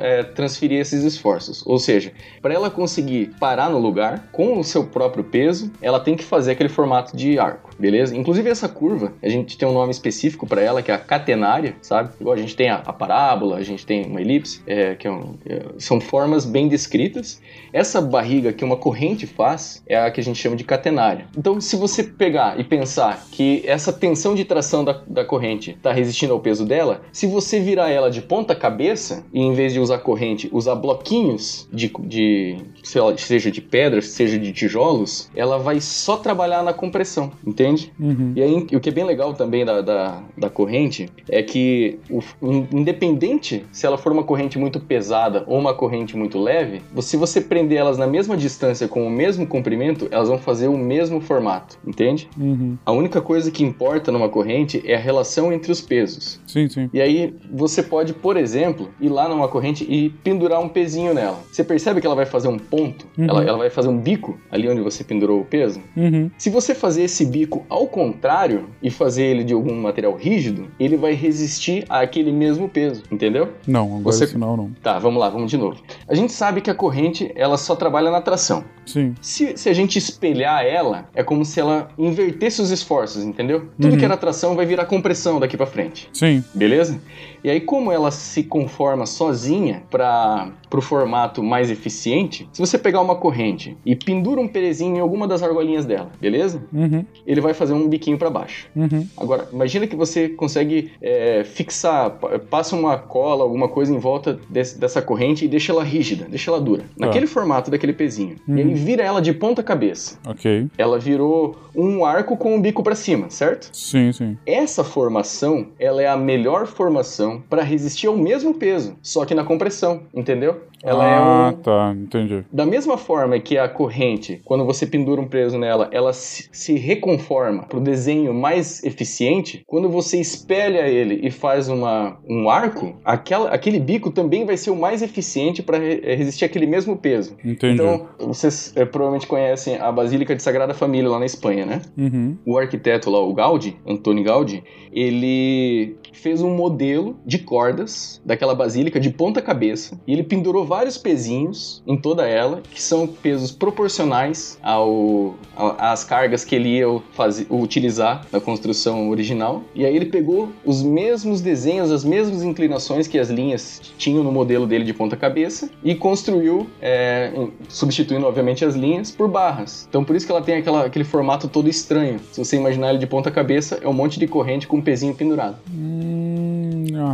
é, transferir esses esforços. Ou seja, para ela conseguir parar no lugar com o seu próprio peso, ela tem que fazer aquele formato de arco, beleza? Inclusive essa curva, a gente tem um nome específico para ela que é a catenária, sabe? Igual a gente tem a, a parábola, a gente tem uma elipse, é, que é um, é, são formas bem descritas. Essa barriga que uma corrente faz é a que a gente chama de catenária. Então, se você pegar e pensar que essa tensão de tração da, da corrente está resistindo ao peso dela, se você virar ela de ponta cabeça e em vez de usar corrente, usar bloquinhos de, de lá, seja de pedra, seja de tijolos, ela vai só trabalhar na compressão, entende? Uhum. E aí, o que é bem legal também da, da, da corrente é que, o, independente se ela for uma corrente muito pesada ou uma corrente muito leve, se você prender elas na mesma distância com o mesmo comprimento, elas vão fazer o mesmo formato, entende? Uhum. A única coisa que importa numa corrente é a relação entre os pesos. Sim, sim. E aí você pode, por exemplo, ir lá numa corrente e pendurar um pezinho nela. Você percebe que ela vai fazer um ponto? Uhum. Ela, ela vai fazer um bico ali onde você pendurou o peso? Uhum. Se você fazer esse bico ao contrário e fazer ele de algum material rígido, ele vai resistir àquele mesmo peso, entendeu? Não, agora você... não, não. Tá, vamos lá, vamos de novo. A gente sabe que a corrente, ela só trabalha na tração. Sim. Se, se a gente espelhar ela, é como se ela invertesse os esforços, entendeu? Tudo uhum. que era tração vai virar compressão daqui para frente. Sim. Beleza? E aí, como ela se conforma sozinha para o formato mais eficiente, se você pegar uma corrente e pendura um perezinho em alguma das argolinhas dela, beleza? Uhum. Ele vai fazer um biquinho para baixo. Uhum. Agora, imagina que você consegue é, fixar, passa uma cola, alguma coisa em volta desse, dessa corrente e deixa ela rígida, deixa ela dura, ah. naquele formato daquele pezinho. Uhum. E aí vira ela de ponta cabeça. Ok. Ela virou um arco com o bico para cima, certo? Sim, sim. Essa formação, ela é a melhor formação forma para resistir ao mesmo peso, só que na compressão, entendeu? Ela ah, é um... tá, entendi. Da mesma forma que a corrente, quando você pendura um peso nela, ela se, se reconforma para o desenho mais eficiente, quando você espelha ele e faz uma, um arco, aquela, aquele bico também vai ser o mais eficiente para re, resistir aquele mesmo peso. Entendi. Então, vocês é, provavelmente conhecem a Basílica de Sagrada Família lá na Espanha, né? Uhum. O arquiteto lá, o Gaudi, Antônio Gaudi, ele fez um modelo de cordas daquela basílica de ponta cabeça e ele pendurou vários pezinhos em toda ela, que são pesos proporcionais ao, às cargas que ele ia fazer, utilizar na construção original. E aí ele pegou os mesmos desenhos, as mesmas inclinações que as linhas tinham no modelo dele de ponta cabeça e construiu, é, substituindo obviamente as linhas por barras. Então por isso que ela tem aquela, aquele formato todo estranho. Se você imaginar ele de ponta cabeça, é um monte de corrente com um pezinho pendurado. Hum,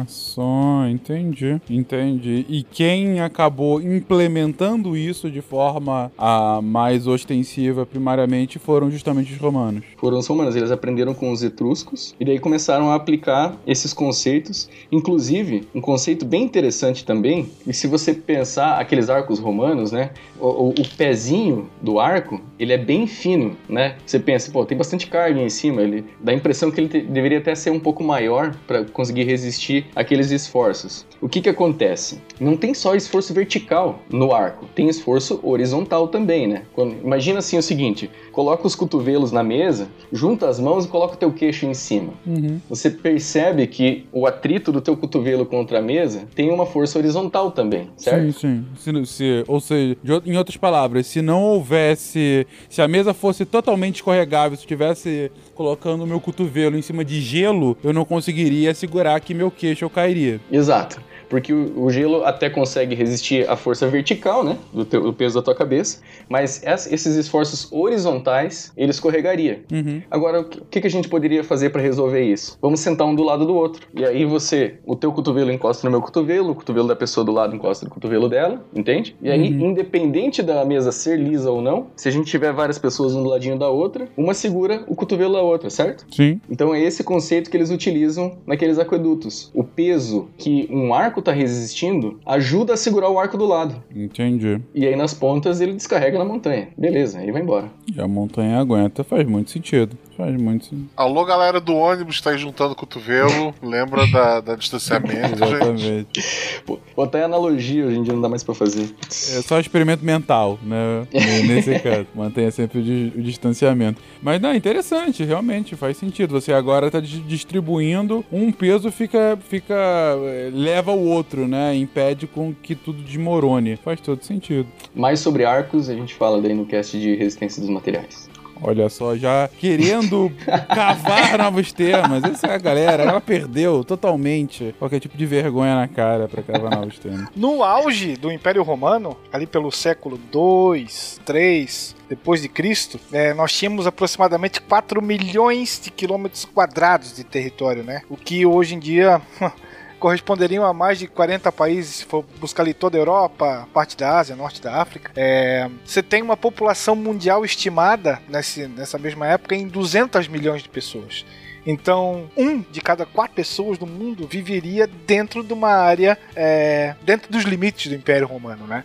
só, entendi, entendi. E quem acabou implementando isso de forma a mais ostensiva primariamente foram justamente os romanos. Foram os romanos, eles aprenderam com os etruscos e daí começaram a aplicar esses conceitos, inclusive um conceito bem interessante também, e se você pensar aqueles arcos romanos, né, o, o, o pezinho do arco, ele é bem fino, né? Você pensa, pô, tem bastante carga em cima, ele dá a impressão que ele te, deveria até ser um pouco maior para conseguir resistir aqueles esforços. O que que acontece? Não tem só esforço vertical no arco, tem esforço horizontal também, né? Quando, imagina assim o seguinte, coloca os cotovelos na mesa, junta as mãos e coloca o teu queixo em cima. Uhum. Você percebe que o atrito do teu cotovelo contra a mesa tem uma força horizontal também, certo? Sim, sim. Se, se, ou seja, de, em outras palavras, se não houvesse, se a mesa fosse totalmente escorregável, se estivesse colocando o meu cotovelo em cima de gelo, eu não conseguiria segurar que meu queixo eu cairia. Exato porque o, gelo até consegue resistir à força vertical, né, do, teu, do peso da tua cabeça, mas esses esforços horizontais, ele escorregaria. Uhum. Agora, o que, que a gente poderia fazer para resolver isso? Vamos sentar um do lado do outro. E aí você, o teu cotovelo encosta no meu cotovelo, o cotovelo da pessoa do lado encosta no cotovelo dela, entende? E aí, uhum. independente da mesa ser lisa ou não, se a gente tiver várias pessoas um do ladinho da outra, uma segura o cotovelo da outra, certo? Sim. Então é esse conceito que eles utilizam naqueles aquedutos. O peso que um arco tá resistindo ajuda a segurar o arco do lado. Entendi. E aí nas pontas ele descarrega na montanha. Beleza, aí vai embora. E a montanha aguenta, faz muito sentido. Faz muito. Alô, galera do ônibus, tá aí juntando o cotovelo. Lembra da, da distanciamento, Exatamente. Pô, botar analogia hoje em dia não dá mais pra fazer. É só experimento mental, né? Nesse caso. Mantenha sempre o, o distanciamento. Mas não, interessante, realmente, faz sentido. Você agora tá distribuindo, um peso fica, fica. Eh, leva o outro, né? Impede com que tudo desmorone. Faz todo sentido. Mais sobre arcos, a gente fala daí no cast de resistência dos materiais. Olha só, já querendo cavar novos temas. Essa é galera, ela perdeu totalmente qualquer tipo de vergonha na cara para cavar novos temas. No auge do Império Romano, ali pelo século 2, 3, depois de Cristo, é, nós tínhamos aproximadamente 4 milhões de quilômetros quadrados de território, né? O que hoje em dia corresponderiam a mais de 40 países, se for buscar ali toda a Europa, parte da Ásia, norte da África. É, você tem uma população mundial estimada nesse, nessa mesma época em 200 milhões de pessoas. Então, um de cada quatro pessoas no mundo viveria dentro de uma área, é, dentro dos limites do Império Romano, né?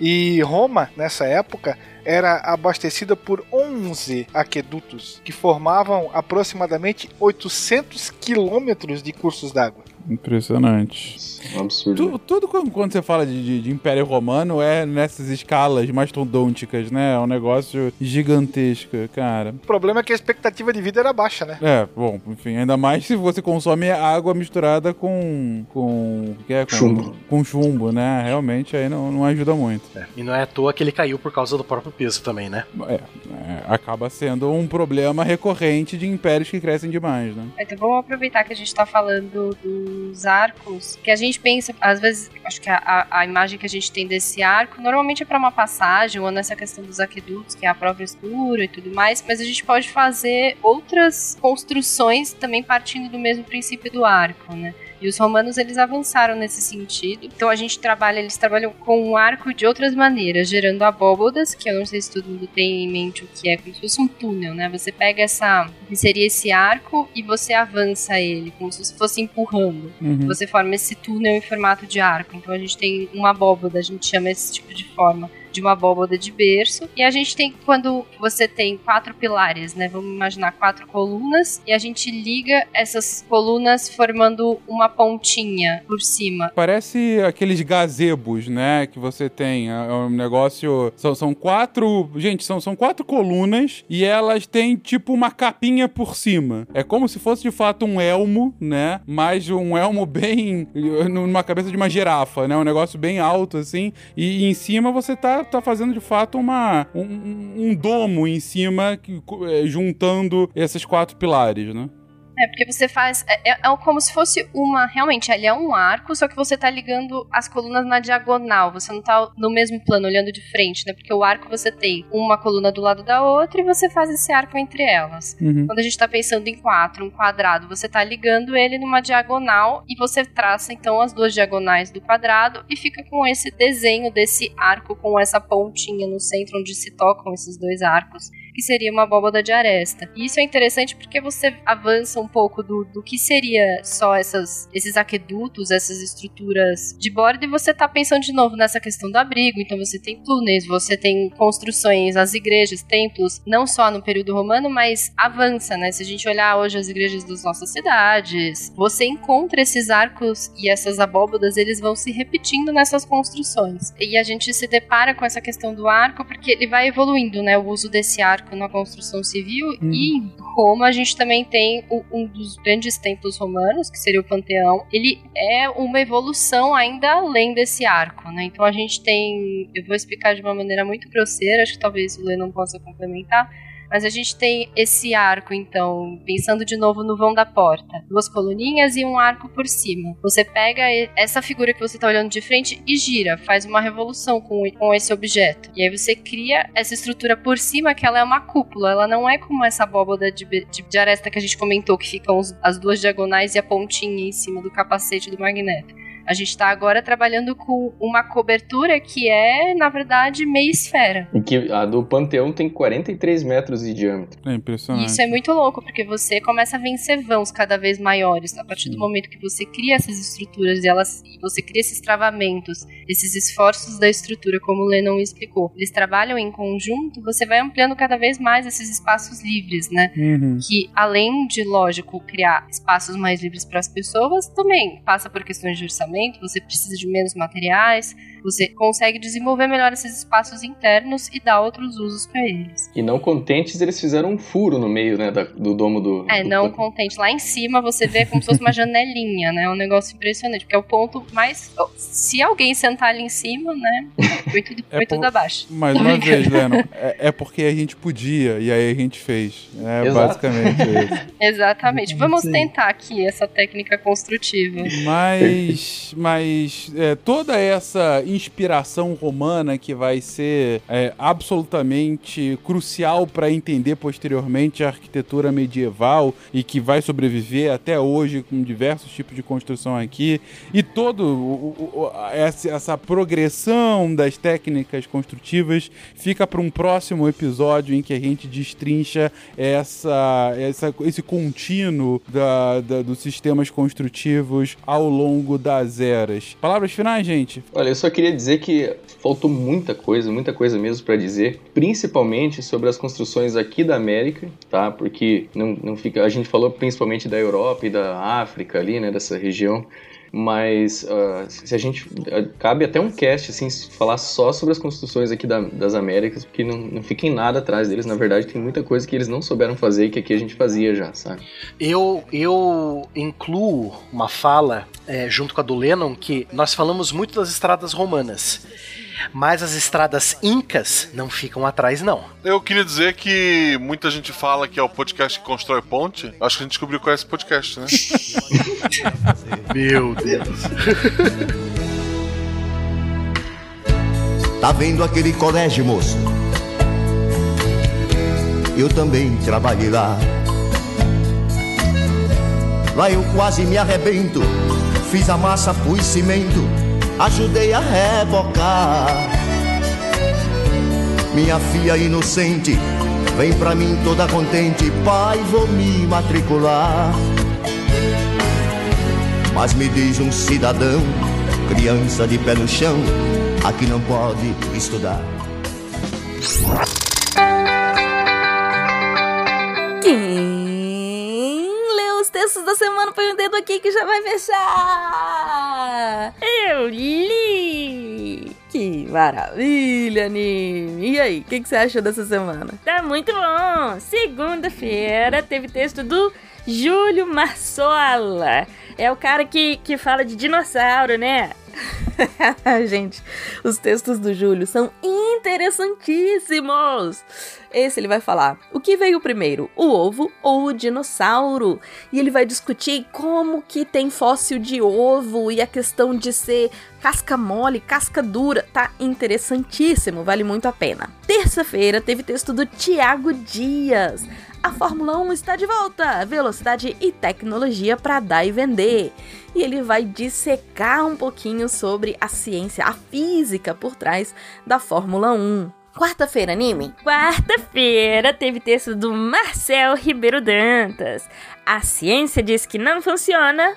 E Roma, nessa época, era abastecida por 11 aquedutos, que formavam aproximadamente 800 quilômetros de cursos d'água. Impressionante. Um absurdo. Tu, tudo quando você fala de, de, de, Império Romano é nessas escalas mastodônticas, né? É um negócio gigantesco, cara. O problema é que a expectativa de vida era baixa, né? É, bom, enfim, ainda mais se você consome água misturada com. com. Que é, com chumbo. Com chumbo, né? Realmente aí não, não ajuda muito. É, e não é à toa que ele caiu por causa do próprio peso também, né? É, é, acaba sendo um problema recorrente de impérios que crescem demais, né? Então vamos aproveitar que a gente tá falando dos arcos, que a gente gente pensa, às vezes, acho que a, a imagem que a gente tem desse arco normalmente é para uma passagem, ou nessa questão dos aquedutos, que é a própria escura e tudo mais, mas a gente pode fazer outras construções também partindo do mesmo princípio do arco, né? E os romanos eles avançaram nesse sentido. Então a gente trabalha, eles trabalham com um arco de outras maneiras, gerando abóbodas, que eu não sei se todo mundo tem em mente o que é, como se fosse um túnel, né? Você pega essa, seria esse arco e você avança ele, como se fosse empurrando. Uhum. Você forma esse túnel em formato de arco. Então a gente tem uma abóboda, a gente chama esse tipo de forma de uma abóboda de berço. E a gente tem, quando você tem quatro pilares, né? Vamos imaginar quatro colunas, e a gente liga essas colunas formando uma pontinha por cima. Parece aqueles gazebos, né? Que você tem. É, é um negócio. São, são quatro. Gente, são, são quatro colunas e elas têm tipo uma capinha por cima. É como se fosse de fato um elmo, né? Mas um elmo bem. numa cabeça de uma girafa, né? Um negócio bem alto assim. E, e em cima você tá tá fazendo de fato uma, um, um domo em cima, é, juntando esses quatro pilares, né? É, porque você faz. É, é, é, como se fosse uma. Realmente, ali é um arco, só que você tá ligando as colunas na diagonal. Você não tá no mesmo plano, olhando de frente, né? Porque o arco você tem uma coluna do lado da outra e você faz esse arco entre elas. Uhum. Quando a gente tá pensando em quatro, um quadrado, você tá ligando ele numa diagonal e você traça então as duas diagonais do quadrado e fica com esse desenho desse arco com essa pontinha no centro onde se tocam esses dois arcos que seria uma abóbada de aresta. E isso é interessante porque você avança um pouco do, do que seria só essas, esses aquedutos, essas estruturas de borda, e você tá pensando de novo nessa questão do abrigo. Então você tem túneis, você tem construções, as igrejas, templos, não só no período romano, mas avança, né? Se a gente olhar hoje as igrejas das nossas cidades, você encontra esses arcos e essas abóbadas, eles vão se repetindo nessas construções. E a gente se depara com essa questão do arco porque ele vai evoluindo, né? O uso desse arco na construção civil hum. e em Roma a gente também tem um dos grandes templos romanos, que seria o Panteão. Ele é uma evolução ainda além desse arco, né? Então a gente tem, eu vou explicar de uma maneira muito grosseira, acho que talvez o Lê não possa complementar, mas a gente tem esse arco, então, pensando de novo no vão da porta. Duas coluninhas e um arco por cima. Você pega essa figura que você está olhando de frente e gira, faz uma revolução com, com esse objeto. E aí você cria essa estrutura por cima, que ela é uma cúpula. Ela não é como essa abóboda de, de, de aresta que a gente comentou, que ficam as duas diagonais e a pontinha em cima do capacete do magneto. A gente está agora trabalhando com uma cobertura que é, na verdade, meia esfera. E que a do Panteão tem 43 metros de diâmetro. É impressionante. Isso é muito louco, porque você começa a vencer vãos cada vez maiores. A partir do momento que você cria essas estruturas e elas, e você cria esses travamentos, esses esforços da estrutura, como o Lennon explicou, eles trabalham em conjunto, você vai ampliando cada vez mais esses espaços livres, né? Uhum. Que além de, lógico, criar espaços mais livres para as pessoas, também passa por questões de orçamento você precisa de menos materiais, você consegue desenvolver melhor esses espaços internos e dar outros usos para eles. E não contentes, eles fizeram um furo no meio, né, da, do domo do. É, do... não contente. Lá em cima você vê como se fosse uma janelinha, né? É um negócio impressionante, porque é o ponto mais. Se alguém sentar ali em cima, né? Foi tudo, é foi por... tudo abaixo. Mais uma vez, Leno, é, é, porque a gente podia e aí a gente fez. É Exato. basicamente isso. Exatamente. Vamos tentar aqui essa técnica construtiva. Mas, mas é, toda essa inspiração romana que vai ser é, absolutamente crucial para entender posteriormente a arquitetura medieval e que vai sobreviver até hoje com diversos tipos de construção aqui e todo o, o, essa, essa progressão das técnicas construtivas fica para um próximo episódio em que a gente destrincha essa, essa esse contínuo da, da, dos sistemas construtivos ao longo das eras. Palavras finais, gente? Olha, eu só queria queria dizer que faltou muita coisa, muita coisa mesmo para dizer, principalmente sobre as construções aqui da América, tá? Porque não, não fica, a gente falou principalmente da Europa e da África ali, né, dessa região mas uh, se a gente uh, cabe até um cast assim falar só sobre as construções aqui da, das Américas porque não, não fica em nada atrás deles. Na verdade tem muita coisa que eles não souberam fazer e que aqui a gente fazia já sabe? Eu eu incluo uma fala é, junto com a do Lennon que nós falamos muito das estradas romanas mas as estradas incas não ficam atrás, não. Eu queria dizer que muita gente fala que é o podcast que constrói ponte. Acho que a gente descobriu qual é esse podcast, né? Meu Deus. Tá vendo aquele colégio, moço? Eu também trabalhei lá. Lá eu quase me arrebento Fiz a massa, pus cimento, ajudei a rebocar. Minha filha inocente, vem pra mim toda contente, pai, vou me matricular. Mas me diz um cidadão, criança de pé no chão, aqui não pode estudar. Quem da semana põe o um dedo aqui que já vai fechar. Eu li. Que maravilha, Nini! E aí, o que, que você achou dessa semana? Tá muito bom! Segunda-feira teve texto do Júlio Marsola. É o cara que, que fala de dinossauro, né? Gente, os textos do Júlio são interessantíssimos. Esse ele vai falar o que veio primeiro, o ovo ou o dinossauro? E ele vai discutir como que tem fóssil de ovo e a questão de ser casca mole, casca dura. Tá interessantíssimo, vale muito a pena. Terça-feira teve texto do Tiago Dias. A Fórmula 1 está de volta! Velocidade e tecnologia para dar e vender. E ele vai dissecar um pouquinho sobre a ciência, a física por trás da Fórmula 1. Quarta-feira, anime? Quarta-feira teve texto do Marcel Ribeiro Dantas. A ciência diz que não funciona.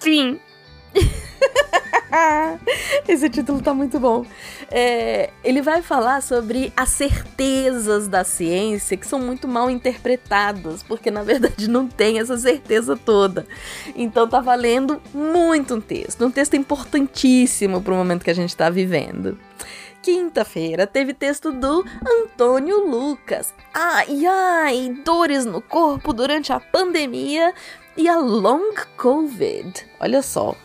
Fim. Esse título tá muito bom. É, ele vai falar sobre as certezas da ciência que são muito mal interpretadas, porque na verdade não tem essa certeza toda. Então tá valendo muito um texto, um texto importantíssimo para o momento que a gente está vivendo. Quinta-feira teve texto do Antônio Lucas. Ai, ai, dores no corpo durante a pandemia e a long COVID. Olha só,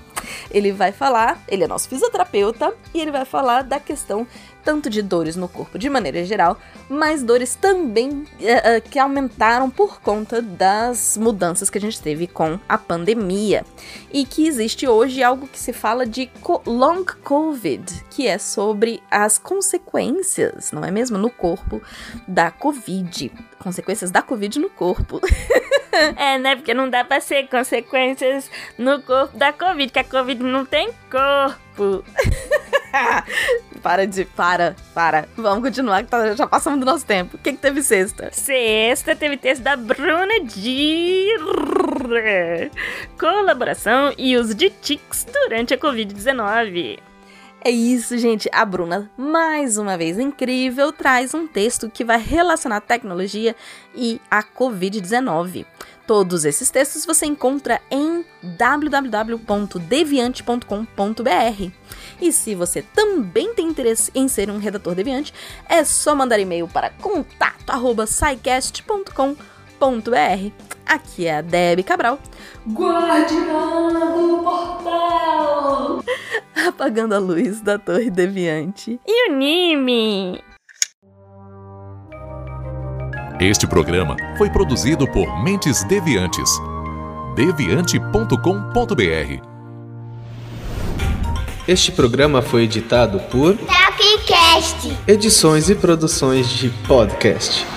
ele vai falar, ele é nosso fisioterapeuta, e ele vai falar da questão tanto de dores no corpo de maneira geral, mas dores também uh, que aumentaram por conta das mudanças que a gente teve com a pandemia. E que existe hoje algo que se fala de long COVID, que é sobre as consequências, não é mesmo, no corpo da Covid. Consequências da Covid no corpo. é, né? Porque não dá pra ser consequências no corpo da Covid, que a Covid não tem corpo. para de. Para, para. Vamos continuar, que tá, já passamos do nosso tempo. O que, que teve sexta? Sexta teve texto da Bruna Dir. Colaboração e uso de tics durante a Covid-19. É isso, gente. A Bruna, mais uma vez incrível, traz um texto que vai relacionar tecnologia e a Covid-19. Todos esses textos você encontra em www.deviante.com.br. E se você também tem interesse em ser um redator deviante, é só mandar e-mail para contato@saicast.com.br. Aqui é a Debbie Cabral, guardiã do portal, apagando a luz da Torre Deviante. E o Nime? Este programa foi produzido por Mentes Deviantes. deviante.com.br. Este programa foi editado por Tapcast. Edições e produções de podcast.